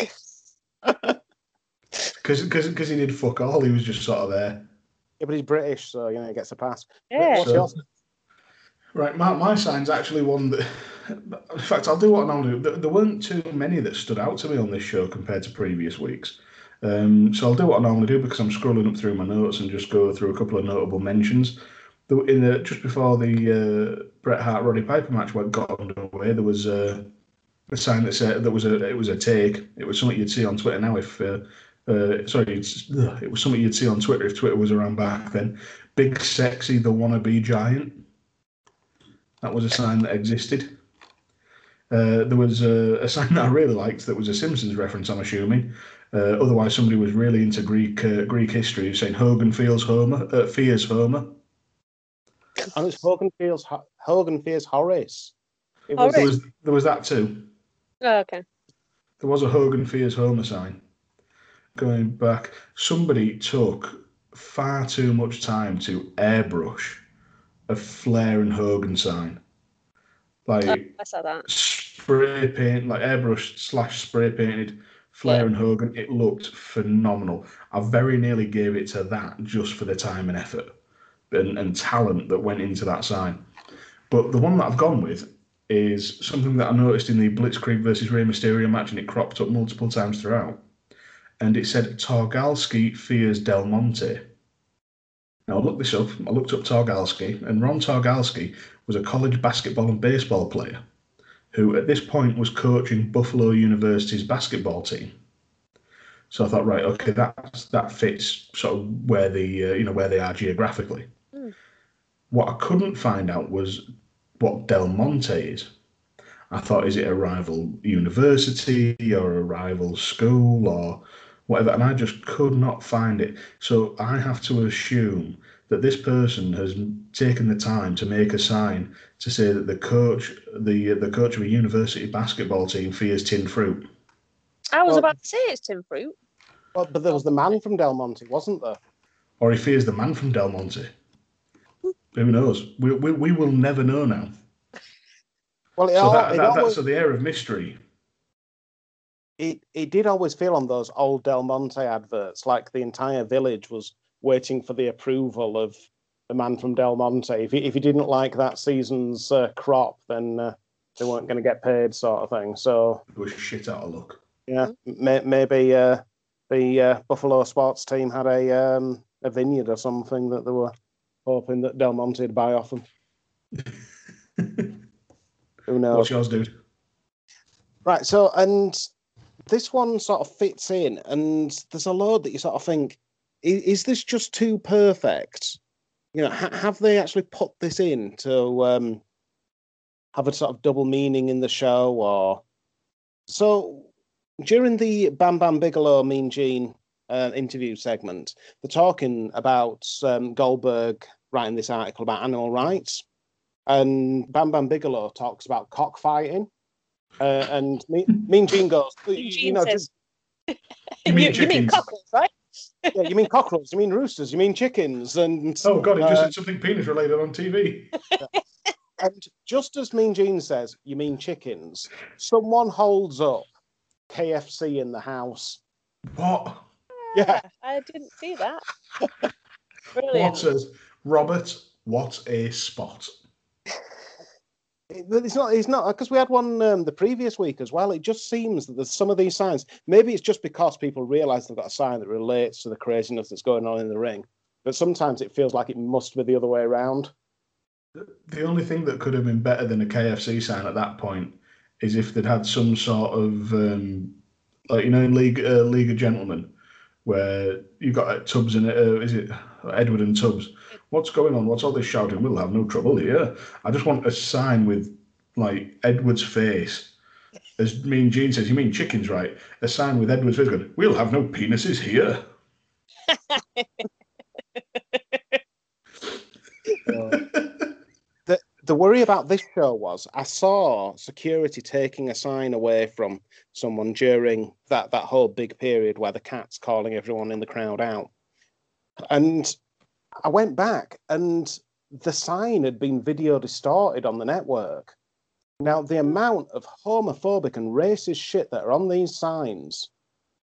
Because because he did fuck all. He was just sort of there. Yeah, but he's British, so you know he gets a pass. Yeah. So- Right, my, my sign's actually one that. In fact, I'll do what I normally do. There, weren't too many that stood out to me on this show compared to previous weeks. Um, so I'll do what I normally do because I'm scrolling up through my notes and just go through a couple of notable mentions. In the, just before the uh, Bret Hart Roddy Piper match went got underway, there was uh, a sign that said that was a it was a take. It was something you'd see on Twitter now if. Uh, uh, sorry, it was something you'd see on Twitter if Twitter was around back then. Big sexy, the wannabe giant. That was a sign that existed. Uh, there was a, a sign that I really liked that was a Simpsons reference, I'm assuming. Uh, otherwise, somebody was really into Greek uh, Greek history, saying Hogan feels Homer, uh, fears Homer. And it's Hogan feels Hogan fears Horace. It Horace. There was there was that too. Oh, okay. There was a Hogan fears Homer sign. Going back, somebody took far too much time to airbrush a Flair and Hogan sign. Like Oh, I saw that. spray paint, like airbrush slash spray painted Flair Yeah. and Hogan. It looked phenomenal. I very nearly gave it to that just for the time and effort and, and talent that went into that sign. But the one that I've gone with is something that I noticed in the Blitzkrieg versus Rey Mysterio match, and it cropped up multiple times throughout. And it said Targalski fears Del Monte. Now I looked this up. I looked up Targalski, and Ron Targalski was a college basketball and baseball player who at this point was coaching Buffalo University's basketball team. So I thought, right, okay, that that fits sort of where the uh, you know where they are geographically. Hmm. What I couldn't find out was what Del Monte is. I thought, is it a rival university or a rival school or whatever? And I just could not find it. So I have to assume that this person has taken the time to make a sign to say that the coach, the uh, the coach of a university basketball team, fears tin fruit. I was Well- about to say it's tin Fruit. Well, but there was the man from Del Monte, wasn't there? or he fears the man from Del Monte. Who knows? We, we, we will never know now. Well, it, So al- that, it that, always, that's so the air of mystery. It, it did always feel on those old Del Monte adverts like the entire village was waiting for the approval of the man from Del Monte. If he, if he didn't like that season's uh, crop, then uh, they weren't going to get paid, sort of thing. So It was shit out of luck. yeah, may, maybe uh, the uh, Buffalo sports team had a um, a vineyard or something that they were hoping that Del Monte would buy off them. Who knows? What's yours, dude? Right. So, and this one sort of fits in, and there's a load that you sort of think, is, is this just too perfect? You know, ha- have they actually put this in to um, have a sort of double meaning in the show, or so? During the Bam Bam Bigelow Mean Gene uh, interview segment, they're talking about um, Goldberg writing this article about animal rights, and Bam Bam Bigelow talks about cockfighting. Uh, and me, Mean Gene girls. you, you know, says- just, You mean you, you mean cockles, right? yeah, you mean cockerels, you mean roosters, you mean chickens, and Oh god, it just uh, said something penis related on TV. and just as Mean Gene says, you mean chickens. Someone holds up KFC in the house. What? Yeah. I didn't see that. Brilliant. What says Robert? What a spot! It- It's not. It's not because we had one um, the previous week as well. It just seems that there's some of these signs. Maybe it's just because people realise they've got a sign that relates to the craziness that's going on in the ring. But sometimes it feels like it must be the other way around. The only thing that could have been better than a KFC sign at that point is if they'd had some sort of, um, like you know, in League uh, League of Gentlemen, where you've got uh, Tubbs and uh, is it Edward and Tubbs? What's going on? What's all this shouting? We'll have no trouble here. I just want a sign with like Edward's face. As Mean Gene says, you mean chickens, right? A sign with Edward's face going, we'll have no penises here. the the worry about this show was I saw security taking a sign away from someone during that that whole big period where the cat's calling everyone in the crowd out, and I went back and the sign had been video distorted on the network. Now the amount of homophobic and racist shit that are on these signs.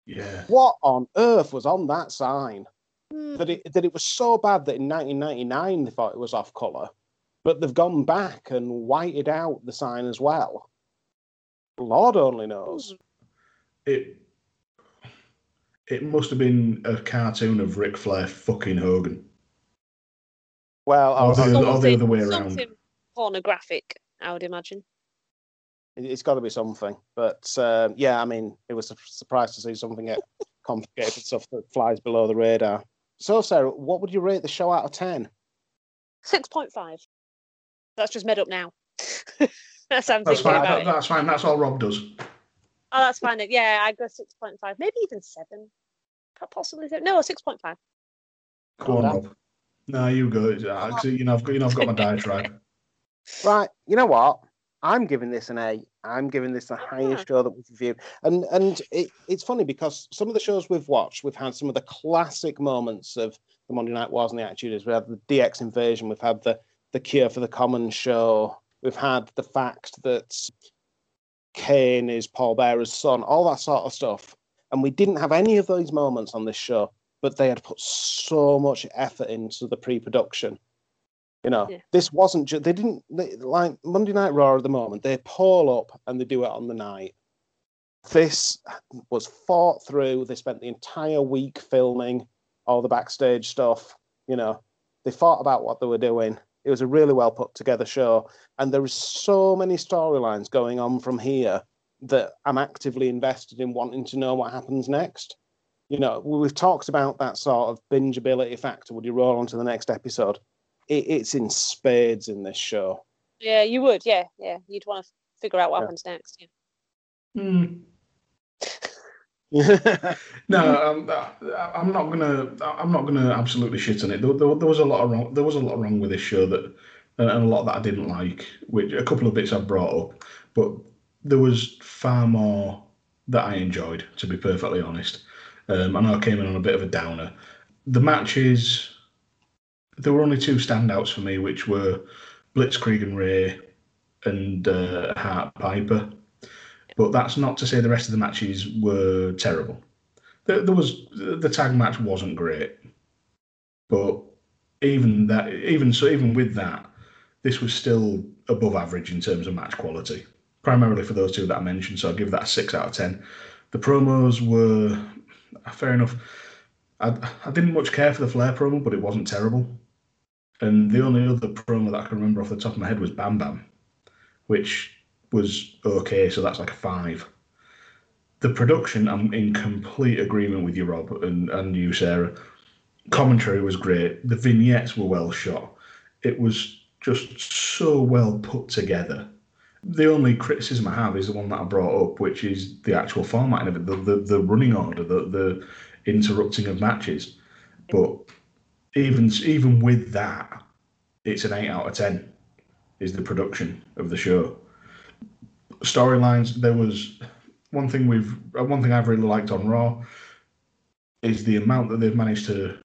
Yeah. What on earth was on that sign? Hmm. that it that it was so bad that in 1999 they thought it was off color, but they've gone back and whited out the sign as well. Lord only knows. It it must have been a cartoon of Ric Flair fucking Hogan. Well, Or I'll- the, I'll- or the other way around. Something pornographic, I would imagine. it's got to be something. But um, yeah, I mean, it was a surprise to see something get complicated stuff that flies below the radar. So, Sarah, what would you rate the show out of ten? 6.5. That's just made up now. That's what I'm That's thinking fine. about That, it. that's fine. That's all Rob does. Oh, that's fine. Yeah, I go six point five, maybe even seven. Possibly seven. No, six point five. Go on, Rob. No, you go. Uh, You know, I've got you know, I've got my diatribe. Right, Right. you know what? I'm giving this an A. I'm giving this the highest show that we've reviewed, and and it, it's funny because some of the shows we've watched, we've had some of the classic moments of the Monday Night Wars and the Attitude. We've had the DX invasion. We've had the the Cure for the Common show. We've had the fact that Kane is Paul Bearer's son. All that sort of stuff, and we didn't have any of those moments on this show. But they had put so much effort into the pre-production. You know, Yeah. this wasn't just they didn't they, like Monday Night Raw at the moment. They pull up and they do it on the night. This was fought through. They spent the entire week filming all the backstage stuff. You know, they thought about what they were doing. It was a really well put together show, and there there is so many storylines going on from here that I'm actively invested in wanting to know what happens next. You know, we've talked about that sort of bingeability factor. Would you roll on to the next episode? It, it's in spades in this show. Yeah, you would. Yeah, yeah. You'd want to figure out what Yeah. happens next. Yeah. Hmm. No, um, uh, I'm not gonna. I'm not gonna absolutely shit on it. There, there, there was a lot of wrong. There was a lot wrong with this show that, and a lot that I didn't like. Which a couple of bits I've brought up, but there was far more that I enjoyed. To be perfectly honest, um, I know I came in on a bit of a downer. The matches, there were only two standouts for me, which were Blitzkrieg and Rey, and uh, Hart Piper. But that's not to say the rest of the matches were terrible there, there was the tag match wasn't great, but even that, even so, even with that, this was still above average in terms of match quality. Primarily for those two that I mentioned, so I give that a six out of ten. The promos were ah, fair enough. I, I didn't much care for the Flair promo, but it wasn't terrible. And the only other promo that I can remember off the top of my head was Bam Bam, which was okay, so that's like a five the production, I'm in complete agreement with you, Rob, and, and you, Sarah. Commentary was great. The vignettes were well shot. It was just so well put together. The only criticism I have is the one that I brought up, which is the actual formatting of it, the, the, the running order, the, the interrupting of matches. But even even with that, it's an eight out of ten. Is the production of the show. Storylines, there was one thing we've uh, one thing I've really liked on Raw is the amount that they've managed to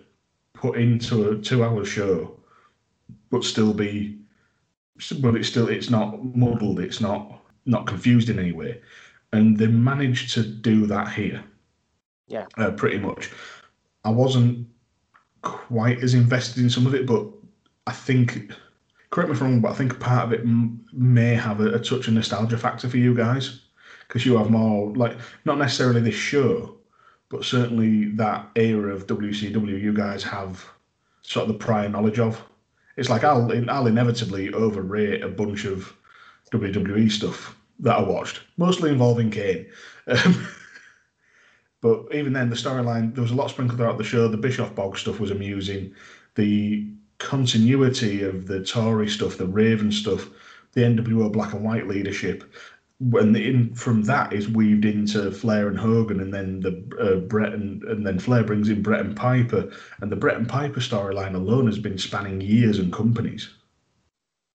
put into a two-hour show, but still be, but it's still it's not muddled, it's not not confused in any way, and they managed to do that here. Yeah. uh, pretty much. I wasn't quite as invested in some of it, but I think. Correct me if I'm wrong, but I think part of it m- may have a, a touch of nostalgia factor for you guys because you have more like not necessarily this show, but certainly that era of WCW. You guys have sort of the prior knowledge of. It's like I'll I'll inevitably overrate a bunch of WWE stuff that I watched, mostly involving Kane. Um, but even then, the storyline there was a lot sprinkled throughout the show. The Bischoff Bog stuff was amusing. The continuity of the Torrie stuff, the Raven stuff, the NWO Black and White leadership, when the, in from that is weaved into Flair and Hogan, and then the uh, Bret and, and then Flair brings in Bret and Piper, and the Bret and Piper storyline alone has been spanning years and companies.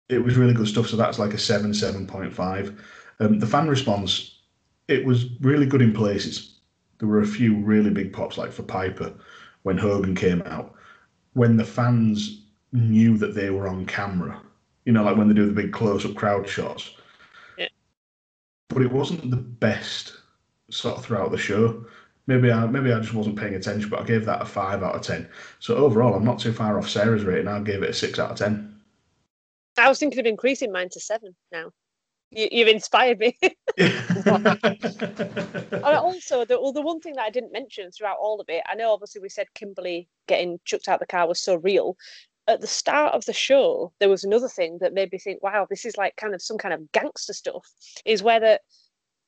It was really good stuff. So that's like a seven, seven point five. Um, the fan response, it was really good in places. There were a few really big pops, like for Piper when Hogan came out. When the fans knew that they were on camera, you know, like when they do the big close-up crowd shots Yeah. but it wasn't the best sort of throughout the show. Maybe I maybe I just wasn't paying attention, but I gave that a five out of ten. So overall, I'm not too far off Sarah's rating. I gave it a six out of ten. I was thinking of increasing mine to seven now. You, you've inspired me. And also, the, well, the one thing that I didn't mention throughout all of it, I know obviously we said Kimberly getting chucked out the car was so real. At the start of the show, there was another thing that made me think, wow, this is like kind of some kind of gangster stuff, is where the,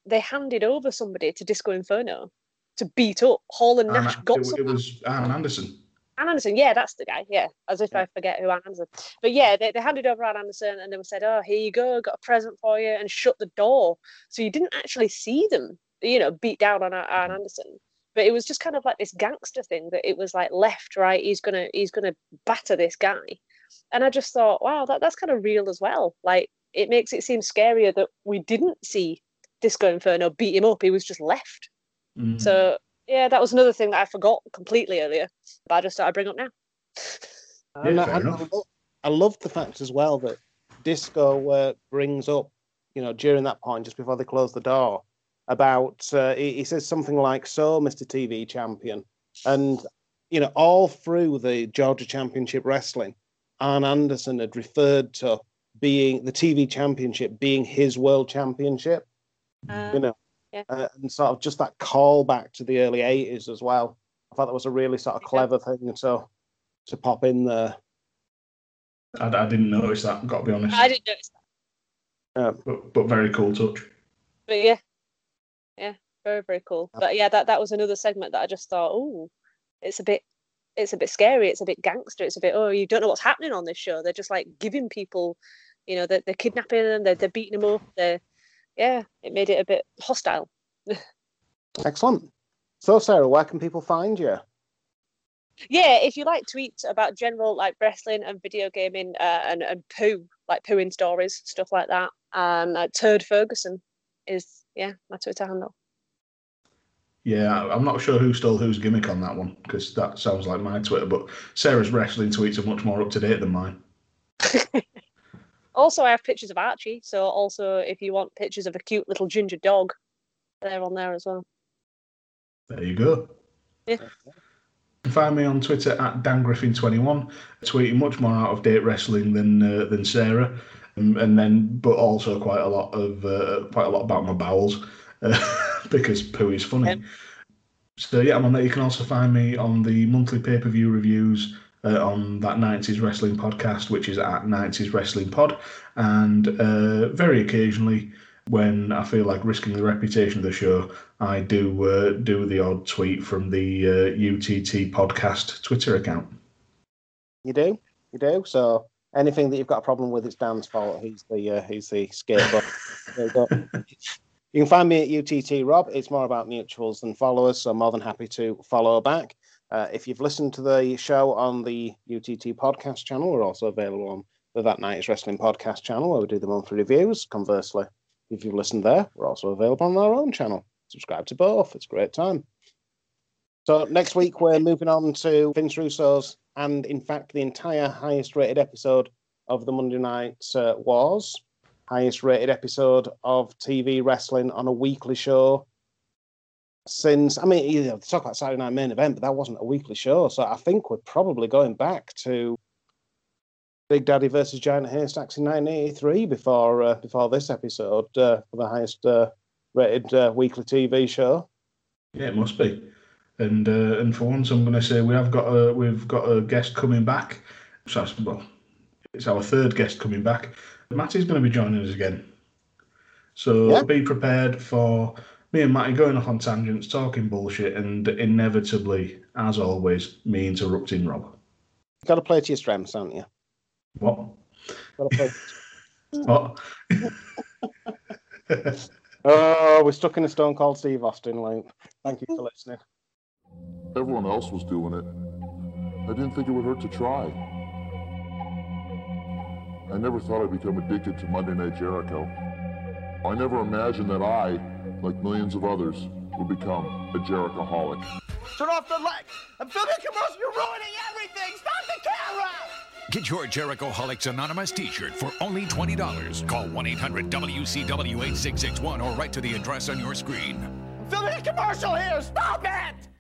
they handed over somebody to Disco Inferno to beat up. Hall and Nash got it, some. it was Arn Anderson. Arn Anderson, yeah, that's the guy. Yeah, as if I forget who Arn Anderson. But yeah, they, they handed over Arn Anderson and they said, "Oh, here you go, got a present for you," and shut the door. So you didn't actually see them, you know, beat down on Arn Anderson. But it was just kind of like this gangster thing that it was like left, right. He's gonna he's gonna batter this guy, and I just thought, wow, that, that's kind of real as well. Like it makes it seem scarier that we didn't see Disco Inferno beat him up. He was just left. Mhm. So yeah, that was another thing that I forgot completely earlier, but I just thought I'd bring up now. Yeah, I, I, I love the fact as well that Disco uh, brings up, you know, during that point, just before they close the door, about uh, he, he says something like, "So, Mr. TV Champion," and you know, all through the Georgia Championship Wrestling, Arn Anderson had referred to being the TV Championship being his World Championship. you know, yeah. uh, and sort of just that call back to the early '80s as well. I thought that was a really sort of clever thing to to pop in there. I, I didn't notice that. Got to be honest. I didn't notice that, Uh, But, but very cool touch. but yeah, yeah, very very cool. But yeah, that that was another segment that I just thought, oh, it's a bit. It's a bit scary. It's a bit gangster. It's a bit. Oh, you don't know what's happening on this show. They're just like giving people, you know, they're, they're kidnapping them. They're, they're beating them up. They're, yeah, it made it a bit hostile. Excellent. So, Sarah, where can people find you? yeah, if you like tweets about general like wrestling and video gaming uh, and and poo like pooing stories, stuff like that, um, uh, Turd Ferguson is yeah my Twitter handle. Yeah, I'm not sure who stole whose gimmick on that one because that sounds like my Twitter. But Sarah's wrestling tweets are much more up to date than mine. Also, I have pictures of Archie. So also, if you want pictures of a cute little ginger dog, they're on there as well. There you go. Yeah. You can find me on Twitter at DanGriffin21, tweeting much more out of date wrestling than uh, than Sarah, um, and then but also quite a lot of uh, quite a lot about my bowels uh, because poo is funny. Yeah. So yeah, I'm on there. You can also find me on the monthly pay per view reviews. Uh, on that 90s wrestling podcast, which is at 90s wrestling pod, and uh, very occasionally, when I feel like risking the reputation of the show, I do uh, do the odd tweet from the uh, UTT podcast Twitter account. You do, you do. So, anything that you've got a problem with, it's Dan's fault. He's the uh, he's the scapegoat. You can find me at UTT Rob. It's more about mutuals than followers, so I'm more than happy to follow back. Uh, if you've listened to the show on the UTT podcast channel, we're also available on the That Night is Wrestling podcast channel where we do the monthly reviews. Conversely, if you've listened there, we're also available on our own channel. Subscribe to both. It's a great time. So next week we're moving on to Vince Russo's and in fact the entire highest rated episode of the Monday Night uh, Wars, highest rated episode of TV wrestling on a weekly show since I mean you know, talk about Saturday Night Main Event, but that wasn't a weekly show, so I think we're probably going back to Big Daddy versus Giant Haystacks in 1983 before uh, before this episode uh, for the highest uh, rated uh, weekly TV show. Yeah, it must be. And uh, and for once, I'm going to say we have got a we've got a guest coming back. So well, it's our third guest coming back. Matty's going to be joining us again. So Yeah. be prepared for me and Matty going off on tangents, talking bullshit, and inevitably, as always, me interrupting Rob. You've got to play to your strengths, haven't you? What? Play. What? oh, we're stuck in a Stone Cold Steve Austin loop. Thank you for listening. Everyone else was doing it. I didn't think it would hurt to try. I never thought I'd become addicted to Monday Night Jericho. I never imagined that I, like millions of others, would become a Jerichoholic. Turn off the light. I'm filming a commercial. You're ruining everything. Stop the camera. Get your Jericho Jerichoholics Anonymous t-shirt for only $20. Call 1-800-WCW-8661 or write to the address on your screen. I'm filming a commercial here. Stop it.